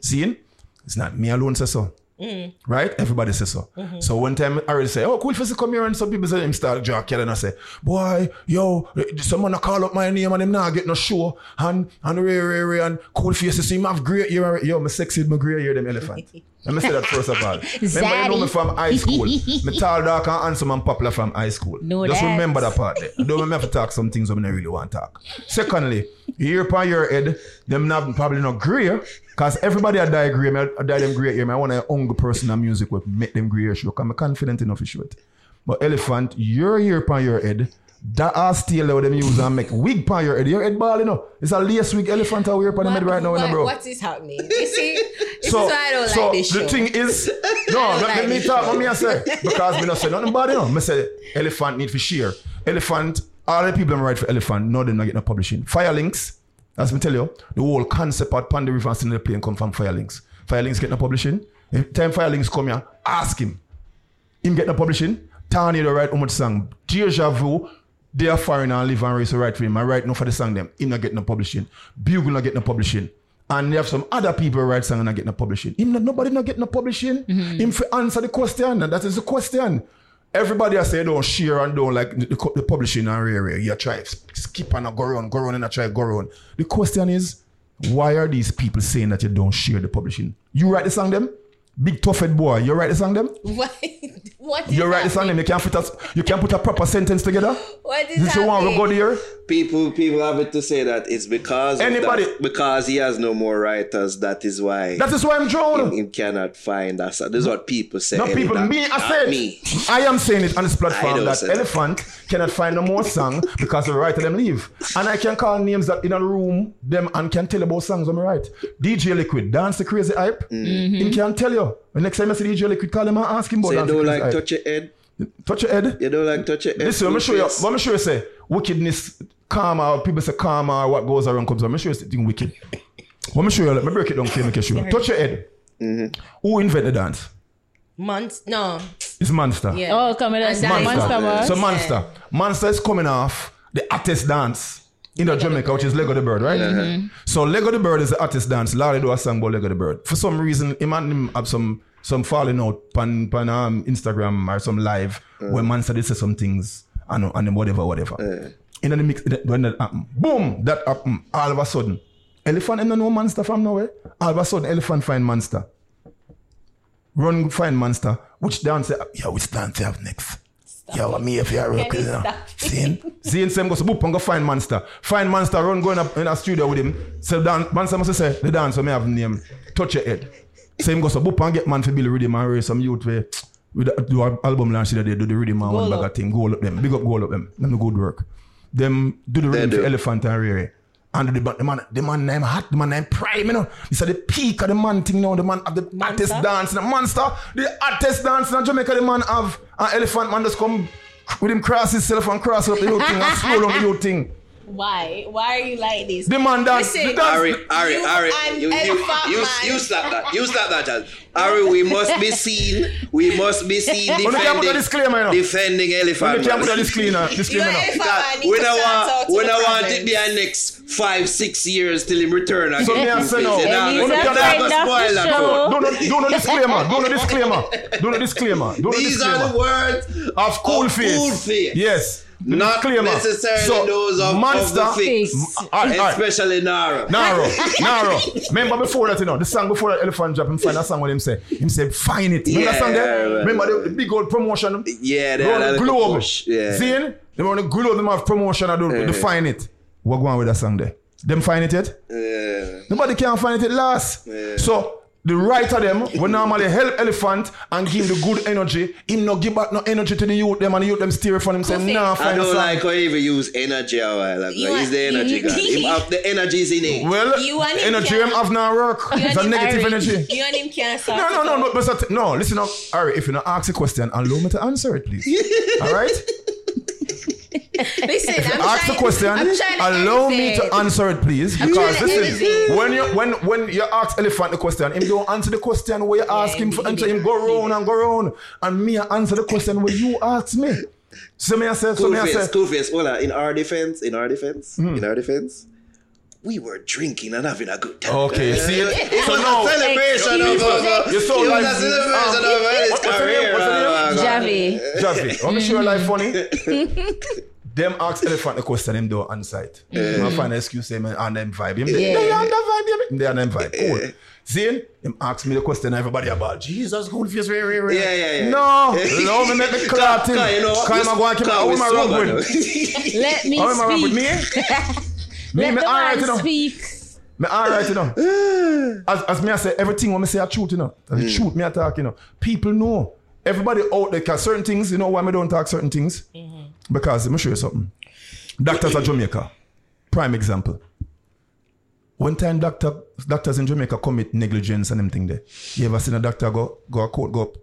See, it's not me alone say so. Mm. Right? Everybody says so. Mm-hmm. So one time I already say, oh, cool to come here, and some people say him start jack and I say, boy, yo, someone call up my name and him not get no show. And and Ray Ray Ray and Koolface to see him have great ear. Yo, me sexy, my great ear, them elephant. [laughs] Let me say that first of all. [laughs] Remember, you know me from high school. me [laughs] tall, dark, and handsome and popular from high school. Know Just that. remember that part there. Don't remember to talk some things when I really want to talk. Secondly, year per year head, them not probably not grey, because everybody a die grey, me a die them grey here. Me I want a younger person in music will make them grey show, I'm confident enough to show it. But elephant, your year per year head, that ass tail that them use and make wig per your head. Your head ball, you know. It's a lace wig elephant out here per the head right now, you what, bro. what is happening? You see, [laughs] this So, is why I don't so like this show. the thing is, [laughs] no, let, like me talk. What me I say [laughs] because me not say nothing about bad. You know, me say elephant need for share. Elephant, all the people them write for elephant, no, they not get no publishing. Firelinks, as me tell you, the whole concept at Pon de River and the plane come from Firelinks. Firelinks get no publishing. If time Firelinks come here, ask him. Him get no publishing. Tanya the write how much song. Deja Vu, they are foreign and live and race write for him. I write no for the song them. Him not get no publishing. Bugle not get no publishing. And they have some other people write song and not get no publishing. Him not, nobody not get no publishing. Mm-hmm. Him for answer the question. And that is the question. Everybody I say don't share and don't like the, the, the publishing and rare. You try skip and go around, go around and I try go around. The question is, why are these people saying that you don't share the publishing? You write the song them? Big tough head boy, you write the song them? [laughs] What? What is You write the song happening? them, you can't fit a, you can't put a proper sentence together? What is This you want to happening? go there? people people have it to say that it's because Anybody- that, because he has no more writers. That is why That is why I'm he, drowning. he cannot find us. This is what people say. No people, Not- me, I not said, me. I am saying it on this platform know, that sir. Elephant cannot find no more song because the writer them leave. And I can call names that in a room them and can tell about songs when I write. DJ Liquid, Dance the Crazy Hype, mm. he can tell you. The next time I see DJ Liquid, call him and ask him about So you Dance don't like touch your head. Touch your head. You don't like touch your head. Listen, let me show you. Yes. Let me show you. Say wickedness, karma. People say karma. What goes around comes. around. Let me show you something wicked. Let me show you. Let me break it down for you. Make you sure. Touch your head. Mm-hmm. Who invented dance? Months? No. It's Monster. Yeah. Oh, come in, that's And Monster what- Boss. So Monster. Monster is coming off the hottest dance in the Jamaica, which is Lego the Bird, right? Uh-huh. So Lego the Bird is the hottest dance. Larry do a song about Lego the Bird. For some reason, him and him have some some falling out pan, pan um, Instagram or some live Uh. where Monster did say some things and, and then whatever, whatever. In the mix, when that happen, boom, that happen, all of a sudden. Elephant, and no monster from nowhere. All of a sudden, elephant find monster. Run find monster. Which dance? Yeah, which dance you have next? Yeah, what me if you are Can you stop? Seeing? Seeing same goes boop and go find monster. Find monster, run going up in a studio with him. So dan- monster must say, the dancer may have name. Touch your head. Same goes so boop and get man for Billy Rhythm and raise some youth where with the, do a album launch that they do the rhythm and one Goal bag of up. thing. Goal up them. Big up goal up them. Them the good work. Them do the rhythm do. for elephant and rare. And the, the man, the man name hot, the man name prime, you know. This is the peak of the man thing now. The man of the hottest dance, the monster, the hottest dance in Jamaica. The man have uh, an elephant man just come with him cross himself and cross up the whole thing and slow down the whole thing. Why? Why are you like this? The man dance, Listen, the dance. Harry, Harry, You Harry, and you, you, you, you stop that. You stop that, Charles. Harry, we must be seen. We must be seen But we can't put a defending, disclaimer, defending elephant. you can't put a disclaimer, disclaimer You're elephant man we don't want, we don't want problems. it be our next five, six years till him return again. So me I say no. You know, He's we a can't friend go spoil that Do no, do no disclaimer. Do no disclaimer. Do no disclaimer. Do no These are the words Of cool of face. Koolface. Yes. The Not disclaimer. necessarily those of, monster. of the fix. Fix. All right, all right. Especially Naro. Naro, [laughs] Naro. Remember before that, you know, the song before that elephant drop, him find a song with him say, him say, find it. Remember that song there? right. Remember the, the big old promotion? Yeah, they They had on a the little globe. push. Yeah. Seeing? They on the globe, them have promotion, I do, Yeah. the find it. What going on with that song there? Them find it yet? Yeah. Nobody can find it at last. Yeah. So the right of them, we normally help elephant and give the good energy. Him not give back no energy to the youth them and the youth them steer from him say, Kofi. nah, I find don't like how he even use energy a while. Like, You he's the energy guy. Him have the energy is in him. Well, You and him energy can- him have now work. You It's a negative Ari, energy. You and him can't start. No, no, no, no, but no. Listen up, All right, If you not ask a question, allow me to answer it, please. [laughs] All right. [laughs] Listen, I'm ask the question. I'm trying to Allow me to answer it, please. I'm Because trying to listen, when you when when you ask elephant the question, him don't answer the question where you ask him for, answer him go round and go round, and me I answer the question where you ask me. So me I say, so Cool me I face, say, Koolface. Hold on. In our defense, in our defense, Hmm. in our defense, we were drinking and having a good time. okay, see, It so was now, a celebration of you it so was like, a celebration of his what's her name? career. What's her name? My God. Javi. Javi, let me show you life funny. [laughs] them ask elephant the question, him don't answer it. Mm. I find an excuse him and them vibe. Him, Yeah. they on the vibe, him, they on them vibe. Cool. Zane, him ask me the question, everybody about Jesus, good face, rare, rare, rare. Yeah, yeah, yeah. No, [laughs] no, me make me clot him. Cause, you know, Cause I'm going to keep cause my we my sober rub now. with. Let me How am I rub with speak. me? [laughs] Me, Let me the alright, you know. speak. Me alright, you know. [sighs] As, as me I say, everything when me say a truth, you know. The mm. truth me I talk, you know. People know. Everybody out there, cause certain things, you know why me don't talk certain things? Mm-hmm. Because let me show you something. Doctors of Jamaica, prime example. One time doctor, doctors in Jamaica commit negligence and them thing there. You ever seen a doctor go go a court go up,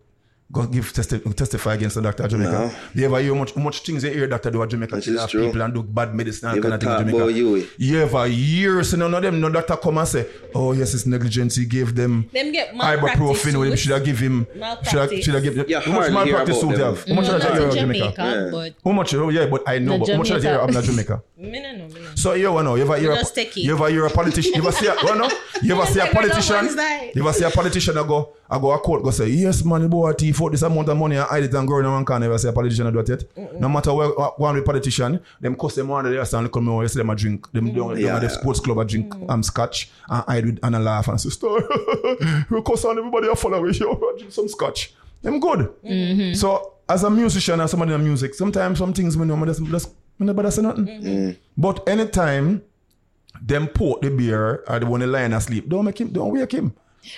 go give testi- testify against a doctor of Jamaica? No. You ever hear much much things you hear doctor do at Jamaica This is true. people and do bad medicine and kind of ever thing in Jamaica? about you, eh? You ever years and none of them no doctor come and say, Oh yes, it's negligence, he gave them Them get ibuprofen when suits. should have give him should have Malpractice. should have give You how much malpractice about suit you have? How much No, did I not hear in of Jamaica, Jamaica? but How much? Oh yeah, but I know. But how much did I hear Jamaica. of [laughs] Jamaica? Me no know, me no. So you know, you ever hear a, Just take you ever hear a politician, you ever see a, [laughs] you ever see a Like my loved politician, you ever see a politician I go, I go a court, go say, yes man, you boy thief out this amount of money I hide it and go in one corner, you ever see a politician do that yet? No matter where, what one with politician, them cuss them one day, and come over, oh, you see them a drink, them down, Yeah, down at the sports club a drink um, scotch and hide with and a laugh and say, "Star, you cuss on everybody, [laughs] I follow with you, drink some scotch. Them good. Mm-hmm. So as a musician and somebody in music, sometimes some things we know, I just, just, I never say nothing. Mm-hmm. Mm. But anytime them port the beer or the one the lying asleep, don't make him, don't wake him.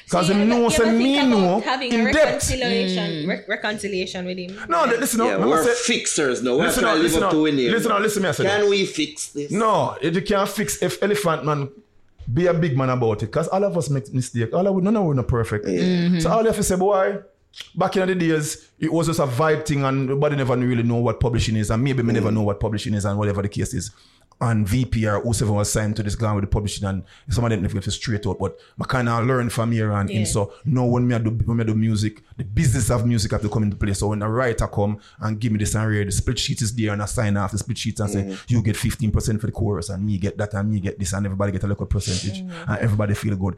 Cause So you him ever- know, you say ever me know having in depth. reconciliation, mm. re- reconciliation with him. No, li- listen, Yeah, up. we're say, fixers now. We're listen, trying up, to live listen, up up, to win listen, up, listen, me, I say. Can we fix this? No, you can't fix if elephant man be a big man about it. Cause all of us make mistake. All of we none of we not perfect. So all you have to say, boy, back in the days, it was just a vibe thing and nobody never really know what publishing is. And maybe me never mm. know what publishing is and whatever the case is. And VPR, or whoever was signed to this guy with the publishing and some of them never get it straight out. But I kind of learn from here and in. So now when me I do when me I do music, the business of music have to come into play. So when a writer come and give me this and read, the split sheet is there and I sign off the split sheet and say mm-hmm. you get 15% for the chorus and me get that and me get this and everybody get a little percentage mm. and everybody feel good.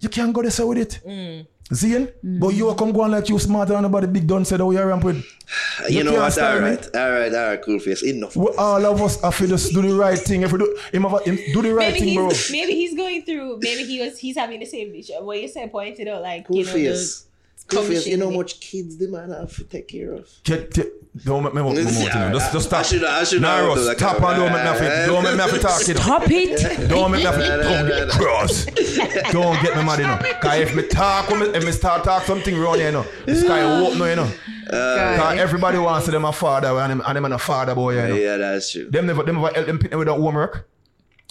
You can't go this way with it. Mm. See? But you come go on like you smarter than nobody big gun said how you ramp with. You, You know can't what? style All me. right, all right, all right. Cool face. Enough. We all of us have to just do the right thing. If we do, him have, him do the right Maybe thing, bro. he's [laughs] maybe he's going through. Maybe he was he's having the same issue. What you said pointed out, like Cool you know, face. Cool face. You know how much kids the man have to take care of. Get, get, don't make me walk Listen, my mouth, you. Just, just stop. I should- I should nah, not do stop and don't make me have to, don't make me have to [laughs] talk, you. Stop it. Don't make me have to, don't get cross. Don't get me mad, you know. Cause if me talk, when me, if me start talk something wrong, you know, this guy whoop no, you know. Uh, Cause everybody wants to them a father and them, and them and a father boy, you know. Yeah, that's true. Them never, them never help them pick them with that homework.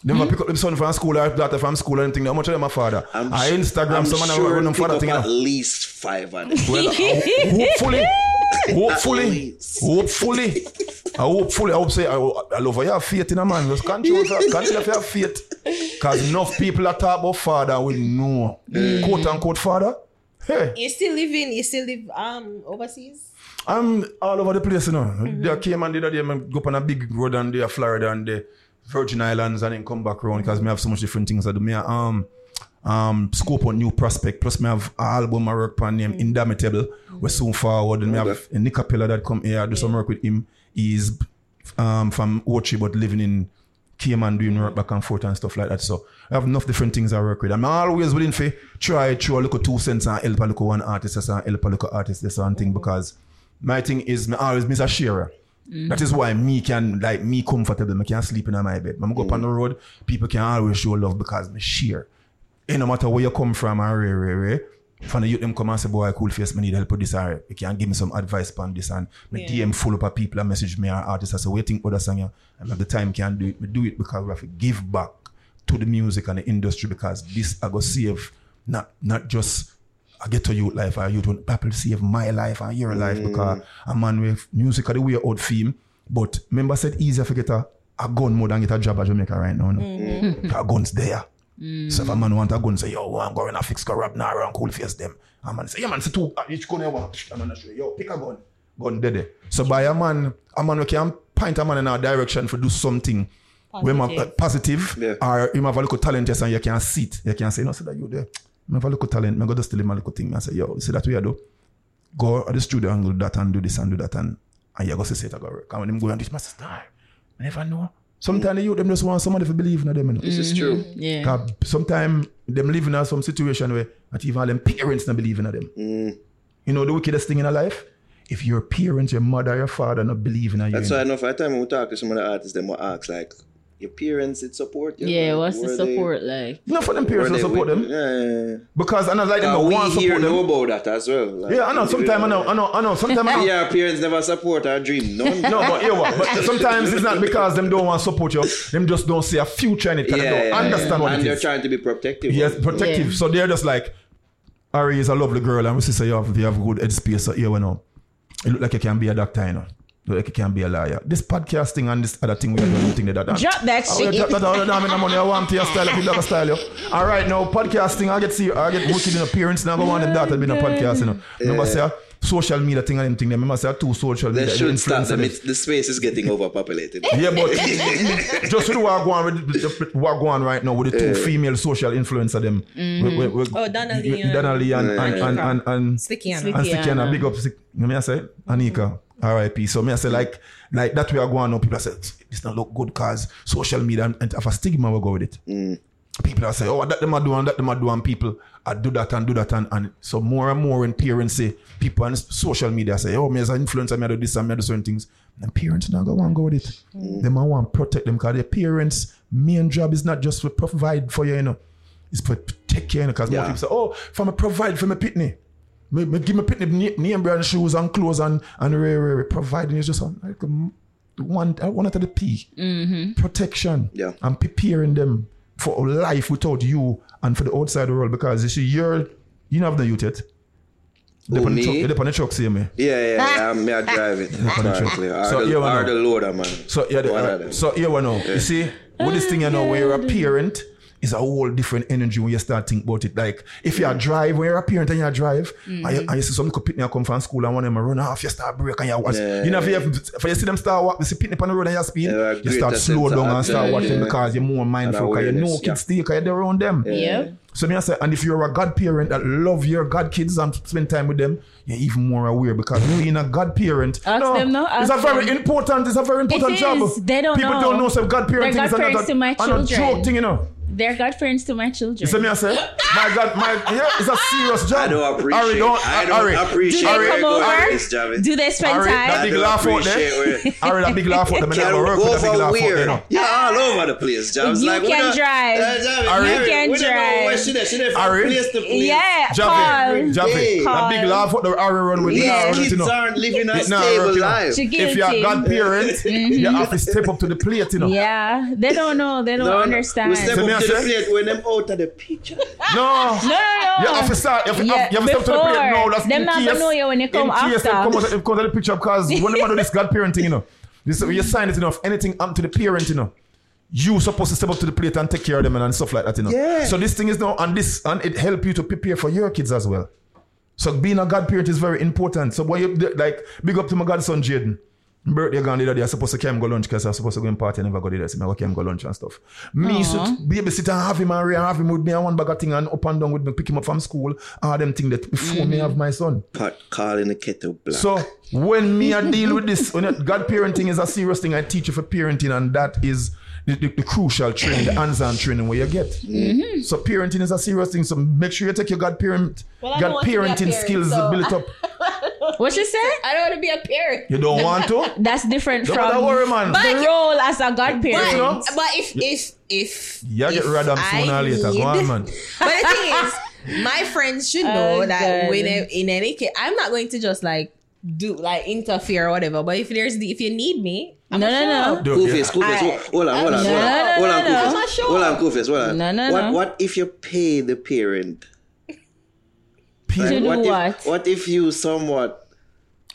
Them never pick up them son from school or daughter from school or anything. How much of them a father? I'm I Instagram, I'm someone sure run them father thing. at least five of them. Well, uh, [laughs] hopefully, hopefully, hopefully, I hopefully, I hope say, I, I love how you have faith in a man. Just continue, to- continue to have faith. Because enough people that talk about father will know. Quote unquote father. Hey, You still live in? You still live um overseas? I'm all over the place, you know. They came and did that, I go up on a big road and there, Florida and the Virgin Islands and then come back around because me have so much different things I do. Me um um scope on new prospect. Plus me have an album I work on named Indomitable. We're soon forward. And me have a Nickapella that come here, I do some work with him. He's um from Ochi but living in Cayman doing work back and forth and stuff like that. So I have enough different things I work with. I'm always willing to try throw a little two cents and help a little one artist as and help a little artist this and thing because my thing is me always miss a sharer. Mm-hmm. That is why me can like me comfortable. Me can sleep in my bed. When I go up on the road, people can always show love because me share. it no matter where you come from and rare, rare, rare. From the youth them come and say, boy, I Koolface, me need help with this or you can give me some advice on this and my DM full up of people and message me or artists. I say, think other song? I have the time can do it. Me do it because we have to give back to the music and the industry because this I go save not not just I get to youth life or youth will people save my life and your life because a man with music are the way out theme. But remember I said easier to get a, a gun more than get a job at Jamaica right now. No? A gun's there. So if a man want a gun, say, yo, I'm going to fix corrupt now and Koolface them. A man say, yeah man, say two, uh, each gun you want. A man say, yo, pick a gun. Gun dead. So by a man, a man we can point a man in our direction for do something when man, uh, positive Yeah. or you have a little talent yes, and you can see it. You can say, no, see that you there. I have a little talent. I go just tell him a little thing. I say, yo, see that way I do. Go at the studio and do that and do this and do that and, and you go see it I go work. And when them go and do this, I say, I never know. Sometimes the youth them just want somebody to believe in them. You know? This is true. Yeah. Sometimes them living in some situation where not even them parents not believe in them. Mm. You know the wickedest thing in a life? If your parents, your mother, your father not believe in you. That's you why know, enough of the time when we talk to some of the artists, them will ask like, your parents did support you? Yeah, Like, what's the were they- support like? Not for them parents to they support them. Yeah, yeah, yeah. Because I know like them Uh, don't we want here support them. know about that as well. Like, Yeah, I know. Sometimes I know, I know, I know. Sometimes I know. [laughs] Yeah, our parents never support our dream. No, [laughs] No, but you what? But sometimes it's not because them don't want to support you. Them just don't see a future in it. 'cause they don't understand what and it they're trying to be protective. Yes, protective. Yeah. So they're just like, Ari is a lovely girl, and we say you have, you have good headspace. So here we know. You look like you can be a doctor, you know. You look like you can be a liar. This podcasting and this other thing we are doing, thing like that. Drop that Oh, shit. yeah, drop that all the damn in the money. I want to your style, people like a style. Yo. All right, now podcasting. I get see, I get wicked in appearance. Now I go want them that to be in a podcast. You know. Remember, say social media thing and them thing. Them. Remember, say two social They media should stop influencers them. them. The space is getting overpopulated. Yeah, but [laughs] just with what going with the- what going right now with the two female social influencer them. Mm-hmm. With, with, with, Oh, Donnelly and- Donnelly and and and and, and, Sticky and Sticky. and Sticky and a Anna. big up. Stick- You me I say Anika, R.I.P. So me I say like like that we are going on. People say this not look good cause social media and, and have a stigma we go with it. Mm. People are say, oh, that them are doing, that them are doing. People I do that and do that and, and so more and more when parents say people on social media say, oh, me as an influencer, me I do this and me I do certain things. And parents now go and go with it. Mm. Them I want to protect them because their parents' main job is not just to provide for you, you know. It's for take care, you know, because more people say, oh, if I'm provide for my pitney. Me, me give me pitney na- name brand shoes and clothes and and rare, rare, rare. providing is just like one I want to the P. Mm-hmm. Protection. Yeah. And preparing them for life without you and for the outside world because you see you're you don't have the youth yet. They Who, on the me? truck, they on the truck, see me. Yeah, yeah, yeah. I'm, me I drive it. Currently. Or, So, the, yeah, I or know. the loader, man. So yeah, the, One uh, of so here we know. You see, with this thing you know, when you're a parent, it's a whole different energy when you start think about it. Like if you are drive, when you're a parent and you are drive, and, you, and you see some little pitney come from school and one of them run off, you start brake and you watch. Yeah. You know, if you, have, if you see them start walk, you see pitney on the road and you speed, Yeah, you start slow sense of down and start observation, watching yeah. because you're more mindful because you know kids yeah. stay because you're around them. Yep. So me I say, and if you're a godparent that love your godkids and spend time with them, you're even more aware because being a godparent, Ask them now, it's a very them. important, it's a very important It job. is. They don't People know. don't know some godparenting They're is another, godparents to my another joke thing, you know. They're godparents to my children. You see me I say, my God, my yeah, it's a serious job. I don't appreciate Ari, don't, I don't Ari, appreciate Do they Ari, come you go over? this, Javi. Do they spend Ari, that time? big I don't laugh out appreciate there. where- Ari, that big laugh out there. Me Can never [laughs] work with go that big for laugh out there, weird. no. Yeah, all over the place. Jobs You like, can drive. Uh, Ari. Mary, You can we where drive. she there. She there from Ari. place to place. Yeah, Javi, Paul. Javi, Hey. that big laugh out there. Ari run with me. These Nah, run it, kids aren't living a stable work, you know. life. If you're a godparent, [laughs] you have to step up to the plate, you know. Yeah, they don't know. They don't No, no, understand. We step So me up I to the plate when them out of the picture. [laughs] No. No, no, no. You have to start. You have, Yeah, you have to step to the plate. before. No, that's Them in not case, gonna know you when you come in case after. Them come, out, it comes out of the picture because [laughs] when they do this godparenting, you know, this, you sign it You enough, anything up to the parent, you know, you supposed to step up to the plate and take care of them and, and stuff like that, you know. Yeah. So this thing is now, and this, and it help you to prepare for your kids as well. So being a godparent is very important. So when you like, big up to my godson Jaden. Birthday gone the other day, I supposed to come go lunch because I was supposed to go in party, I never got there. So I came go lunch and stuff. Me sit, babysit and have him and Ray and have him with me and one bag of thing and up and down with me, pick him up from school, all them thing that before me have my son. Pot calling the kettle black. So when me I deal with this, when God parenting is a serious thing, I teach you for parenting, and that is the, the, the crucial training, the hands-on training where you get. Mm-hmm. So parenting is a serious thing. So make sure you take your God parent, Well, God don't want to be a parenting parent, skills so- built up. [laughs] What she say? I don't want to be a parent. You don't want to? That's different Don't from bother worry, man. the role as a godparent. know? But if if if Yeah, get rid of them I sooner or later. Go on, need- man. [laughs] But the thing is, my friends should oh, know Oh, that God. when in any case, I'm not going to just like do like interfere or whatever. But if there's the if you need me, I'm No, a no, no. up. Dude, Koolface, yeah. Hold on, hold on, No, hold on. no, Hold on, no, no. Koolface. I'm not sure. Hold on, Koolface. Hold on. No, no, what, no. what if you pay the parent? [laughs] To do what, what? If, what if you somewhat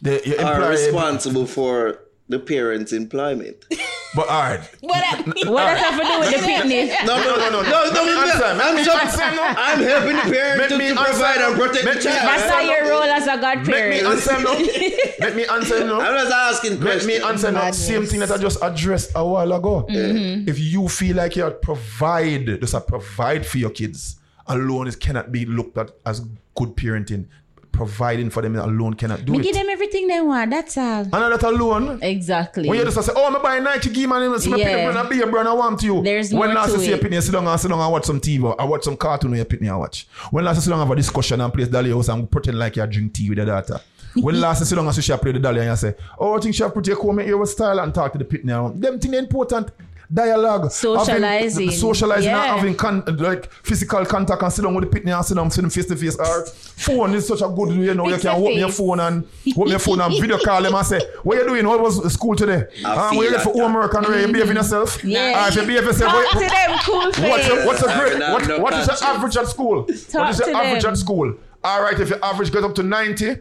The, you are imply, responsible for the parent's employment? [laughs] but all right. What [laughs] I mean, What does that have to do with the picnic? No, no, no, no, no, no, no, Answer, I'm, make me just, answer, no. I'm helping the parent Make to, to provide and protect Make the child. That's not your role as a godparent. Let me answer no. [laughs] Let me answer no. now. I'm just asking Let me answer now. Madness. Same thing that I just addressed a while ago. Mm-hmm. If you feel like you provide, just a provide for your kids alone, is cannot be looked at as good parenting. Providing for them alone cannot do We it. give them everything they want. That's all. and that alone. Exactly. When you just say, oh, I'm buying Nike give man, it's my Yeah. yeah. brother, be a brother, I want to you. There's when more last to you see a it. pitney, sit down and sit down and watch some TV or watch some cartoon when you pitney and watch. When last you sit down and have a discussion and place dolly house and pretend like you drink tea with your daughter. [laughs] When last you sit down and see she play the dolly and you say, oh, I think she have put your comb here with style and talk to the pitney. and Them thing important. Dialogue, Socializing. having, socializing, Yeah. and having con- like physical contact and sit down with the pitney and sit down, sit them face to face. Or phone is such a good, you know, you can to open your face. phone and open your phone and video call them and say, what you doing? What was school today? I Um, feel what you get for like that. homework and you behaving yourself? Yeah. Ah, if you behave yourself, Talk what, to them, cool what's, face. your, what's your I grade? What, no what is your average at school? Talk what is your average them. at school? All right, if your average goes up to 90,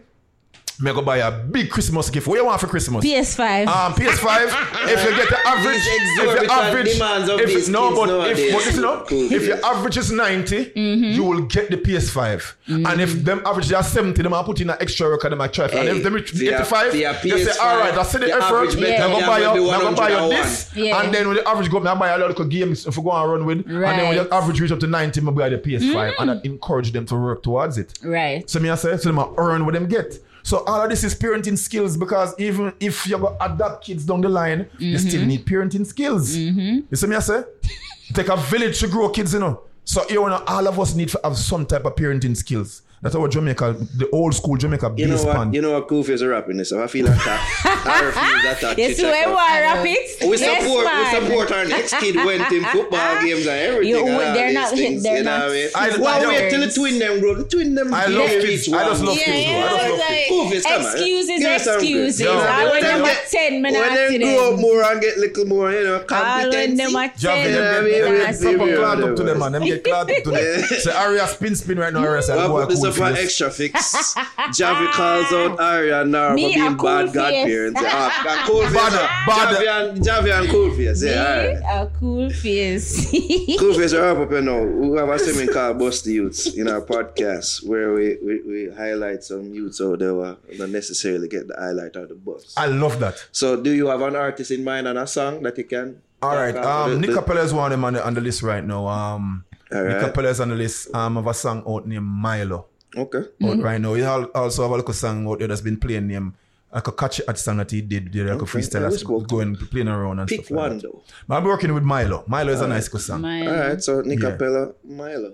me go buy a big Christmas gift. What you want for Christmas? PS5. Um, PS5. [laughs] if you get the average, if your average, demands of if these no, kids but nowadays. if but listen up, if your average is 90 Mm-hmm. you will get the PS5. And if them average they are 70, them are put in an extra record, them are try. and Hey, if them reach for your- 85, for your you say, all right, I see the the effort. average better I'm gonna buy you, maybe I'm gonna buy you this, Yeah. and then when the average go, up, I buy a little games if we go and run with, and then when Right. your average reach up to 90, I buy the PS5, and I Mm-hmm. encourage them to work towards it. right. So me I say, so them a earn what them get. So all of this is parenting skills because even if you go adopt kids down the line, you still Mm-hmm. need parenting skills. You see me I say? [laughs] Take a village to grow kids, you know. So you know, all of us need to have some type of parenting skills. That's what Jamaica, the old school Jamaica You know based what? You know what Kofi is rapping this. So I feel like that. I refuse that. [laughs] that Yes, chit-chat. we want rapid. We yes, support, man. we support our next kid went in football [laughs] games and everything. You- and they're not- things, they're you know not what I mean? I- well, I wait till the twin them grow. The twin them. I love reach kids. I just one. love Yeah, kids. though. I yeah, just love kids. Kofi. Excuses, Give excuses. grace. Yo, All when them get- at 10, me When not them see grow up more and get little more, you know, All when competency. them at Javi, 10, Yeah, them we- get we- them get proper we- up to them, man. Them get clad up to them. [laughs] Say Aria spin spin right now, Aria say, Well, boy, cool up for extra fix. [laughs] Javi calls out Arya now for being cool bad face. godparents. Ah, a cool [laughs] face. Bad, bad. Javi and, Javi and Koolface. Yeah, alright. A Koolface. [laughs] Koolface are up, you know. We have a segment called Buss Di Utes in our podcast where we, we, we highlight some youths out there who don't necessarily get the highlight of the bus. I love that. So, do you have an artist in mind and a song that you can? All right. Um, The- Nick the- Capella is one of them on the, on the list right now. Um, All Nick right. Capella is on the list. Um, of a song out named Milo. Okay. Out right now. He al- also have a little song out there that's been playing named like a catchy art song that he did, did like a Okay. freestyle Yeah, we that's spoke. going playing around and Pick stuff like one that. though. But I'm working with Milo. Milo is a nice good song. All right. So, Nick Yeah. Capella, Milo.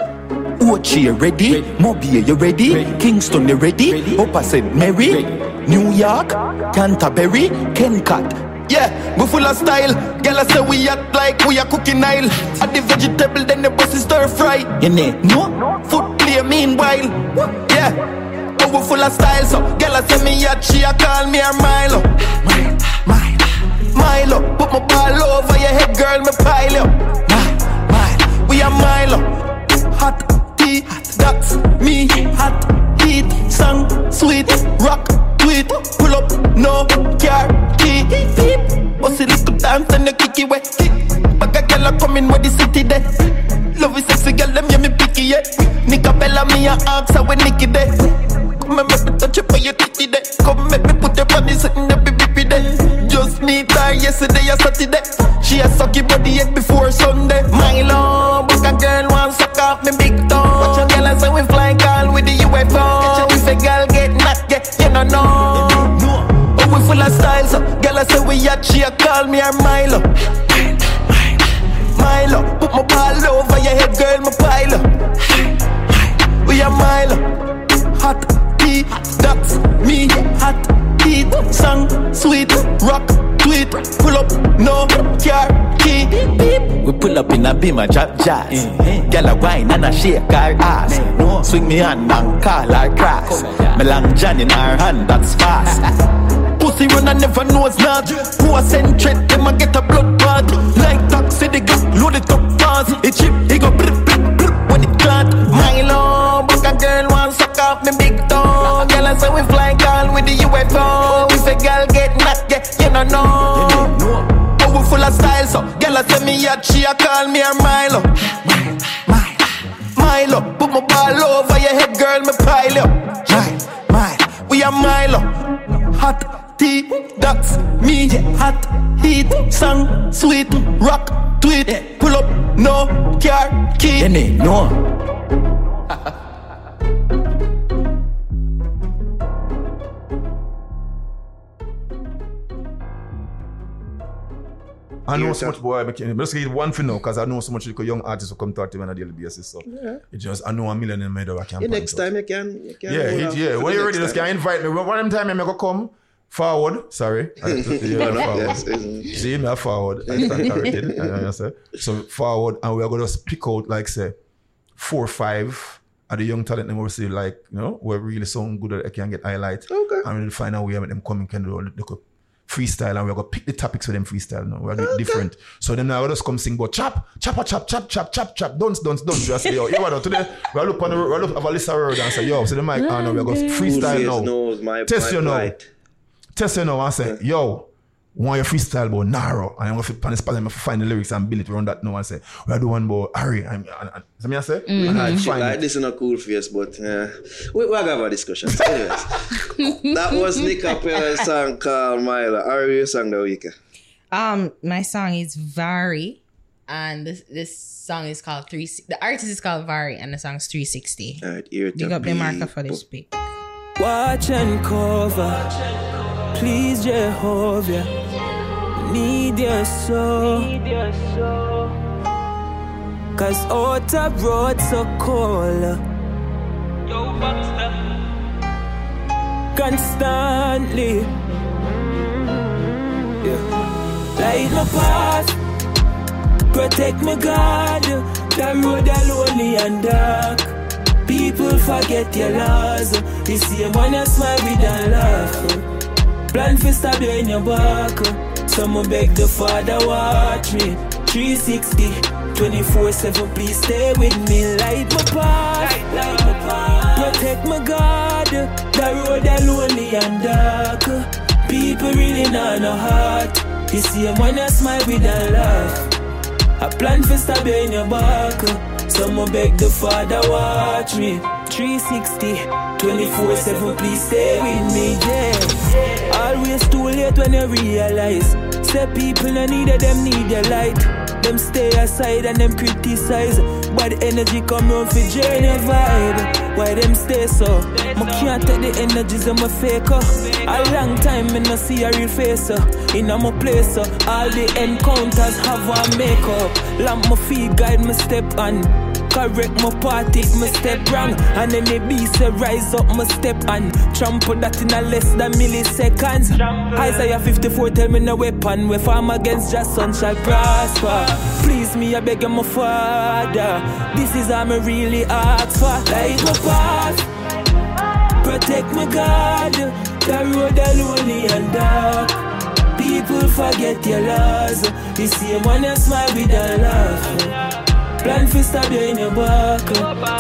Ochi, you ready? Mobile, you ready? Kingston, you ready? Upper St. Mary? New York? Canterbury? Kencat? Yeah, we full of style. Girl, I say we act like we are cooking Nile. Add the vegetable, then the bus is stir fry. You know, no? Foot play meanwhile. Yeah, we full of style. So, girl, I say me at she a call me a Milo. Milo, Milo. Put my ball over your head, girl, me pile you. Milo. We are Milo. Hot tea, that's me. Hot heat, song, sweet, rock, tweet. Pull up, no car, key. Bust it little dance and you kick it wet. Back a girl a coming with the city there. Love is sexy girl, them yeah me picky yeah. Nika Bella me a ask her when Nicky there. Come and make me touch up on your titty there. Come make me put your body sitting there, baby, baby there. Just meet her yesterday or Saturday. She a sucky body yet before Sunday. My love, but a girl want suck off me big tongue. Watch your girl say we fly call with the UFO. If a girl get knocked, yeah, you don't know. Oh, we full of style, so girl I say we at she a call me her Milo. Milo, put my ball over your head, girl, my pile up. We are Milo, hot tea, that's me, hot heat, song sweet, rock, tweet, pull up, no car key. We pull up in a beamer, drop jazz. Mm-hmm. Girl a wine and a shake her ass. Mm-hmm. No. Swing me hand and call her cross. Me long John in her hand, that's fast. [laughs] Pussy run and never knows not. Who a send threat, them a get a blood clot. Like taxi, they go load it up fast. It chip, it go blip, a girl want suck off me big toe. Girl, I say we fly girl with the UFO. If a girl get knocked, yeah, you don't know. We full of style, so girl, I say me a she a call me a Milo. Milo, put my ball over your head, girl, me pile up. Mile, mile, we are Milo. Hot tea, that's me. Hot heat, song, sweet, rock, tweet. Pull up, no car key. no. [laughs] I know so much boy. I can just get one for now because I know so much little young artists who come talk to me on a daily basis. So it just I know a million in my door I can Yeah, next time you can. You can Yeah, off yeah. When you're ready, just can invite me. One time I'm gonna come forward. Sorry. [laughs] I- yeah, forward. Yes, yes. See me forward. I stand [laughs] corrected. You know what I'm? So forward, and we're gonna just pick out like say four or five of the young talent them we see like you know we're really sound good that I can get highlight. Okay. And we'll find a way make them come and can do they could freestyle and we're gonna pick the topics for them freestyle now. We're gonna do it different. So then now just come sing but chop, chop, chop, chop, chop, chop, chop, don't, don't, don't. Just say, yo, you know, today we'll look on the we'll look have a list of words and say, yo, so the mic on now we're gonna freestyle now. knows my, Test my you know. Test you know and say, yo, want your freestyle about Naro. And I'm gonna fit on the spot and find the lyrics and build it around that now and say, we are doing one about Harry. And, and, and, so me I say, and I Shit, find like it. this is a Koolface, but uh, we, we're gonna have a discussion. [laughs] Anyways, that was Nickapella's song called Milo. How are your song the week? Um, my song is Vari, and this this song is called three. The artist is called Vari, and the song is three sixty. Alright, here Big up the marker for this pick. Watch and cover. Please, Jehovah. Need your soul. Cause out of road so cold. Constantly. Yeah. Light my path. Protect my God. The road are lonely and dark. People forget your laws. The same one you smile with and laugh. Plan for stab you in your back. Someone beg the father watch me. 360, 24 7, please stay with me. Light my path. Light my path. Protect my God. The road are lonely and dark. People really not no heart. The same one you smile with and laugh. I plan for stab you in your back. Someone beg the father watch me. 360, 24 7, please stay with me, yeah. Always too late when you realize. Say people no need it, them need your light. Them stay aside and them criticize. Bad energy come round for your vibe. Why them stay so? I can't take the energies of my faker. A long time me see a real face. uh. In a my place, uh. all the encounters have one makeup. Lamp my feet guide my step on. Correct my part if my step wrong And then the beast say rise up my step and Trample that in a less than milliseconds. Isaiah 54 tell me no weapon. We farm against just son shall prosper. Please me I beg my father. This is how me really ask for. Light my path. Protect my God. The road are lonely and dark. People forget your laws. The same one you smile with a laugh Plan for stab you in your back.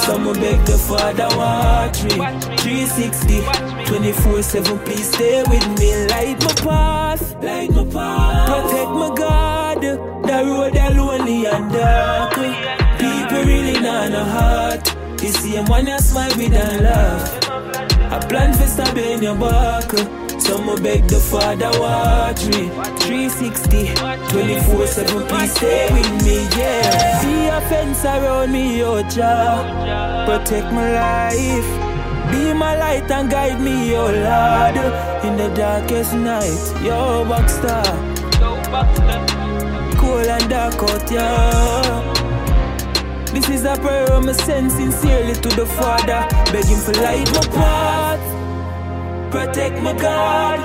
Someone beg the father watch me. 360, 24 7, please stay with me. Light my path, light my path. Protect my God. The road are lonely and dark. People really not no heart. You see him when you smile with a laugh. I plan for stab you in your back. Someone beg the father watch me. 360, 24 7, please stay with me, yeah. See a fence around me, oh Jah. Protect my life. Be my light and guide me, oh Lord. In the darkest night, yo, Boxstar. Cool and dark out, yeah. This is a prayer I'm send sincerely to the Father, begging for light my path. Protect my God.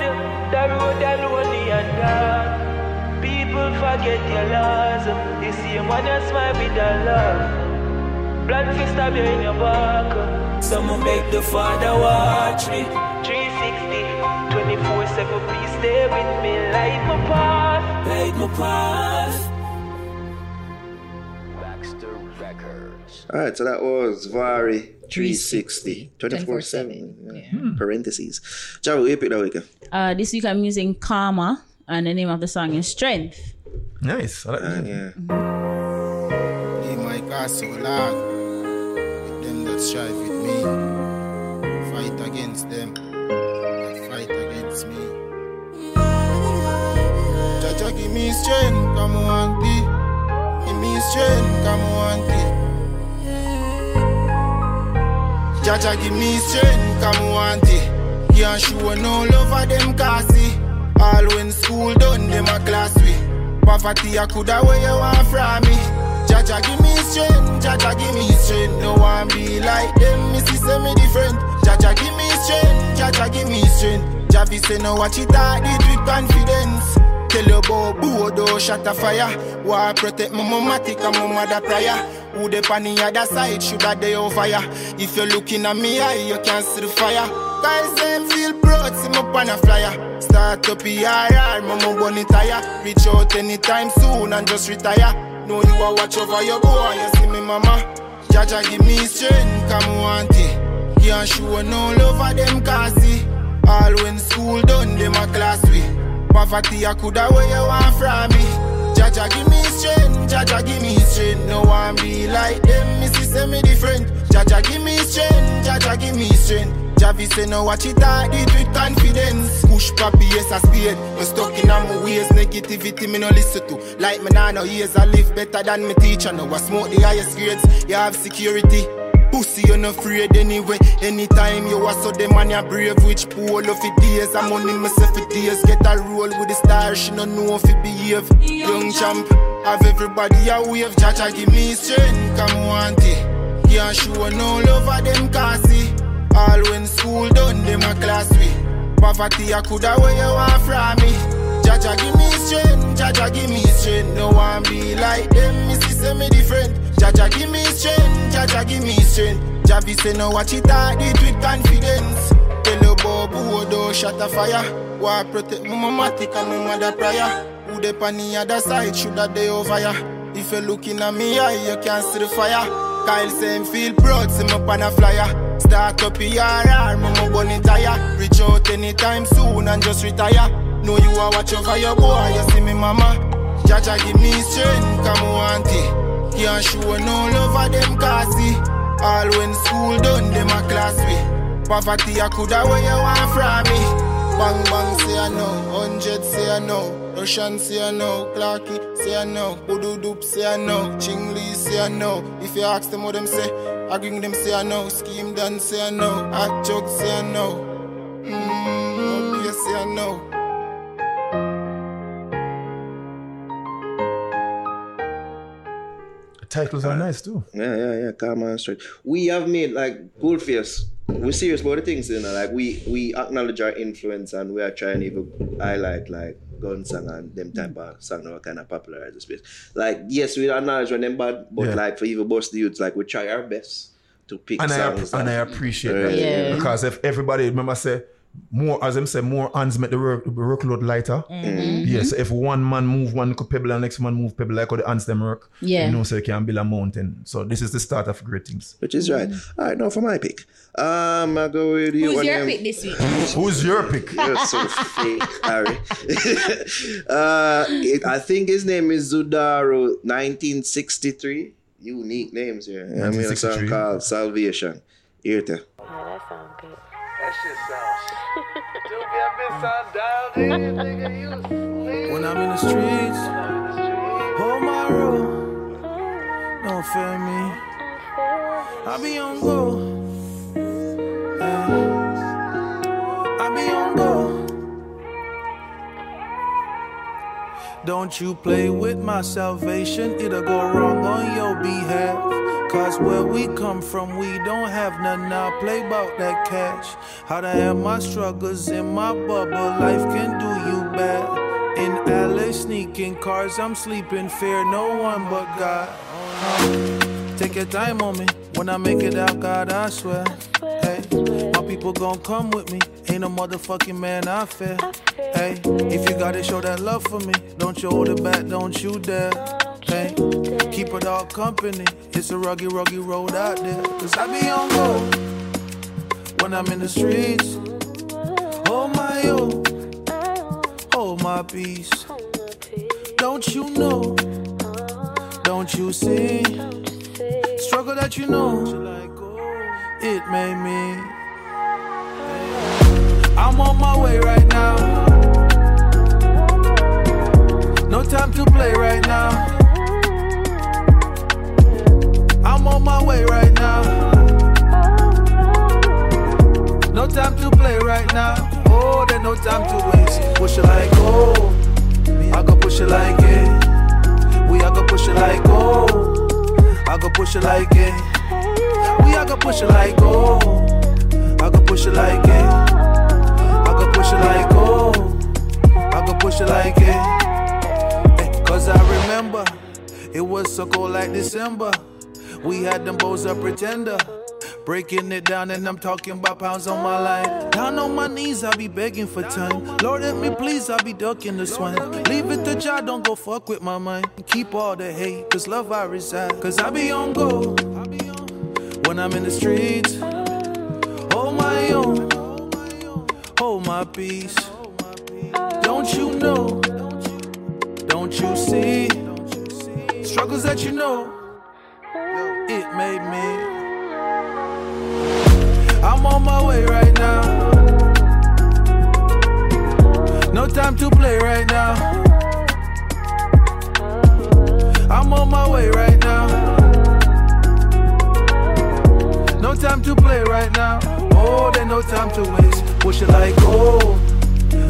The road are lonely and dark. People forget your laws. The same one you smile with the love. Blood fist stab you in your back. Someone beg the father watch me. 360, 24 7, please stay with me. Light my path. Light my path. Baxter Records. All right, so that was Vari 360, 24 7. Parentheses. Javi, what you pick that week? Uh, this week I'm using Kahma, and the name of the song is Strength. Nice. I like Uh, that. yeah. Be my castle lag. With them that strive with me. Fight against them. That fight against me. Jaja, give me strength, come on, T. Give me strength, come on, Jaja, give me strength, come on, T. Can't show no love for them cassie. All when school done, them a class we. Poverty, I coulda where you want from me. Jaja, give me strength, Jaja, give me strength. No one be like them, me see say me different. Jaja, give me strength, Jaja, give me strength. Javi say no watch it out it with confidence. Tell you about Bodo, oh, shut a fire. War protect my mamatic and my mother prayer. Who the on the other side, should they on fire? If you're looking at me eye, you can see the fire. Guys, them feel proud, see me on a flyer. Start up ERR, mama bunny tire. Reach out anytime soon and just retire. Know you a watch over your boy, you see me mama. Jaja give me strength, come on, it. Can't show no love for them cassie. All when school done, them a class we. Poverty, I coulda where you want from me. Jaja give me strength, Jaja give me strength. No one be like them, me see say me different. Jaja give me strength, Jaja give me strength. Javi say no watch it out it with confidence. Push papi yes a spade. Me stuck in my ways, negativity me no listen to. Like me nah no ears, I live better than me teacher. No I smoke the highest grades. You have security. Pussy, you no afraid anyway. Anytime you are so the man you brave, which pool of it days. I'm only myself for days. Get a roll with the stars, she no know if it behave. Young champ, have everybody a wave. Jaja give me strength, come want it. Can't show no love for them cassie. All when school done, them a class we. Poverty, I coulda where you want from me. Jaja give me strength, Jaja give me strength. No one be like them, me see me different. Jaja give me strength, Jaja give me strength. Javi say no watch it out it with confidence. Tell you about Bodo, shut a fire. War protect my mamatic and my mother prayer. Who the on the other side shoulda they over ya. If you looking at me eye, you can see the fire. Kyle him feel proud, see me on a flyer. Start up ERR, mama bunny tire. Reach out anytime soon and just retire. Know you are watch over your boy, you see me mama. Jaja give me strength, come on, it. Can't show no love for them cassie. All when school done, them a class we. Poverty, I coulda where you want from me. Bang bang say I know, hundred say I know, Russian say I know, Clarky say I know, Budu Doop say I know, Chingli say I know. If you ask them what them say, I bring them say I know, Scheme done say I know, Hot Jug say I know, mmm, yes say I know. Titles are nice too. Yeah, yeah, yeah. Calm and straight. We have made like Koolface. We're serious about the things, you know. Like we we acknowledge our influence and we are trying to even highlight like gun song and them type of song that were kind of popularize the space. Like yes, we acknowledge when them bad, but Yeah. like for even Buss Di Utes, like we try our best to pick and I, songs. and I appreciate that Yeah. because if everybody remember say more as them say more hands make the work the workload lighter. Yes, if one man move one little pebble and next man move pebble like how the hands them work. Yeah. you know, so you can build a mountain. So this is the start of great things. which is right. All right, now for my pick. Um, I go with you. Who's your them- pick this week? [laughs] Who's your pick? You're so fake, Ari. [laughs] uh, it, I think his name is Zhudaru 1963. Unique names here. I mean, a song 1963. called Salvation. Here to. That shit sounds. you get me sound down here, nigga. You When I'm in the streets, hold my road. Don't fear me. I be on go. Yeah. I be on go. Don't you play with my salvation, it'll go wrong on your behalf. Cause where we come from, we don't have none now. Play about that cash. How to have my struggles in my bubble. Life can do you bad. In LA, sneaking cars, I'm sleeping. Fear no one but God. Take your time on me. When I make it out, God, I swear. Hey, people gon' come with me. Ain't no motherfucking man I fear. Hey, if you gotta show that love for me, don't you hold it back, don't you dare. Hey, keep it all company. It's a rugged, rugged road out there. Cause I be on road when I'm in the streets. Oh my, oh, hold my peace. Don't you know? Don't you see? Struggle that you know, it made me. I'm on my way right now. No time to play right now. I'm on my way right now. No time to play right now. Oh, there's no time to waste. Push it like oh, I go push it like it. We I go push it like oh, I go push it like it. We I go push it like oh, I go push it like it. It like oh, I go push it like it. Eh, Cause I remember it was so cold like December. We had them bows up pretender. Breaking it down and I'm talking about pounds on my line. Down on my knees, I be begging for time. Lord, help me please, I be ducking the swine. Leave it to Jah, don't go fuck with my mind. Keep all the hate, cause love I reside. Cause I be on go when I'm in the streets. Hold my own, hold my peace. Don't you know? Don't you see? Struggles that you know, it made me. I'm on my way right now. No time to play right now. I'm on my way right now. No time to play right now. Oh, there's no time to waste. Push it like oh,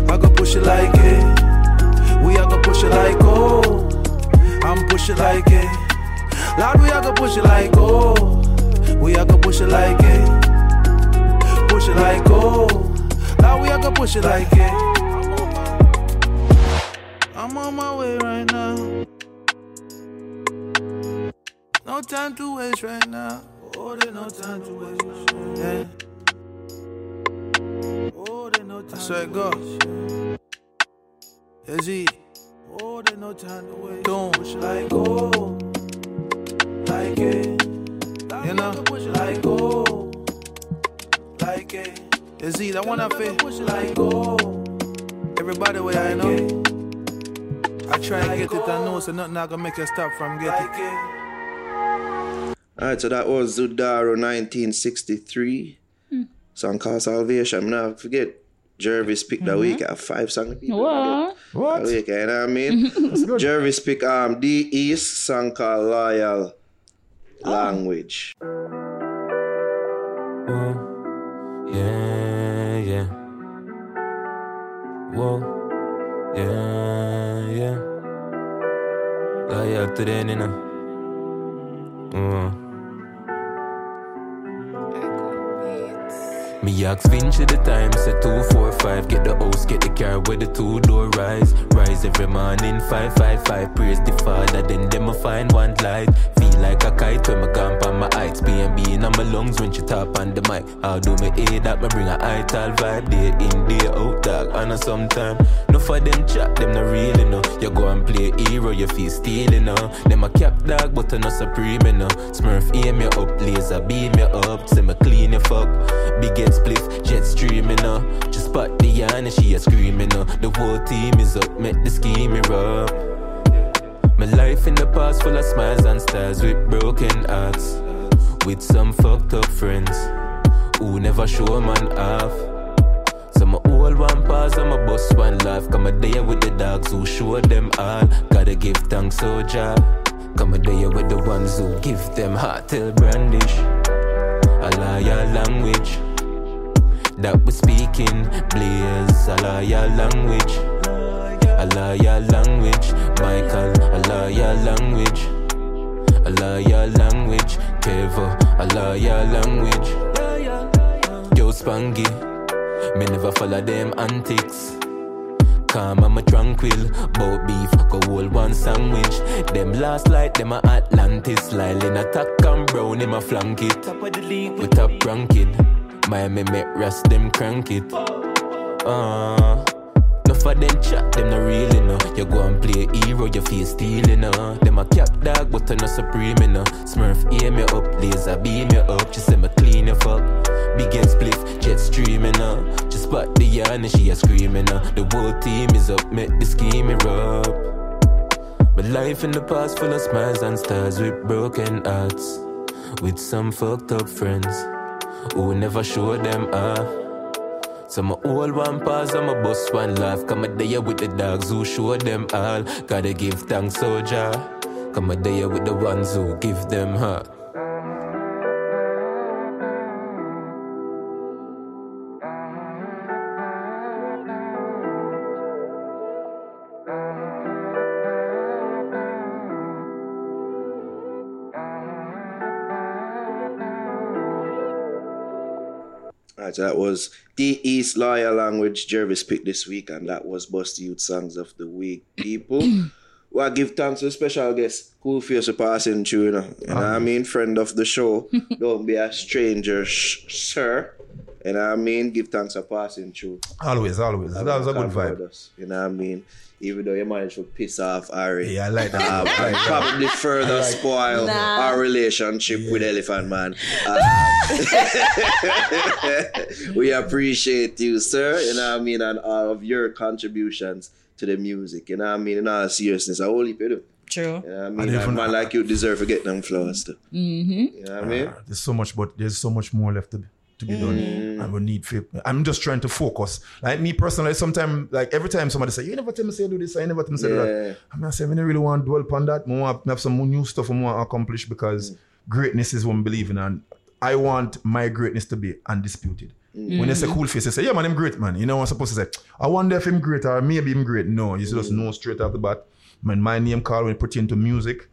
I go push it like it. We I go push it like oh, I'm push it like it. Lord, we I go push it like oh, we I go push it like it push it like oh. Now we are gonna push it like it. I'm on my way right now. No time to waste right now. Oh, there's no time to waste. Yeah. Oh, there's no time. I swear to God. Is he? Oh, there's no time to waste. Don't push it like oh, like it. You know, push it like oh like it. Is he the one I feel like oh everybody way I know. I try and get it, I know oh. so nothing I gonna make you stop from getting it. Alright, so that was Zhudaru 1963. Hmm. Song called Salvation. Now forget Jervis picked that week at five song. people What? What? That week, you know what I mean? [laughs] Jervis picked um D'east song called Loyal Language. Yeah, yeah. Whoa, yeah, yeah. Loyal to the end, you know. Mm. Me ask at the time, say two, four, five. Get the house, get the car with the two door rise. Rise every morning, five, five, five. Praise the Father, then them a find one light. Feel like a kite when my camp on my heights. B&B in my lungs when she tap on the mic. How do me aid that? Me bring a ital vibe. Day in, day out, dog. And a sometime, no for them chat, them not really no. You go and play hero, you feel stealing, no. Them a cap dog, but I no supreme, know. Smurf aim you up, laser beam you up. Say me clean you fuck. Big head spliff, jet streaming, uh. Just spot the yarn and she a screaming, uh. The whole team is up, make the scheme erupt. My life in the past full of smiles and stars with broken hearts. With some fucked up friends who never show a man off. So my old one pause and my bus one laugh. Come a day with the dogs who show them all. Gotta give thanks, so job. Come a day with the ones who give them heart till brandish. A loyal language that we speaking. Blaze a loyal language. A loyal language. Michael, a loyal language. A loyal language. Kevo, a loyal language. Yo, Spangy, me never follow them antics. Calm, I'm a tranquil. Bout beef, go hold one sandwich. Them last light, them a Atlantis. Lyle in attack and brown, him a flank it. Top of the league with a prank kid. Miami make rest, them crank it. Uh, Enough of them chat, them no real, you know. You go and play hero, your face steal, you uh. know. Them a cat dog, but I'm not supreme, know. Smurf ear me up, laser beam me up. She say me clean you fuck. Big and spliff, jet streaming, you know. Just spot the yarn and she a screaming, you know. The whole team is up, make the scheme rub. But life in the past full of smiles and stars with broken hearts. With some fucked up friends who never show them off. So my old one pause and my bus one laugh. Come a day with the dogs who show them all. Gotta give thanks, soldier. Come a day with the ones who give them heart. So that was D'east Loyal Language Jervis picked this week, and that was Buss Di Utes Songs of the Week. People, [clears throat] well, I give thanks to special guest, Koolface for passing through, you know. You know what I um. mean? Friend of the show. [laughs] Don't be a stranger, sh- sir. You know what I mean? Give thanks for passing through. Always, always. That was a good Confer with vibe. us, You know what I mean? Even though you managed to piss off Ari. Yeah, I like that. Um, I like that. probably further spoil Nah. our relationship with Elephant Man. [laughs] Um, [laughs] we appreciate you, sir. You know what I mean, and all of your contributions to the music. You know what I mean, in all seriousness, I only pay do. True. You know I mean, a even- man like you deserve to get them flowers too. Mm-hmm. You know what I mean? Uh, there's so much, but there's so much more left to, to be done. Mm. And we need faith. I'm just trying to focus. Like me personally, sometimes, like every time somebody say, "You never tell me say do this," I never tell me say do Yeah. that. I'm not saying I really want to dwell upon that. I want to have some new stuff I want to accomplish because mm. greatness is what I'm believing, and I want my greatness to be undisputed. Mm. When they say Koolface, they say, "Yeah, man, I'm great, man." You know, I'm supposed to say, "I wonder if I'm great or maybe I'm great." No, you just know straight off the bat. When my name called when it put into music,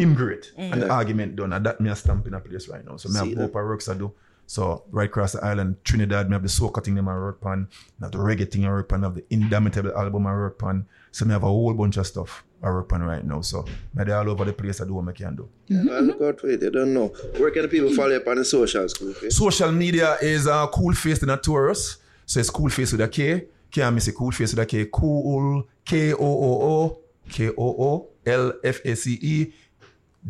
him great. And the argument done. And that me a stamp in a place right now. So me See have hope works I do. So right across the island, Trinidad, me have the soca thing them I work on, me have the reggae thing I work on, me have the Indomitable album I work on. So me have a whole bunch of stuff I work on right now. So me all over the place I do what I can do. Well, look out for it. You don't know. Where can the people follow you up on the socials, cool face? Social media is uh, Koolface in a Taurus. So it's Koolface with a K. Can't miss it. Koolface with a K. Cool K O O O K O O L F A C E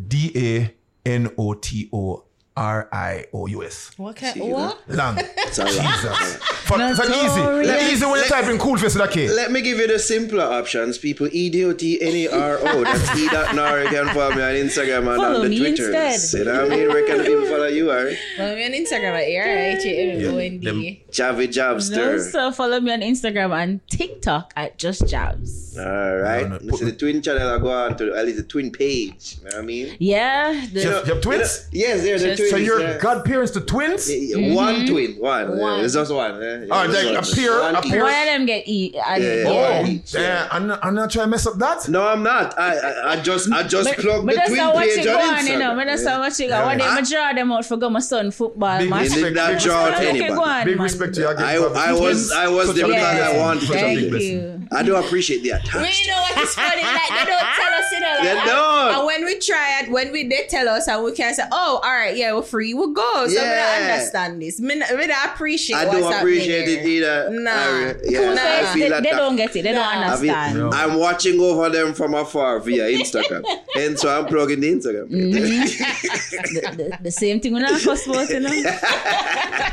D A N O T O R I O U S. What can what? Long. [laughs] It's a lot. Jesus. For, for easy. Notorious. Let easy when you Let- type in Koolface with a K. Let me give you the simpler options, people. E D O T N A R O. That's E dot Naro. You can follow me on Instagram and Follow on the me Twitters. instead. You know what I mean? Where can the people follow you, Ari? Follow me on Instagram at A-R-I-H-A-M-O-N-D. Javi No, Jobster. so follow me on Instagram and TikTok at Just Jobs. All right. No, no, This is the twin channel I go on to, at least the twin page. You know what I mean? Yeah, the, You have, you have twins? Yes, they're the Just- twins. So you're yeah. godparents to twins? Yeah, yeah, One mm-hmm. twin, one. One. Yeah, it's just one. Yeah, Oh, Yeah, like just a pair, one a each. pair. one of them get eat. And Yeah, yeah, Oh, yeah. each, yeah. I'm, not, I'm not trying to mess up that. No, I'm not. I I, I just I just But, plugged but the that's twin not what page you on go on, Instagram. you know. But that's not what you go. Yeah. One day I- I draw them out for go my son football Big match. respect, big draw respect. out Okay, anybody. go on, Big respect to you. I, I was I was there Such a I blessing. wanted Such a Thank you. I do appreciate the We attachment. know what is funny. Like they don't tell us, you know. They don't. And when we try it, when we they tell us, and we can say, "Oh, all right, yeah, we're free. We'll go." So we Yeah. don't understand this. Me, me appreciate. I what's do appreciate it either. Nah. I, yeah, Cool I face, feel they, that they don't get it. They don't Nah. I feel- understand. No. I'm watching over them from afar via [laughs] Instagram, and so I'm plugging the Instagram. [laughs] the, the, the same thing when I cuss about, you know. [laughs]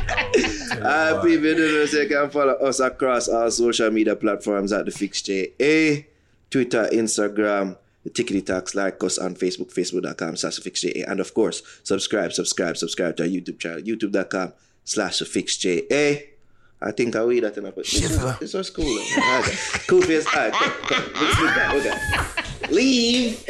Uh, people don't know, so you can follow us across our social media platforms at the Fix JA, Twitter, Instagram, the Tickety Talks, like us on Facebook, facebook.com slash the Fix JA, and of course, subscribe, subscribe, subscribe to our YouTube channel, youtube.com slash the Fix JA. I think I read that enough, but this, was, this was cool. [laughs] Koolface. All right, come, come. Let's do that. Okay. Leave.